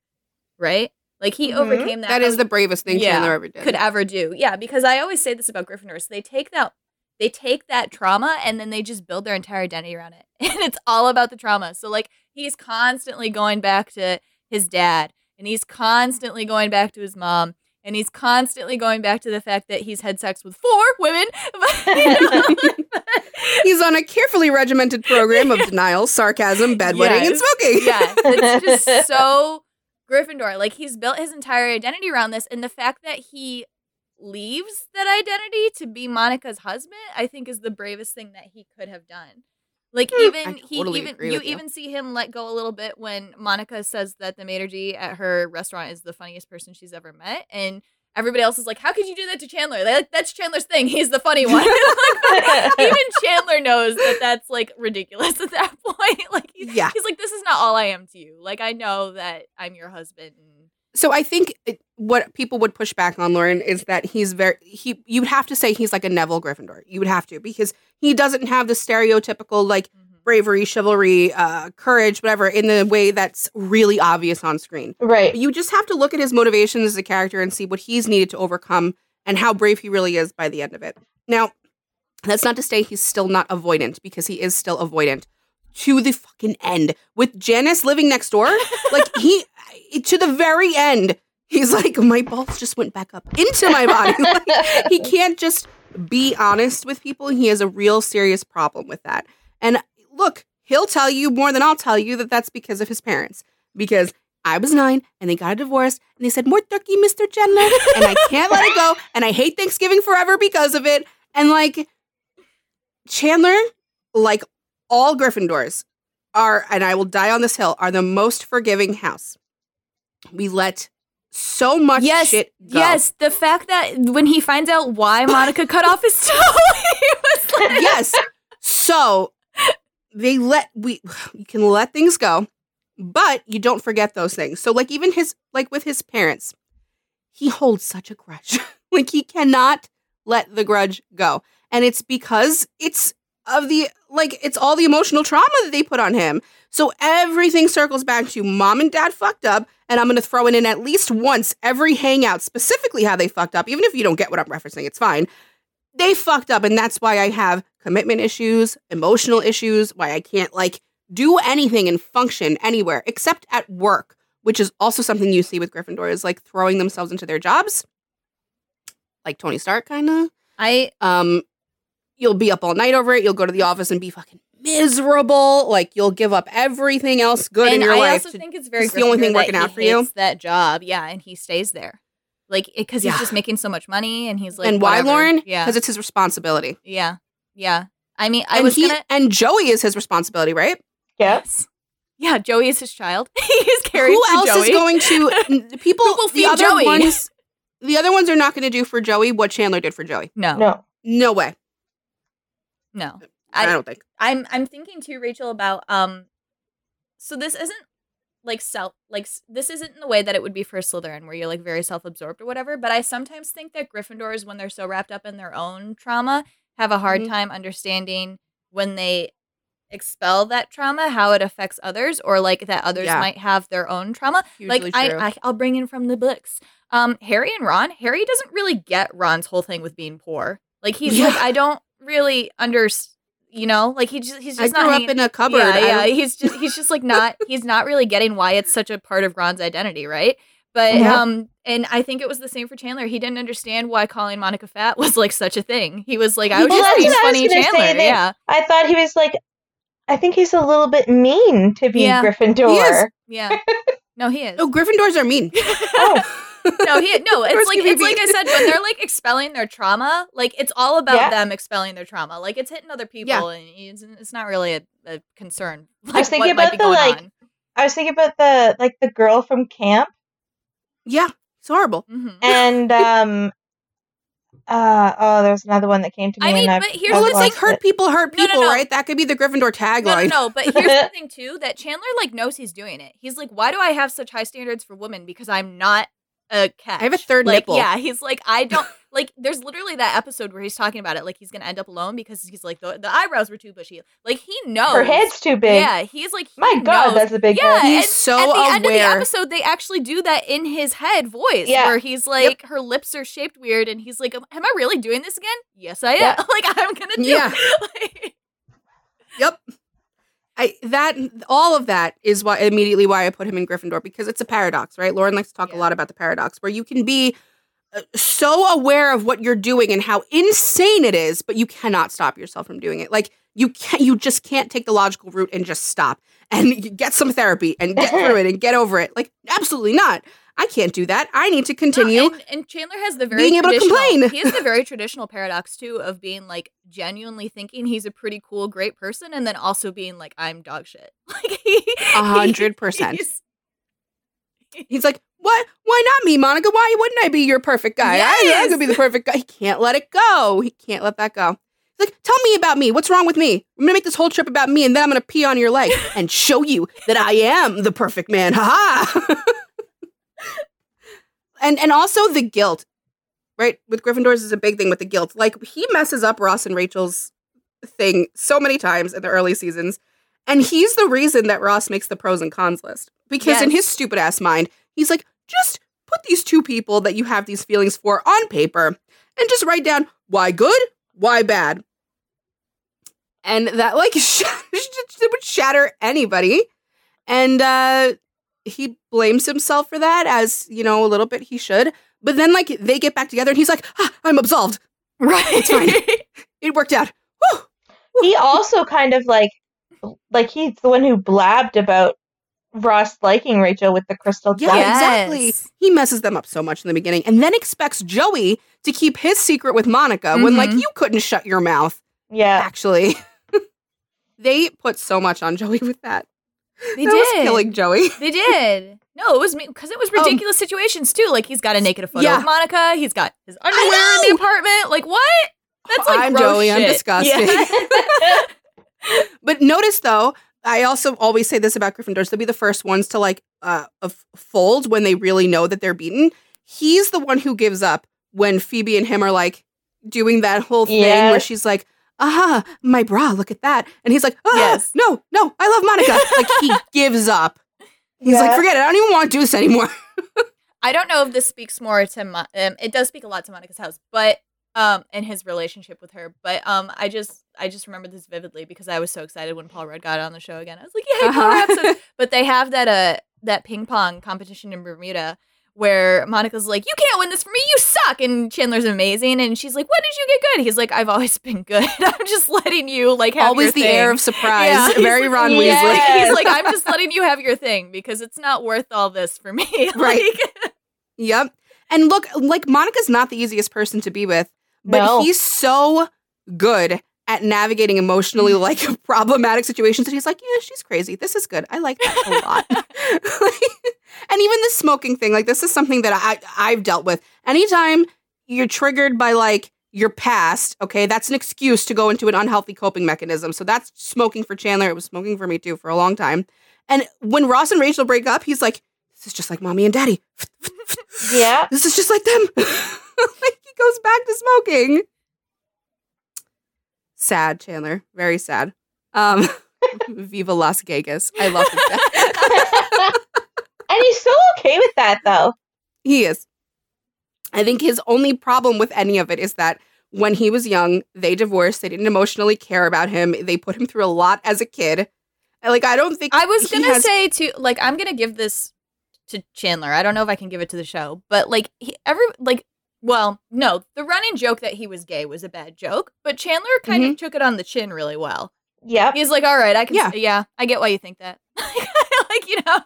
[SPEAKER 3] Right? Like he
[SPEAKER 4] Mhm.
[SPEAKER 3] overcame that.
[SPEAKER 1] That is the bravest thing
[SPEAKER 3] Yeah,
[SPEAKER 1] Chandler ever did.
[SPEAKER 3] could ever do. Yeah, because I always say this about Gryffindors. They take that they take that trauma and then they just build their entire identity around it. And it's all about the trauma. So like he's constantly going back to his dad and he's constantly going back to his mom and he's constantly going back to the fact that he's had sex with four women. You know?
[SPEAKER 1] He's on a carefully regimented program of denial, sarcasm, bedwetting, and smoking.
[SPEAKER 3] yeah, it's just so Gryffindor. Like he's built his entire identity around this, and the fact that he leaves that identity to be Monica's husband, I think, is the bravest thing that he could have done. Like
[SPEAKER 1] Hmm,
[SPEAKER 3] even he
[SPEAKER 1] totally
[SPEAKER 3] even you
[SPEAKER 1] you.
[SPEAKER 3] even see him let go a little bit when Monica says that the maitre d at her restaurant is the funniest person she's ever met, and everybody else is like, "How could you do that to Chandler? Like, that's Chandler's thing. He's the funny one." Even Chandler knows that that's like ridiculous at that point. Like he's,
[SPEAKER 1] Yeah.
[SPEAKER 3] he's like, this is not all I am to you. Like I know that I'm your husband. And
[SPEAKER 1] So I think it, what people would push back on Lauren is that he's very he. You would have to say he's like a Neville Gryffindor. You would have to because he doesn't have the stereotypical like bravery, chivalry, uh, courage, whatever, in the way that's really obvious on screen.
[SPEAKER 4] right.
[SPEAKER 1] You just have to look at his motivations as a character and see what he's needed to overcome and how brave he really is by the end of it. Now, that's not to say he's still not avoidant because he is still avoidant to the fucking end. With Janice living next door, like he to the very end, he's like, my balls just went back up into my body. Like, he can't just be honest with people. He has a real serious problem with that. And look, he'll tell you more than I'll tell you that that's because of his parents. Because I was nine and they got a divorce and they said, More turkey, Mr. Chandler. And I can't let it go. And I hate Thanksgiving forever because of it. And like Chandler, like all Gryffindors, are, and I will die on this hill, are the most forgiving house. We let so much
[SPEAKER 3] yes,
[SPEAKER 1] shit go.
[SPEAKER 3] yes. The fact that when he finds out why Monica cut off his toe, he was like,
[SPEAKER 1] yes. So they let we you can let things go, but you don't forget those things. So like even his like with his parents, he holds such a grudge. like he cannot let the grudge go. And it's because it's of the like it's all the emotional trauma that they put on him. So everything circles back to mom and dad fucked up, and I'm gonna throw it in at least once every hangout, specifically how they fucked up. Even if you don't get what I'm referencing, it's fine. They fucked up, and that's why I have commitment issues, emotional issues, why I can't like do anything and function anywhere except at work, which is also something you see with Gryffindor is like throwing themselves into their jobs. Like Tony Stark kind of.
[SPEAKER 3] I
[SPEAKER 1] Um you'll be up all night over it, you'll go to the office and be fucking miserable, like you'll give up everything else good in your
[SPEAKER 3] I
[SPEAKER 1] life.
[SPEAKER 3] I also
[SPEAKER 1] to-
[SPEAKER 3] think it's very
[SPEAKER 1] it's the only thing working out for you.
[SPEAKER 3] That job, yeah, and he stays there, like because
[SPEAKER 1] Yeah.
[SPEAKER 3] he's just making so much money, and he's like,
[SPEAKER 1] and why,
[SPEAKER 3] whatever.
[SPEAKER 1] Lauren?
[SPEAKER 3] Yeah,
[SPEAKER 1] Because it's his responsibility.
[SPEAKER 3] yeah, yeah. I mean, I
[SPEAKER 1] and
[SPEAKER 3] was
[SPEAKER 1] he
[SPEAKER 3] gonna.
[SPEAKER 1] and Joey is his responsibility, right?
[SPEAKER 3] Yes. Yeah, Joey is his child. He's carried
[SPEAKER 1] Who
[SPEAKER 3] for
[SPEAKER 1] else
[SPEAKER 3] Joey.
[SPEAKER 1] is going to people?
[SPEAKER 3] Who will
[SPEAKER 1] the
[SPEAKER 3] feed
[SPEAKER 1] other
[SPEAKER 3] Joey?
[SPEAKER 1] ones, the other ones are not going to do for Joey what Chandler did for Joey.
[SPEAKER 3] No, no.
[SPEAKER 4] No. Way.
[SPEAKER 1] No way. I,
[SPEAKER 3] I-
[SPEAKER 1] don't think.
[SPEAKER 3] I'm I'm thinking too, Rachel, about um. So this isn't like self like this isn't in the way that it would be for Slytherin, where you're like very self absorbed or whatever. But I sometimes think that Gryffindors, when they're so wrapped up in their own trauma, have a hard
[SPEAKER 1] Mhm.
[SPEAKER 3] time understanding when they expel that trauma how it affects others or like that others
[SPEAKER 1] Yeah.
[SPEAKER 3] might have their own trauma
[SPEAKER 1] Hugely
[SPEAKER 3] like. I, I i'll bring in from the books um harry and ron harry doesn't really get ron's whole thing with being poor like he's
[SPEAKER 1] Yeah.
[SPEAKER 3] like i don't really under you know like he just he's just
[SPEAKER 1] I
[SPEAKER 3] just
[SPEAKER 1] grew
[SPEAKER 3] not
[SPEAKER 1] up
[SPEAKER 3] hanging-
[SPEAKER 1] in a cupboard.
[SPEAKER 3] yeah, yeah. He's just he's just like not he's not really getting why it's such a part of Ron's identity, right? But
[SPEAKER 4] Yeah.
[SPEAKER 3] um and I think it was the same for Chandler. He didn't understand why calling Monica fat was like such a thing. He was like, I was
[SPEAKER 4] Well,
[SPEAKER 3] just
[SPEAKER 4] that's
[SPEAKER 3] being
[SPEAKER 4] was
[SPEAKER 3] funny Chandler. Yeah.
[SPEAKER 4] I thought he was like, I think he's a little bit mean to be
[SPEAKER 3] Yeah.
[SPEAKER 4] Gryffindor.
[SPEAKER 1] He is.
[SPEAKER 3] Yeah. No, he is.
[SPEAKER 1] Oh, Gryffindors are mean.
[SPEAKER 4] Oh.
[SPEAKER 3] No, he no. It's like it's like I said when they're like expelling their trauma. Like it's all about
[SPEAKER 4] Yeah.
[SPEAKER 3] them expelling their trauma. Like it's hitting other people,
[SPEAKER 1] Yeah.
[SPEAKER 3] and it's, it's not really a, a concern. Like,
[SPEAKER 4] was thinking about the, like,
[SPEAKER 3] on.
[SPEAKER 4] I was thinking about the like the girl from camp
[SPEAKER 1] yeah, it's horrible.
[SPEAKER 3] Mhm.
[SPEAKER 4] and um uh oh there's another one that came to me
[SPEAKER 3] I mean, but here's the
[SPEAKER 1] it's
[SPEAKER 3] thing-
[SPEAKER 1] like hurt people hurt
[SPEAKER 3] No, no,
[SPEAKER 1] people,
[SPEAKER 3] no.
[SPEAKER 1] right? That could be the Gryffindor tagline.
[SPEAKER 3] No, no, no. But here's the thing too: that Chandler like knows he's doing it. He's like, why do I have such high standards for women? Because I'm not a cat.
[SPEAKER 1] I have a third
[SPEAKER 3] like,
[SPEAKER 1] nipple.
[SPEAKER 3] Yeah, he's like, I don't like. There's literally that episode where he's talking about it, like he's gonna end up alone because he's like the, the eyebrows were too bushy. Like he knows
[SPEAKER 4] her head's too big
[SPEAKER 3] Yeah, he's like, he
[SPEAKER 4] my god that's a big
[SPEAKER 3] Yeah,
[SPEAKER 4] head.
[SPEAKER 1] He's
[SPEAKER 3] and
[SPEAKER 1] so
[SPEAKER 3] at the end of the
[SPEAKER 1] aware.
[SPEAKER 3] episode, they actually do that in his head voice,
[SPEAKER 4] Yeah.
[SPEAKER 3] where he's like, her lips are shaped weird, and he's like, "Am I really doing this again? Yes, I am.
[SPEAKER 4] Yeah.
[SPEAKER 3] like I'm gonna do.
[SPEAKER 1] Yeah.
[SPEAKER 3] Like,
[SPEAKER 1] Yep. I that all of that is why immediately why I put him in Gryffindor because it's a paradox, right? Lauren likes to talk a lot about the paradox where you can be uh, so aware of what you're doing and how insane it is, but you cannot stop yourself from doing it. Like you can't, you just can't take the logical route and just stop and get some therapy and get through it and get over it. Like absolutely not. I can't do that. I need to continue.
[SPEAKER 3] No, and, and Chandler has the very
[SPEAKER 1] being able to complain.
[SPEAKER 3] He has the very traditional paradox too of being like genuinely thinking he's a pretty cool, great person, and then also being like, I'm dog shit. Like he,
[SPEAKER 1] A hundred percent.
[SPEAKER 3] he's-
[SPEAKER 1] like, what? Why not me, Monica? Why wouldn't I be your perfect guy? I, I
[SPEAKER 3] Yes.
[SPEAKER 1] could be the perfect guy. He can't let it go. He can't let that go. He's like, tell me about me. What's wrong with me? I'm gonna make this whole trip about me, and then I'm gonna pee on your leg and show you that I am the perfect man. Ha ha. And and also the guilt, right? With Gryffindors is a big thing with the guilt. Like he messes up Ross and Rachel's thing so many times in the early seasons. And he's the reason that Ross makes the pros and cons list. Because in his stupid ass mind, he's like, just put these two people that you have these feelings for on paper and just write down why good, why bad. And that like sh- would shatter anybody. And uh he blames himself for that as, you know, a little bit he should. But then like they get back together and he's like, ah, I'm absolved.
[SPEAKER 3] right.
[SPEAKER 1] It's fine. It worked out. Whew.
[SPEAKER 4] he also kind of like like he's the one who blabbed about Ross liking Rachel with the crystal
[SPEAKER 1] Yeah.
[SPEAKER 3] Yes.
[SPEAKER 1] exactly. He messes them up so much in the beginning and then expects Joey to keep his secret with Monica when, like,
[SPEAKER 3] Mhm.
[SPEAKER 1] you couldn't shut your mouth,
[SPEAKER 4] Yeah.
[SPEAKER 1] actually. they put so much on Joey with that.
[SPEAKER 3] They
[SPEAKER 1] that was
[SPEAKER 3] did.
[SPEAKER 1] killing Joey.
[SPEAKER 3] They did. No, it was me because it was
[SPEAKER 1] Um,
[SPEAKER 3] ridiculous situations too. Like he's got a naked photo
[SPEAKER 1] Yeah.
[SPEAKER 3] of Monica. He's got his underwear in the apartment. Like what? That's like
[SPEAKER 1] I'm
[SPEAKER 3] gross
[SPEAKER 1] Joey. I'm disgusting.
[SPEAKER 3] Yeah.
[SPEAKER 1] But notice though, I also always say this about Gryffindors: they'll be the first ones to like uh fold when they really know that they're beaten. He's the one who gives up when Phoebe and him are like doing that whole thing
[SPEAKER 4] Yeah.
[SPEAKER 1] where she's like, "Aha, my bra! Look at that!" And he's like, ah,
[SPEAKER 3] Yes.
[SPEAKER 1] no, no, I love Monica." like he gives up. He's like, "Forget it. I don't even want to do this anymore."
[SPEAKER 3] I don't know if this speaks more to um, it does speak a lot to Monica's house, but um and his relationship with her. But um I just I just remember this vividly because I was so excited when Paul Rudd got on the show again. I was like, yeah, Paul
[SPEAKER 1] Uh-huh.
[SPEAKER 3] Rudd. But they have that uh that ping pong competition in Bermuda where Monica's like, You can't win this for me, you suck and Chandler's amazing and she's like, When did you get good? He's like, I've always been good. I'm just letting you like have
[SPEAKER 1] Always the
[SPEAKER 3] your
[SPEAKER 1] air of surprise.
[SPEAKER 3] Yeah,
[SPEAKER 1] Very
[SPEAKER 3] like,
[SPEAKER 1] Ron
[SPEAKER 4] yeah.
[SPEAKER 1] Weasley.
[SPEAKER 4] Yes.
[SPEAKER 3] He's like, I'm just letting you have your thing because it's not worth all this for me.
[SPEAKER 1] Right.
[SPEAKER 3] Like-
[SPEAKER 1] Yep. And look, like Monica's not the easiest person to be with, but
[SPEAKER 4] No.
[SPEAKER 1] he's so good at navigating emotionally mm-hmm. like problematic situations and he's like, yeah, she's crazy. This is good. I like that a lot. and even the smoking thing, like this is something that I I've dealt with. Anytime you're triggered by like your past, okay, that's an excuse to go into an unhealthy coping mechanism. So that's smoking for Chandler. It was smoking for me too for a long time. And when Ross and Rachel break up, he's like, this is just like mommy and daddy.
[SPEAKER 4] Yeah.
[SPEAKER 1] This is just like them. like he goes back to smoking. Sad, Chandler. Very sad. Um, Viva Las Vegas. I love that.
[SPEAKER 4] and he's so okay with that, though.
[SPEAKER 1] he is. I think his only problem with any of it is that when he was young, they divorced. They didn't emotionally care about him. They put him through a lot as a kid. Like I don't think
[SPEAKER 3] I was gonna
[SPEAKER 1] has-
[SPEAKER 3] say to like I'm gonna give this to Chandler. I don't know if I can give it to the show, but like he, every like well no the running joke that he was gay was a bad joke, but Chandler kind of mm-hmm. took it on the chin really well.
[SPEAKER 4] Yeah.
[SPEAKER 3] He's like, all right, I can
[SPEAKER 1] Yeah.
[SPEAKER 3] yeah yeah I get why you think that. like you know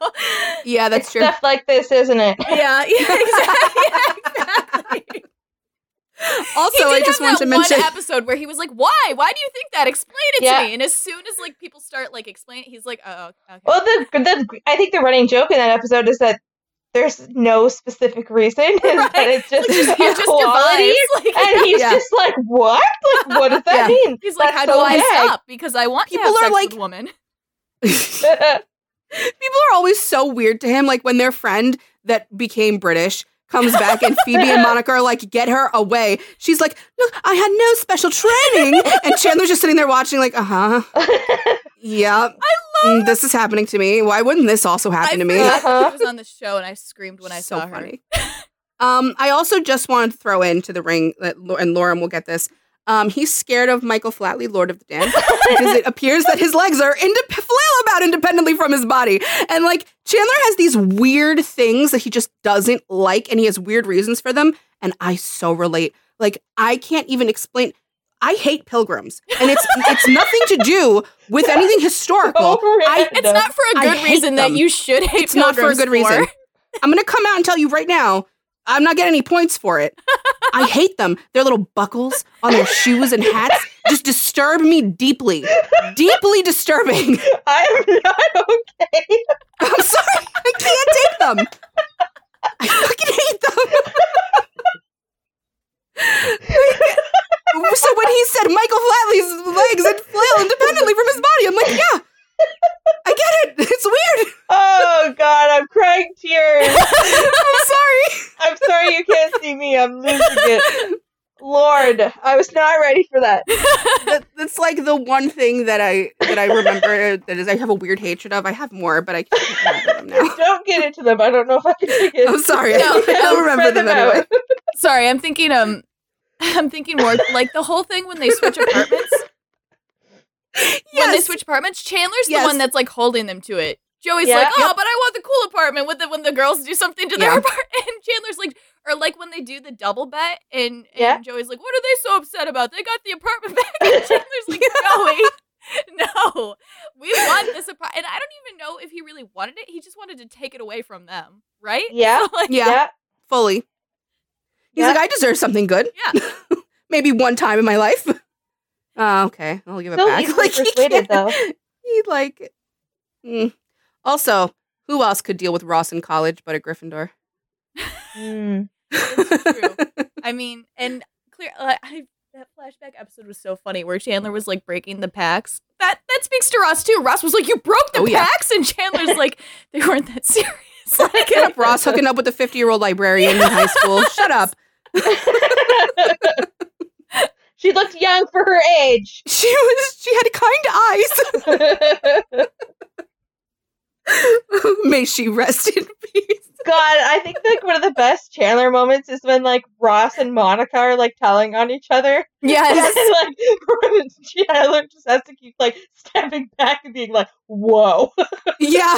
[SPEAKER 1] Yeah, that's
[SPEAKER 4] it's
[SPEAKER 1] true.
[SPEAKER 4] stuff like this, isn't it?
[SPEAKER 3] yeah yeah exactly. Yeah, exactly.
[SPEAKER 1] Also, I just want to mention
[SPEAKER 3] one episode where he was like, "Why? Why do you think that? Explain it
[SPEAKER 4] Yeah.
[SPEAKER 3] to me." And as soon as like people start like explaining, he's like, uh, "Oh, okay."
[SPEAKER 4] Well, the, the I think the running joke in that episode is that there's no specific reason, is that it's just
[SPEAKER 3] Like, just, you're just
[SPEAKER 4] equality.
[SPEAKER 3] Like,
[SPEAKER 4] and he's
[SPEAKER 1] Yeah.
[SPEAKER 4] just like, "What? Like, what does that
[SPEAKER 1] Yeah.
[SPEAKER 4] mean?"
[SPEAKER 3] He's like,
[SPEAKER 4] That's
[SPEAKER 3] how
[SPEAKER 4] so
[SPEAKER 3] do I
[SPEAKER 4] gay."
[SPEAKER 3] stop? Because I want
[SPEAKER 1] People
[SPEAKER 3] to have
[SPEAKER 1] are
[SPEAKER 3] sex
[SPEAKER 1] like-
[SPEAKER 3] with woman.
[SPEAKER 1] People are always so weird to him. Like when their friend that became British comes back and Phoebe and Monica are like, get her away. She's like, look, I had no special training. and Chandler's just sitting there watching, like, uh huh. Yeah. I love This is happening to me. Why wouldn't this also happen
[SPEAKER 3] I
[SPEAKER 1] to me?
[SPEAKER 3] forgot
[SPEAKER 4] Uh-huh.
[SPEAKER 3] She was on the show, and I screamed when I
[SPEAKER 1] so
[SPEAKER 3] saw her.
[SPEAKER 1] funny. um, I also just wanted to throw into the ring, that, and Lauren will get this. Um, he's scared of Michael Flatley, Lord of the Dance, because it appears that his legs are indep- flail about independently from his body. And like Chandler has these weird things that he just doesn't like, and he has weird reasons for them. And I so relate. Like I can't even explain. I hate pilgrims, and it's it's nothing to do with anything historical. I-
[SPEAKER 3] It's not for a good reason
[SPEAKER 1] them.
[SPEAKER 3] that you should hate
[SPEAKER 1] It's not for a
[SPEAKER 3] pilgrims
[SPEAKER 1] good reason. I'm gonna come out and tell you right now, I'm not getting any points for it. I hate them. Their little buckles on their shoes and hats just disturb me deeply. Deeply disturbing.
[SPEAKER 4] I'm not okay.
[SPEAKER 1] I'm sorry. I can't take them. I fucking hate them. so when he said Michael Flatley's legs would flail independently from his body, I'm like, yeah. I get it. It's weird.
[SPEAKER 4] Oh God, I'm crying tears.
[SPEAKER 1] I'm sorry.
[SPEAKER 4] I'm sorry you can't see me. I'm losing it. Lord, I was not ready for that.
[SPEAKER 1] that, that's like the one thing that I that I remember that is I have a weird hatred of. I have more, but I can't remember them now.
[SPEAKER 4] Don't get into them. I don't know if I can take it.
[SPEAKER 1] I'm sorry.
[SPEAKER 3] No,
[SPEAKER 1] I don't remember them
[SPEAKER 4] them
[SPEAKER 1] anyway.
[SPEAKER 3] Sorry, I'm thinking. Um, I'm thinking more like the whole thing when they switch apartments. When they switch apartments, Chandler's
[SPEAKER 1] Yes.
[SPEAKER 3] the one that's like holding them to it. Joey's
[SPEAKER 4] Yeah.
[SPEAKER 3] like, oh,
[SPEAKER 1] Yep.
[SPEAKER 3] but I want the cool apartment with the when the girls do something to their apartment. And Chandler's like, or like when they do the double bet, and, and
[SPEAKER 4] Yeah.
[SPEAKER 3] Joey's like, what are they so upset about? They got the apartment back. And Chandler's like, Joey, no, we want this apartment. And I don't even know if he really wanted it. He just wanted to take it away from them, right?
[SPEAKER 4] Yeah.
[SPEAKER 3] So, like,
[SPEAKER 1] Yeah. Fully. He's
[SPEAKER 4] Yeah.
[SPEAKER 1] like, I deserve something good.
[SPEAKER 3] Yeah.
[SPEAKER 1] Maybe one time in my life. Oh, okay. I'll give it
[SPEAKER 4] So
[SPEAKER 1] back.
[SPEAKER 4] easily
[SPEAKER 1] he
[SPEAKER 4] persuaded,
[SPEAKER 1] can't-
[SPEAKER 4] though.
[SPEAKER 1] He like. mm. Also, who else could deal with Ross in college but a Gryffindor?
[SPEAKER 4] Mm.
[SPEAKER 3] true. I mean, and clear. Uh, I, that flashback episode was so funny where Chandler was like breaking the packs. That that speaks to Ross too. Ross was like, "You broke the
[SPEAKER 1] Oh, yeah.
[SPEAKER 3] packs," and Chandler's like, "They weren't that serious." Like,
[SPEAKER 1] Shut up, Ross, hooking up with a 50 year old librarian in high school. Shut up.
[SPEAKER 4] She looked young for her age.
[SPEAKER 1] She was, she had kind eyes. May she rest in peace.
[SPEAKER 4] God, I think like one of the best Chandler moments is when like Ross and Monica are like telling on each other.
[SPEAKER 3] yes.
[SPEAKER 4] and like Chandler just has to keep like stepping back and being like, "Whoa."
[SPEAKER 1] Yeah.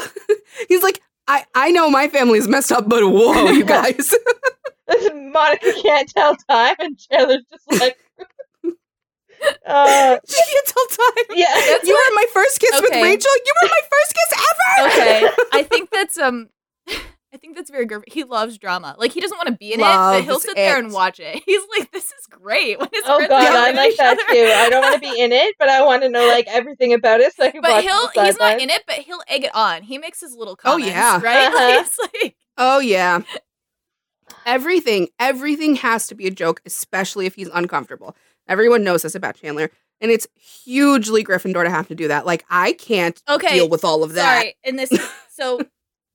[SPEAKER 1] He's like, I, I know my family's messed up, but whoa, you guys.
[SPEAKER 4] Monica can't tell time, and Chandler's just like, uh,
[SPEAKER 1] she can't tell time.
[SPEAKER 4] yeah.
[SPEAKER 1] you were my first kiss with Rachel. You were my first kiss ever.
[SPEAKER 3] okay. I think that's um. I think that's very good. He loves drama. Like he doesn't want to be in it, but he'll
[SPEAKER 1] Loves
[SPEAKER 3] sit there and watch it. He's like, "This is great." When his
[SPEAKER 4] Oh
[SPEAKER 3] friends
[SPEAKER 4] god, I like that
[SPEAKER 3] other.
[SPEAKER 4] too. I don't want to be in it, but I want to know like everything about it so I can
[SPEAKER 3] But
[SPEAKER 4] watch
[SPEAKER 3] he'll
[SPEAKER 4] the
[SPEAKER 3] he's not in it, but he'll egg it on. He makes his little comments.
[SPEAKER 1] Oh, yeah.
[SPEAKER 3] Right?
[SPEAKER 4] Uh-huh.
[SPEAKER 3] Like, it's like
[SPEAKER 1] Oh yeah. Everything, everything has to be a joke, especially if he's uncomfortable. Everyone knows this about Chandler, and it's hugely Gryffindor to have to do that. Like I can't
[SPEAKER 3] Okay,
[SPEAKER 1] deal with all of that.
[SPEAKER 3] Sorry, and this so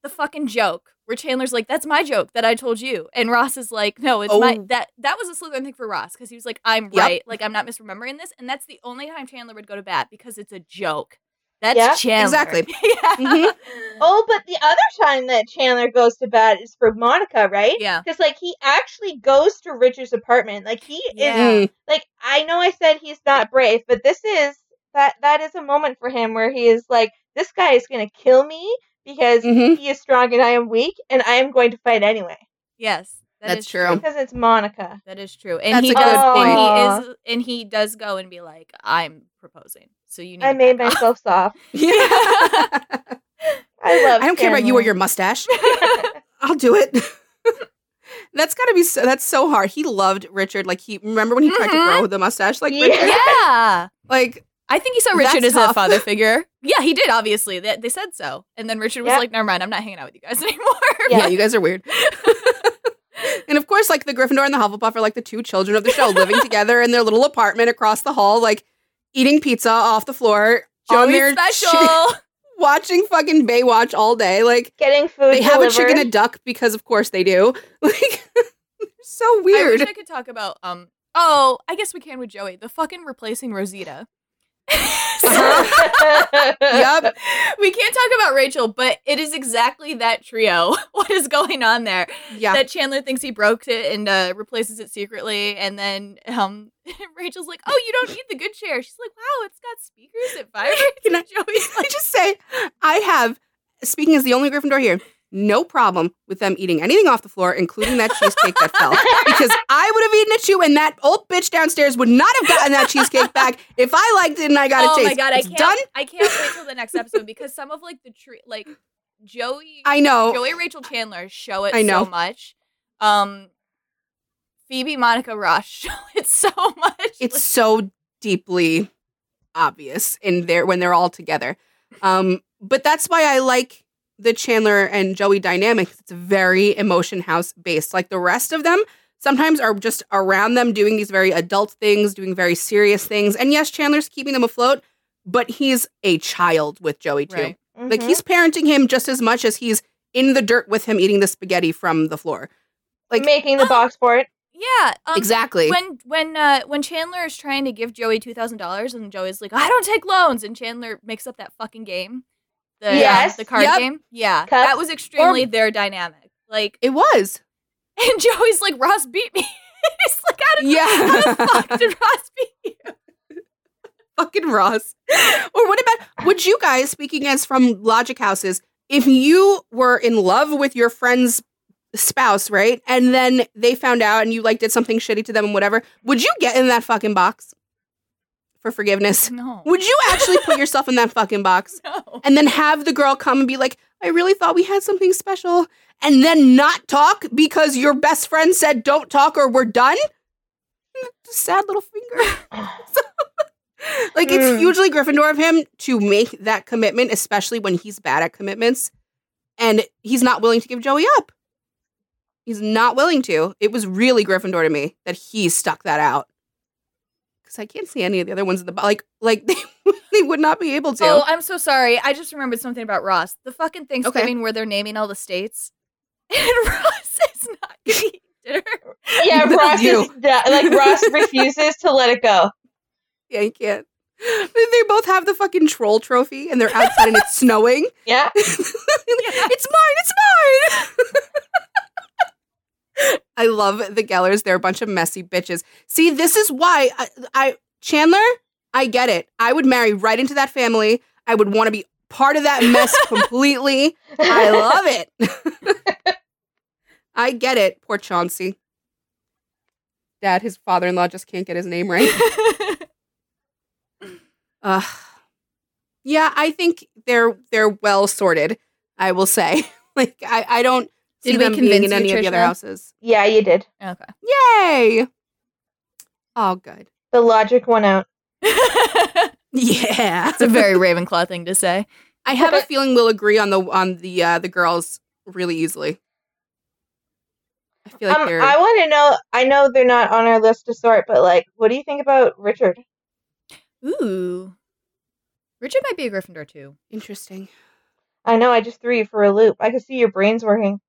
[SPEAKER 3] the fucking joke where Chandler's like, "That's my joke that I told you," and Ross is like, "No, it's my
[SPEAKER 1] Oh.
[SPEAKER 3] that that was a Slytherin thing for Ross because he was like, I'm
[SPEAKER 1] Yep.
[SPEAKER 3] right, like I'm not misremembering this," and that's the only time Chandler would go to bat because it's a joke. That's
[SPEAKER 4] Yeah,
[SPEAKER 3] Chandler.
[SPEAKER 1] exactly.
[SPEAKER 3] yeah.
[SPEAKER 1] Mhm.
[SPEAKER 4] Oh, but the other time that Chandler goes to bed is for Monica, right?
[SPEAKER 3] Yeah.
[SPEAKER 4] Because like he actually goes to Richard's apartment. Like he is
[SPEAKER 3] Yeah.
[SPEAKER 1] Mm.
[SPEAKER 4] like I know I said he's not brave, but this is that that is a moment for him where he is like, this guy is gonna kill me because
[SPEAKER 1] Mhm.
[SPEAKER 4] he is strong and I am weak, and I am going to fight anyway
[SPEAKER 3] Yes, that
[SPEAKER 1] That's
[SPEAKER 3] is
[SPEAKER 1] true.
[SPEAKER 4] because it's Monica.
[SPEAKER 3] That is true, and
[SPEAKER 1] That's
[SPEAKER 3] he
[SPEAKER 1] a
[SPEAKER 3] does.
[SPEAKER 1] good
[SPEAKER 3] And
[SPEAKER 4] point.
[SPEAKER 3] he is, and he does go and be like, "I'm proposing." So you need.
[SPEAKER 4] I made myself soft.
[SPEAKER 1] Yeah.
[SPEAKER 4] I love.
[SPEAKER 1] I don't care about you or your mustache. I'll do it. that's gotta be so. That's so hard. He loved Richard. Like he remember when he tried to
[SPEAKER 3] Mhm.
[SPEAKER 1] grow the mustache. Like
[SPEAKER 4] Yeah.
[SPEAKER 1] Richard?
[SPEAKER 3] Yeah.
[SPEAKER 1] like
[SPEAKER 3] I think he saw Richard as
[SPEAKER 1] tough.
[SPEAKER 3] a father figure. Yeah, he did. Obviously, they, they said so. And then Richard was
[SPEAKER 4] Yeah.
[SPEAKER 3] like, "Never mind, I'm not hanging out with you guys anymore."
[SPEAKER 1] yeah.
[SPEAKER 4] Yeah.
[SPEAKER 1] you guys are weird. and of course, like the Gryffindor and the Hufflepuff are like the two children of the show living together in their little apartment across the hall, like eating pizza off the floor. on
[SPEAKER 3] Joey
[SPEAKER 1] their
[SPEAKER 3] special.
[SPEAKER 1] watching fucking Baywatch all day. Like
[SPEAKER 4] Getting food.
[SPEAKER 1] they have a chicken
[SPEAKER 4] delivered.
[SPEAKER 1] and duck because of course they do. Like so weird.
[SPEAKER 3] I wish I could talk about. Um. Oh, I guess we can with Joey. The fucking replacing Rosita.
[SPEAKER 1] Uh-huh. Yup.
[SPEAKER 3] We can't talk about Rachel, but it is exactly that trio. What is going on there?
[SPEAKER 1] Yeah.
[SPEAKER 3] That Chandler thinks he broke it and uh, replaces it secretly, and then um, Rachel's like, "Oh, you don't need the good chair." She's like, "Wow, it's got speakers. It vibrates."
[SPEAKER 1] Can I-
[SPEAKER 3] Joey's
[SPEAKER 1] I just say I have speaking as the only Gryffindor here, no problem with them eating anything off the floor, including that cheesecake that fell. Because I would have eaten it too, and that old bitch downstairs would not have gotten that cheesecake back if I liked it and I got it.
[SPEAKER 3] oh
[SPEAKER 1] a taste.
[SPEAKER 3] my god,
[SPEAKER 1] it's
[SPEAKER 3] I can't.
[SPEAKER 1] done.
[SPEAKER 3] I can't wait till the next episode because some of like the tree, like Joey,
[SPEAKER 1] I know.
[SPEAKER 3] Joey, Rachel, Chandler show it
[SPEAKER 1] I know.
[SPEAKER 3] so much. Um, Phoebe, Monica, Rush show it so much.
[SPEAKER 1] It's so deeply obvious in there when they're all together. Um, but that's why I like the Chandler and Joey dynamic. It's very emotion house based. Like the rest of them sometimes are just around them doing these very adult things, doing very serious things. And yes, Chandler's keeping them afloat, but he's a child with Joey too.
[SPEAKER 3] Right.
[SPEAKER 1] Like
[SPEAKER 4] Mhm.
[SPEAKER 1] he's parenting him just as much as he's in the dirt with him eating the spaghetti from the floor. like-
[SPEAKER 4] making the
[SPEAKER 3] Oh.
[SPEAKER 4] box for it.
[SPEAKER 3] yeah. Um,
[SPEAKER 1] exactly.
[SPEAKER 3] When when uh, when Chandler is trying to give Joey two thousand dollars and Joey's like, I don't take loans, and Chandler makes up that fucking game, the um,
[SPEAKER 4] Yes.
[SPEAKER 3] the card
[SPEAKER 1] Yep.
[SPEAKER 3] game. Yeah,
[SPEAKER 4] Cup.
[SPEAKER 3] that was extremely their dynamic. Like,
[SPEAKER 1] it was.
[SPEAKER 3] and Joey's like, Ross beat me. He's like, how did,
[SPEAKER 1] Yeah.
[SPEAKER 3] how the fuck did Ross beat you?
[SPEAKER 1] fucking Ross. or what about would you guys, speaking as from logic houses, if you were in love with your friend's spouse, right? And then they found out and you like did something shitty to them and whatever, would you get in that fucking box? For forgiveness?
[SPEAKER 3] No.
[SPEAKER 1] Would you actually put yourself in that fucking box
[SPEAKER 3] no.
[SPEAKER 1] and then have the girl come and be like, I really thought we had something special, and then not talk because your best friend said don't talk or we're done? Sad little finger. like it's
[SPEAKER 4] Mm.
[SPEAKER 1] hugely Gryffindor of him to make that commitment, especially when he's bad at commitments, and he's not willing to give Joey up. He's not willing to. It was really Gryffindor to me that he stuck that out. Because I can't see any of the other ones in the bo- like like they, they would not be able to.
[SPEAKER 3] Oh, I'm so sorry. I just remembered something about Ross. The fucking Thanksgiving where they're naming all the states, and Ross is not gonna eat dinner.
[SPEAKER 4] Yeah,
[SPEAKER 1] That's
[SPEAKER 4] Ross
[SPEAKER 1] you.
[SPEAKER 4] is like Ross refuses to let it go.
[SPEAKER 1] Yeah, you can't. They both have the fucking troll trophy and they're outside and it's snowing.
[SPEAKER 4] Yeah.
[SPEAKER 1] It's mine, it's mine. I love the Gellers. They're a bunch of messy bitches. See, this is why I, I Chandler, I get it. I would marry right into that family. I would want to be part of that mess completely. I love it. I get it. Poor Chauncey. Dad, his father-in-law just can't get his name right. Uh, yeah, I think they're they're well sorted. I will say, like I, I don't see
[SPEAKER 3] Did we
[SPEAKER 1] them being in
[SPEAKER 3] convince you,
[SPEAKER 1] any of the other houses.
[SPEAKER 4] yeah, you did.
[SPEAKER 3] okay.
[SPEAKER 1] Yay! Oh, good.
[SPEAKER 4] The logic won out.
[SPEAKER 1] Yeah,
[SPEAKER 3] It's a very Ravenclaw thing to say.
[SPEAKER 1] I have a feeling we'll agree on the on the uh, the girls really easily. I feel like
[SPEAKER 4] um,
[SPEAKER 1] they're
[SPEAKER 4] I want to know. I know they're not on our list to sort, but like, what do you think about Richard?
[SPEAKER 3] Ooh. Richard might be a Gryffindor too.
[SPEAKER 1] interesting.
[SPEAKER 4] I know. I just threw you for a loop. I could see your brains working.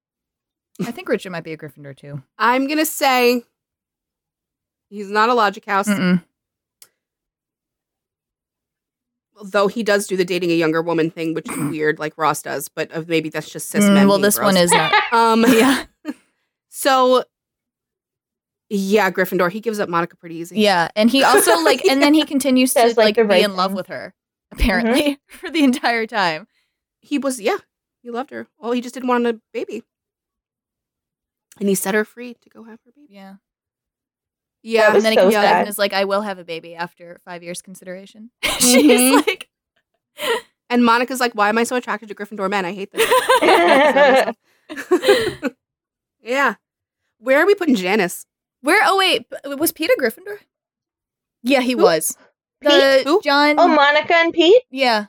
[SPEAKER 3] I think Richard might be a Gryffindor too.
[SPEAKER 1] I'm gonna say he's not a logic house,
[SPEAKER 3] Mm-mm.
[SPEAKER 1] though he does do the dating a younger woman thing, which is weird, like Ross does. But uh, maybe that's just cis
[SPEAKER 3] Mm,
[SPEAKER 1] men.
[SPEAKER 3] well,
[SPEAKER 1] being
[SPEAKER 3] this one is not.
[SPEAKER 1] Um,
[SPEAKER 3] yeah.
[SPEAKER 1] So, yeah, Gryffindor. He gives up Monica pretty easy.
[SPEAKER 3] Yeah. And he also, like, and then he continues to,
[SPEAKER 4] Says, like,
[SPEAKER 3] like,
[SPEAKER 4] the
[SPEAKER 3] be
[SPEAKER 4] right
[SPEAKER 3] in love
[SPEAKER 4] thing.
[SPEAKER 3] with her, apparently, for the entire time.
[SPEAKER 1] He was, yeah, he loved her. Oh, he just didn't want a baby, and he set her free to go have her baby.
[SPEAKER 3] Yeah.
[SPEAKER 1] Yeah,
[SPEAKER 3] And then he
[SPEAKER 4] so
[SPEAKER 3] comes back and is like, I will have a baby after five years consideration. She's like,
[SPEAKER 1] and Monica's like, "Why am I so attracted to Gryffindor men? I hate them." yeah, where are we putting Janice?
[SPEAKER 3] where? Oh, wait. Was Peter Gryffindor? Yeah, he
[SPEAKER 1] Who?
[SPEAKER 3] was. The
[SPEAKER 1] Who?
[SPEAKER 3] John.
[SPEAKER 4] oh, Monica and Pete,
[SPEAKER 3] yeah.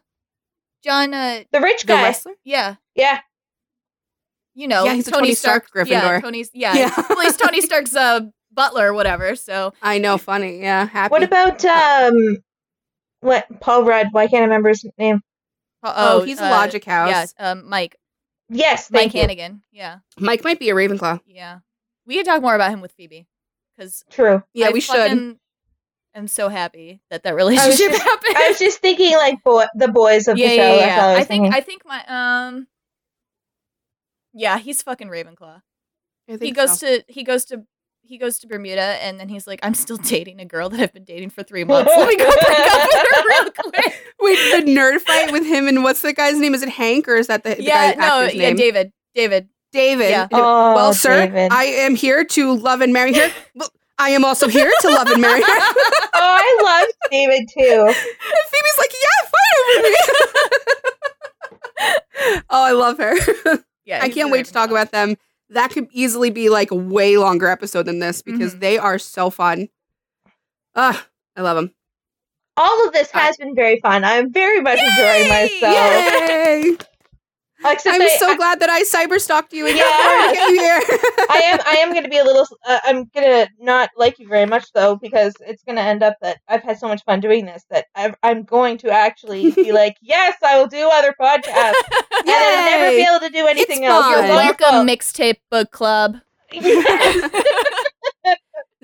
[SPEAKER 3] John, uh,
[SPEAKER 4] the rich guy.
[SPEAKER 1] The
[SPEAKER 4] guy.
[SPEAKER 1] wrestler?
[SPEAKER 3] yeah.
[SPEAKER 4] Yeah.
[SPEAKER 3] You know,
[SPEAKER 1] Yeah, he's a Tony Stark
[SPEAKER 3] Yeah,
[SPEAKER 1] Gryffindor.
[SPEAKER 3] Tony's, yeah.
[SPEAKER 1] Yeah.
[SPEAKER 3] well, he's Tony Stark's uh, butler or whatever. So,
[SPEAKER 1] I know, funny. Yeah, happy.
[SPEAKER 4] What about um, what Paul Rudd? Why can't I remember his name?
[SPEAKER 1] Oh, he's a Logic House.
[SPEAKER 3] Yeah, um, Mike.
[SPEAKER 4] Yes,
[SPEAKER 3] Mike
[SPEAKER 4] you.
[SPEAKER 3] Hannigan. Yeah,
[SPEAKER 1] Mike might be a Ravenclaw.
[SPEAKER 3] yeah. We could talk more about him with Phoebe because
[SPEAKER 4] True.
[SPEAKER 1] Yeah, we should.
[SPEAKER 3] I'm so happy that that relationship
[SPEAKER 4] just-
[SPEAKER 3] happened.
[SPEAKER 4] I was just thinking like boy, the boys of
[SPEAKER 3] yeah,
[SPEAKER 4] the show.
[SPEAKER 3] yeah.
[SPEAKER 4] That's all I,
[SPEAKER 3] I think
[SPEAKER 4] thinking.
[SPEAKER 3] I think my um. Yeah, he's fucking Ravenclaw.
[SPEAKER 1] I think
[SPEAKER 3] He goes
[SPEAKER 1] so.
[SPEAKER 3] to he goes to he goes to Bermuda and then he's like, I'm still dating a girl that I've been dating for three months. Let me go break up with her real quick.
[SPEAKER 1] Wait, the nerd fight with him and what's the guy's name? Is it Hank or is that the, the
[SPEAKER 3] yeah,
[SPEAKER 1] guy's
[SPEAKER 3] no,
[SPEAKER 1] actor's
[SPEAKER 3] yeah,
[SPEAKER 1] name?
[SPEAKER 3] David. David.
[SPEAKER 1] David.
[SPEAKER 3] Yeah.
[SPEAKER 4] Oh,
[SPEAKER 1] well, sir,
[SPEAKER 4] David.
[SPEAKER 1] I am here to love and marry her. I am also here to love and marry her.
[SPEAKER 4] oh, I love David too.
[SPEAKER 1] And Phoebe's like, yeah, fight over me. oh, I love her.
[SPEAKER 3] Yeah,
[SPEAKER 1] I can't wait to talk about them. That could easily be like a way longer episode than this because
[SPEAKER 3] Mhm.
[SPEAKER 1] they are so fun. Ah, I love them.
[SPEAKER 4] All of this
[SPEAKER 1] Uh,
[SPEAKER 4] has been very fun. I'm very much enjoying myself.
[SPEAKER 1] Yay!
[SPEAKER 4] Except
[SPEAKER 1] I'm
[SPEAKER 4] I,
[SPEAKER 1] so glad that I cyber stalked you and
[SPEAKER 4] Yeah.
[SPEAKER 1] got you here.
[SPEAKER 4] I am. I am going to be a little. Uh, I'm going to not like you very much though, because it's going to end up that I've had so much fun doing this that I'm, I'm going to actually be like, yes, I will do other podcasts, and I'll never be able to do anything
[SPEAKER 1] It's
[SPEAKER 4] else.
[SPEAKER 1] fun.
[SPEAKER 3] You're
[SPEAKER 4] You're
[SPEAKER 3] welcome, mixtape book club.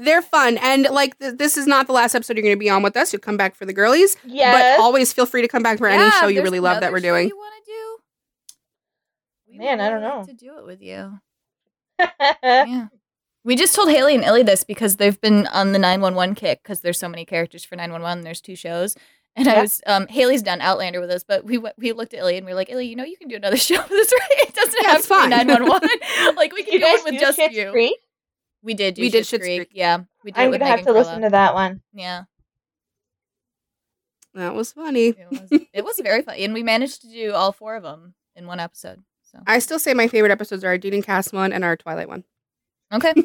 [SPEAKER 1] They're fun, and like th- this is not the last episode you're going to be on with us. You'll come back for the girlies,
[SPEAKER 4] yes.
[SPEAKER 1] but always feel free to come back for any show you really love that we're
[SPEAKER 3] show
[SPEAKER 1] doing.
[SPEAKER 3] You want to do? We
[SPEAKER 4] Man, I don't know.
[SPEAKER 3] To do it with you. yeah. We just told Haley and Illy this because they've been on the 911 kick because there's so many characters for 911 and there's two shows. And I was, um, Haley's done Outlander with us, but we went, we looked at Illy and we were like, Illy, you know, you can do another show with us, right? It doesn't
[SPEAKER 1] Yeah,
[SPEAKER 3] have
[SPEAKER 1] it's
[SPEAKER 3] to be
[SPEAKER 1] fine.
[SPEAKER 3] 911. like, we can
[SPEAKER 4] you
[SPEAKER 3] do it with
[SPEAKER 4] do
[SPEAKER 3] just
[SPEAKER 4] Schitt's
[SPEAKER 3] you.
[SPEAKER 4] Creek?
[SPEAKER 3] We did do
[SPEAKER 1] We did
[SPEAKER 3] Schitt's
[SPEAKER 1] Schitt's Creek.
[SPEAKER 3] Yeah. We did
[SPEAKER 4] I'm gonna have
[SPEAKER 3] Megan
[SPEAKER 4] to listen to that one.
[SPEAKER 3] Yeah.
[SPEAKER 1] That was funny.
[SPEAKER 3] It was, it was very funny, and we managed to do all four of them in one episode. So
[SPEAKER 1] I still say my favorite episodes are our Dean and Cass one and our Twilight one.
[SPEAKER 3] okay.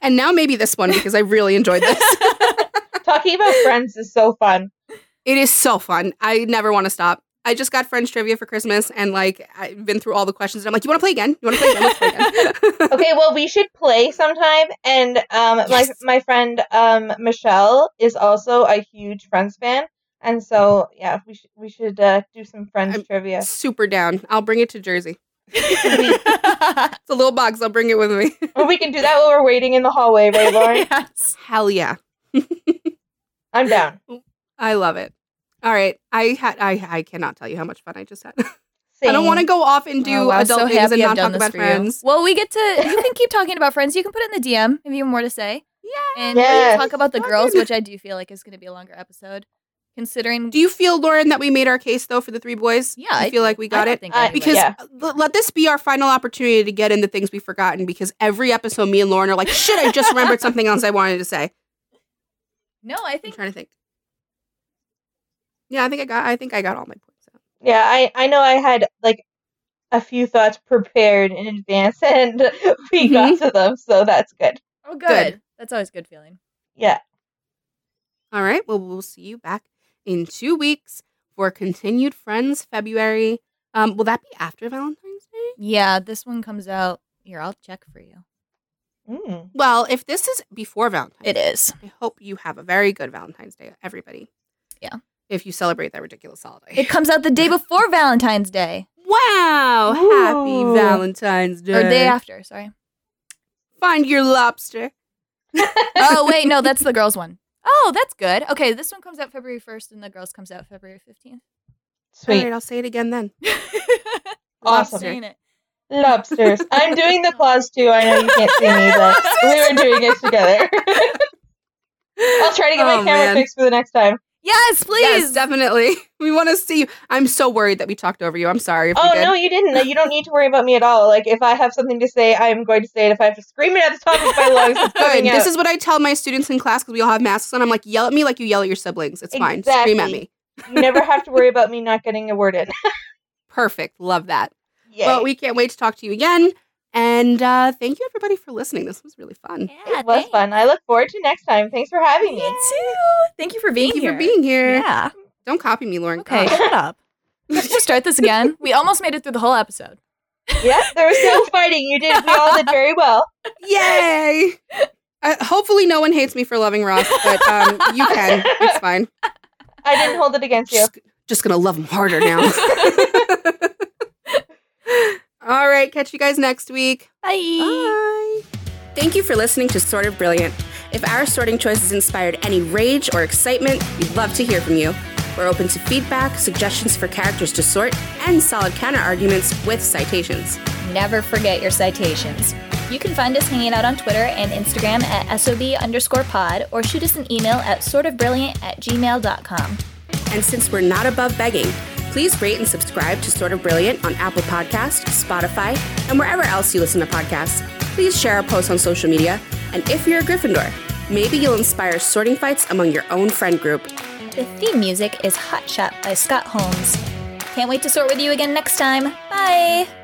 [SPEAKER 1] And now maybe this one because I really enjoyed this.
[SPEAKER 4] Talking about friends is so fun.
[SPEAKER 1] it is so fun. I never want to stop. I just got Friends trivia for Christmas and like I've been through all the questions and I'm like, you want to play again? You want to play again? Let's play again.
[SPEAKER 4] Okay, well, we should play sometime. And um, my my friend um Michelle is also a huge Friends fan, and so yeah, we should we should uh, do some Friends
[SPEAKER 1] I'm-
[SPEAKER 4] trivia.
[SPEAKER 1] Super down. I'll bring it to Jersey. It's a little box. I'll bring it with me.
[SPEAKER 4] Or we can do that while we're waiting in the hallway, right, Lauren?
[SPEAKER 3] yes.
[SPEAKER 1] Hell yeah.
[SPEAKER 4] I'm down.
[SPEAKER 1] I love it. All right. I had I I cannot tell you how much fun I just had. I don't want to go off and do
[SPEAKER 3] Oh, wow,
[SPEAKER 1] adult
[SPEAKER 3] so
[SPEAKER 1] things and not talk about
[SPEAKER 3] for you.
[SPEAKER 1] friends.
[SPEAKER 3] Well, we get to. You can keep talking about friends. You can put it in the DM if you have more to say,
[SPEAKER 1] Yeah.
[SPEAKER 3] and we
[SPEAKER 4] Yes.
[SPEAKER 3] can talk about the girls, which I do feel like is going to be a longer episode, considering.
[SPEAKER 1] Do you feel, Lauren, that we made our case though for the three boys?
[SPEAKER 3] Yeah,
[SPEAKER 1] I
[SPEAKER 3] I
[SPEAKER 1] feel like we got
[SPEAKER 3] don't
[SPEAKER 1] it.
[SPEAKER 3] think
[SPEAKER 4] Uh,
[SPEAKER 1] Because
[SPEAKER 4] Yeah.
[SPEAKER 1] let this be our final opportunity to get into things we've forgotten. Because every episode, me and Lauren are like, "Shit, I just remembered something else I wanted to say."
[SPEAKER 3] no, I think.
[SPEAKER 1] I'm
[SPEAKER 3] think
[SPEAKER 1] trying to think. Yeah, I think I got. I think I got all my points out.
[SPEAKER 4] Yeah, I I know I had like a few thoughts prepared in advance, and we got to them, so that's good.
[SPEAKER 3] Oh, good.
[SPEAKER 1] Good.
[SPEAKER 3] That's always a good feeling.
[SPEAKER 4] Yeah.
[SPEAKER 1] All right. Well, we'll see you back in two weeks for continued Friends February. Um, will that be after Valentine's Day?
[SPEAKER 3] Yeah, this one comes out. Here, I'll check for you.
[SPEAKER 4] Mm.
[SPEAKER 1] Well, if this is before Valentine's,
[SPEAKER 3] It is.
[SPEAKER 1] I hope you have a very good Valentine's Day, everybody.
[SPEAKER 3] Yeah.
[SPEAKER 1] If you celebrate that ridiculous holiday.
[SPEAKER 3] It comes out the day before Valentine's Day,
[SPEAKER 1] wow! Happy Valentine's Day.
[SPEAKER 3] or day after. Sorry.
[SPEAKER 1] Find your lobster.
[SPEAKER 3] Oh wait, no, that's the girls one. Oh, that's good. Okay, this one comes out February first, and the girls comes out February fifteenth.
[SPEAKER 1] All
[SPEAKER 4] Sweet.
[SPEAKER 1] right, I'll say it again then.
[SPEAKER 4] Awesome.
[SPEAKER 3] Saying it.
[SPEAKER 4] Lobsters. I'm doing the claws too. I know you can't see me, but we were doing it together. I'll try to get my
[SPEAKER 1] Oh,
[SPEAKER 4] camera
[SPEAKER 1] man.
[SPEAKER 4] fixed for the next time.
[SPEAKER 3] Yes, please.
[SPEAKER 1] Yes, definitely. We want to see you. I'm so worried that we talked over you. I'm sorry if
[SPEAKER 4] Oh
[SPEAKER 1] did.
[SPEAKER 4] no, you didn't. You don't need to worry about me at all. Like if I have something to say, I'm going to say it. If I have to scream it at the top of my lungs, it's
[SPEAKER 1] Good.
[SPEAKER 4] out.
[SPEAKER 1] This is what I tell my students in class because we all have masks on. I'm like, yell at me like you yell at your siblings. It's fine. Scream at me.
[SPEAKER 4] you never have to worry about me not getting a word in.
[SPEAKER 1] Perfect. Love that.
[SPEAKER 4] Yay.
[SPEAKER 1] Well, we can't wait to talk to you again. And uh, thank you, everybody, for listening. This was really fun.
[SPEAKER 3] Yeah,
[SPEAKER 4] it was
[SPEAKER 3] thanks.
[SPEAKER 4] fun. I look forward to next time. Thanks for having
[SPEAKER 3] Me
[SPEAKER 4] me.
[SPEAKER 3] too. Thank you for being
[SPEAKER 1] Thank you
[SPEAKER 3] here.
[SPEAKER 1] for being here.
[SPEAKER 3] Yeah.
[SPEAKER 1] Don't copy me, Lauren.
[SPEAKER 3] Okay,
[SPEAKER 1] God.
[SPEAKER 3] shut up. Let's just start this again. We almost made it through the whole episode.
[SPEAKER 4] Yeah, there was no fighting. You did. We all did very well.
[SPEAKER 1] Yay! Uh, hopefully, no one hates me for loving Ross, but um, you can. It's fine.
[SPEAKER 4] I didn't hold it against you.
[SPEAKER 1] Just, just gonna love him harder now. All right, catch you guys next week.
[SPEAKER 3] Bye.
[SPEAKER 1] Bye. Thank you for listening to Sort of Brilliant. If our sorting choices inspired any rage or excitement, we'd love to hear from you. We're open to feedback, suggestions for characters to sort, and solid counter arguments with citations.
[SPEAKER 2] Never forget your citations. You can find us hanging out on Twitter and Instagram at SOB underscore pod or shoot us an email at sortofbrilliant at gmail.com.
[SPEAKER 1] And since we're not above begging, please rate and subscribe to Sort of Brilliant on Apple Podcasts, Spotify, and wherever else you listen to podcasts. Please share our posts on social media. And if you're a Gryffindor, maybe you'll inspire sorting fights among your own friend group.
[SPEAKER 2] The theme music is Hot Shot by Scott Holmes. Can't wait to sort with you again next time. Bye!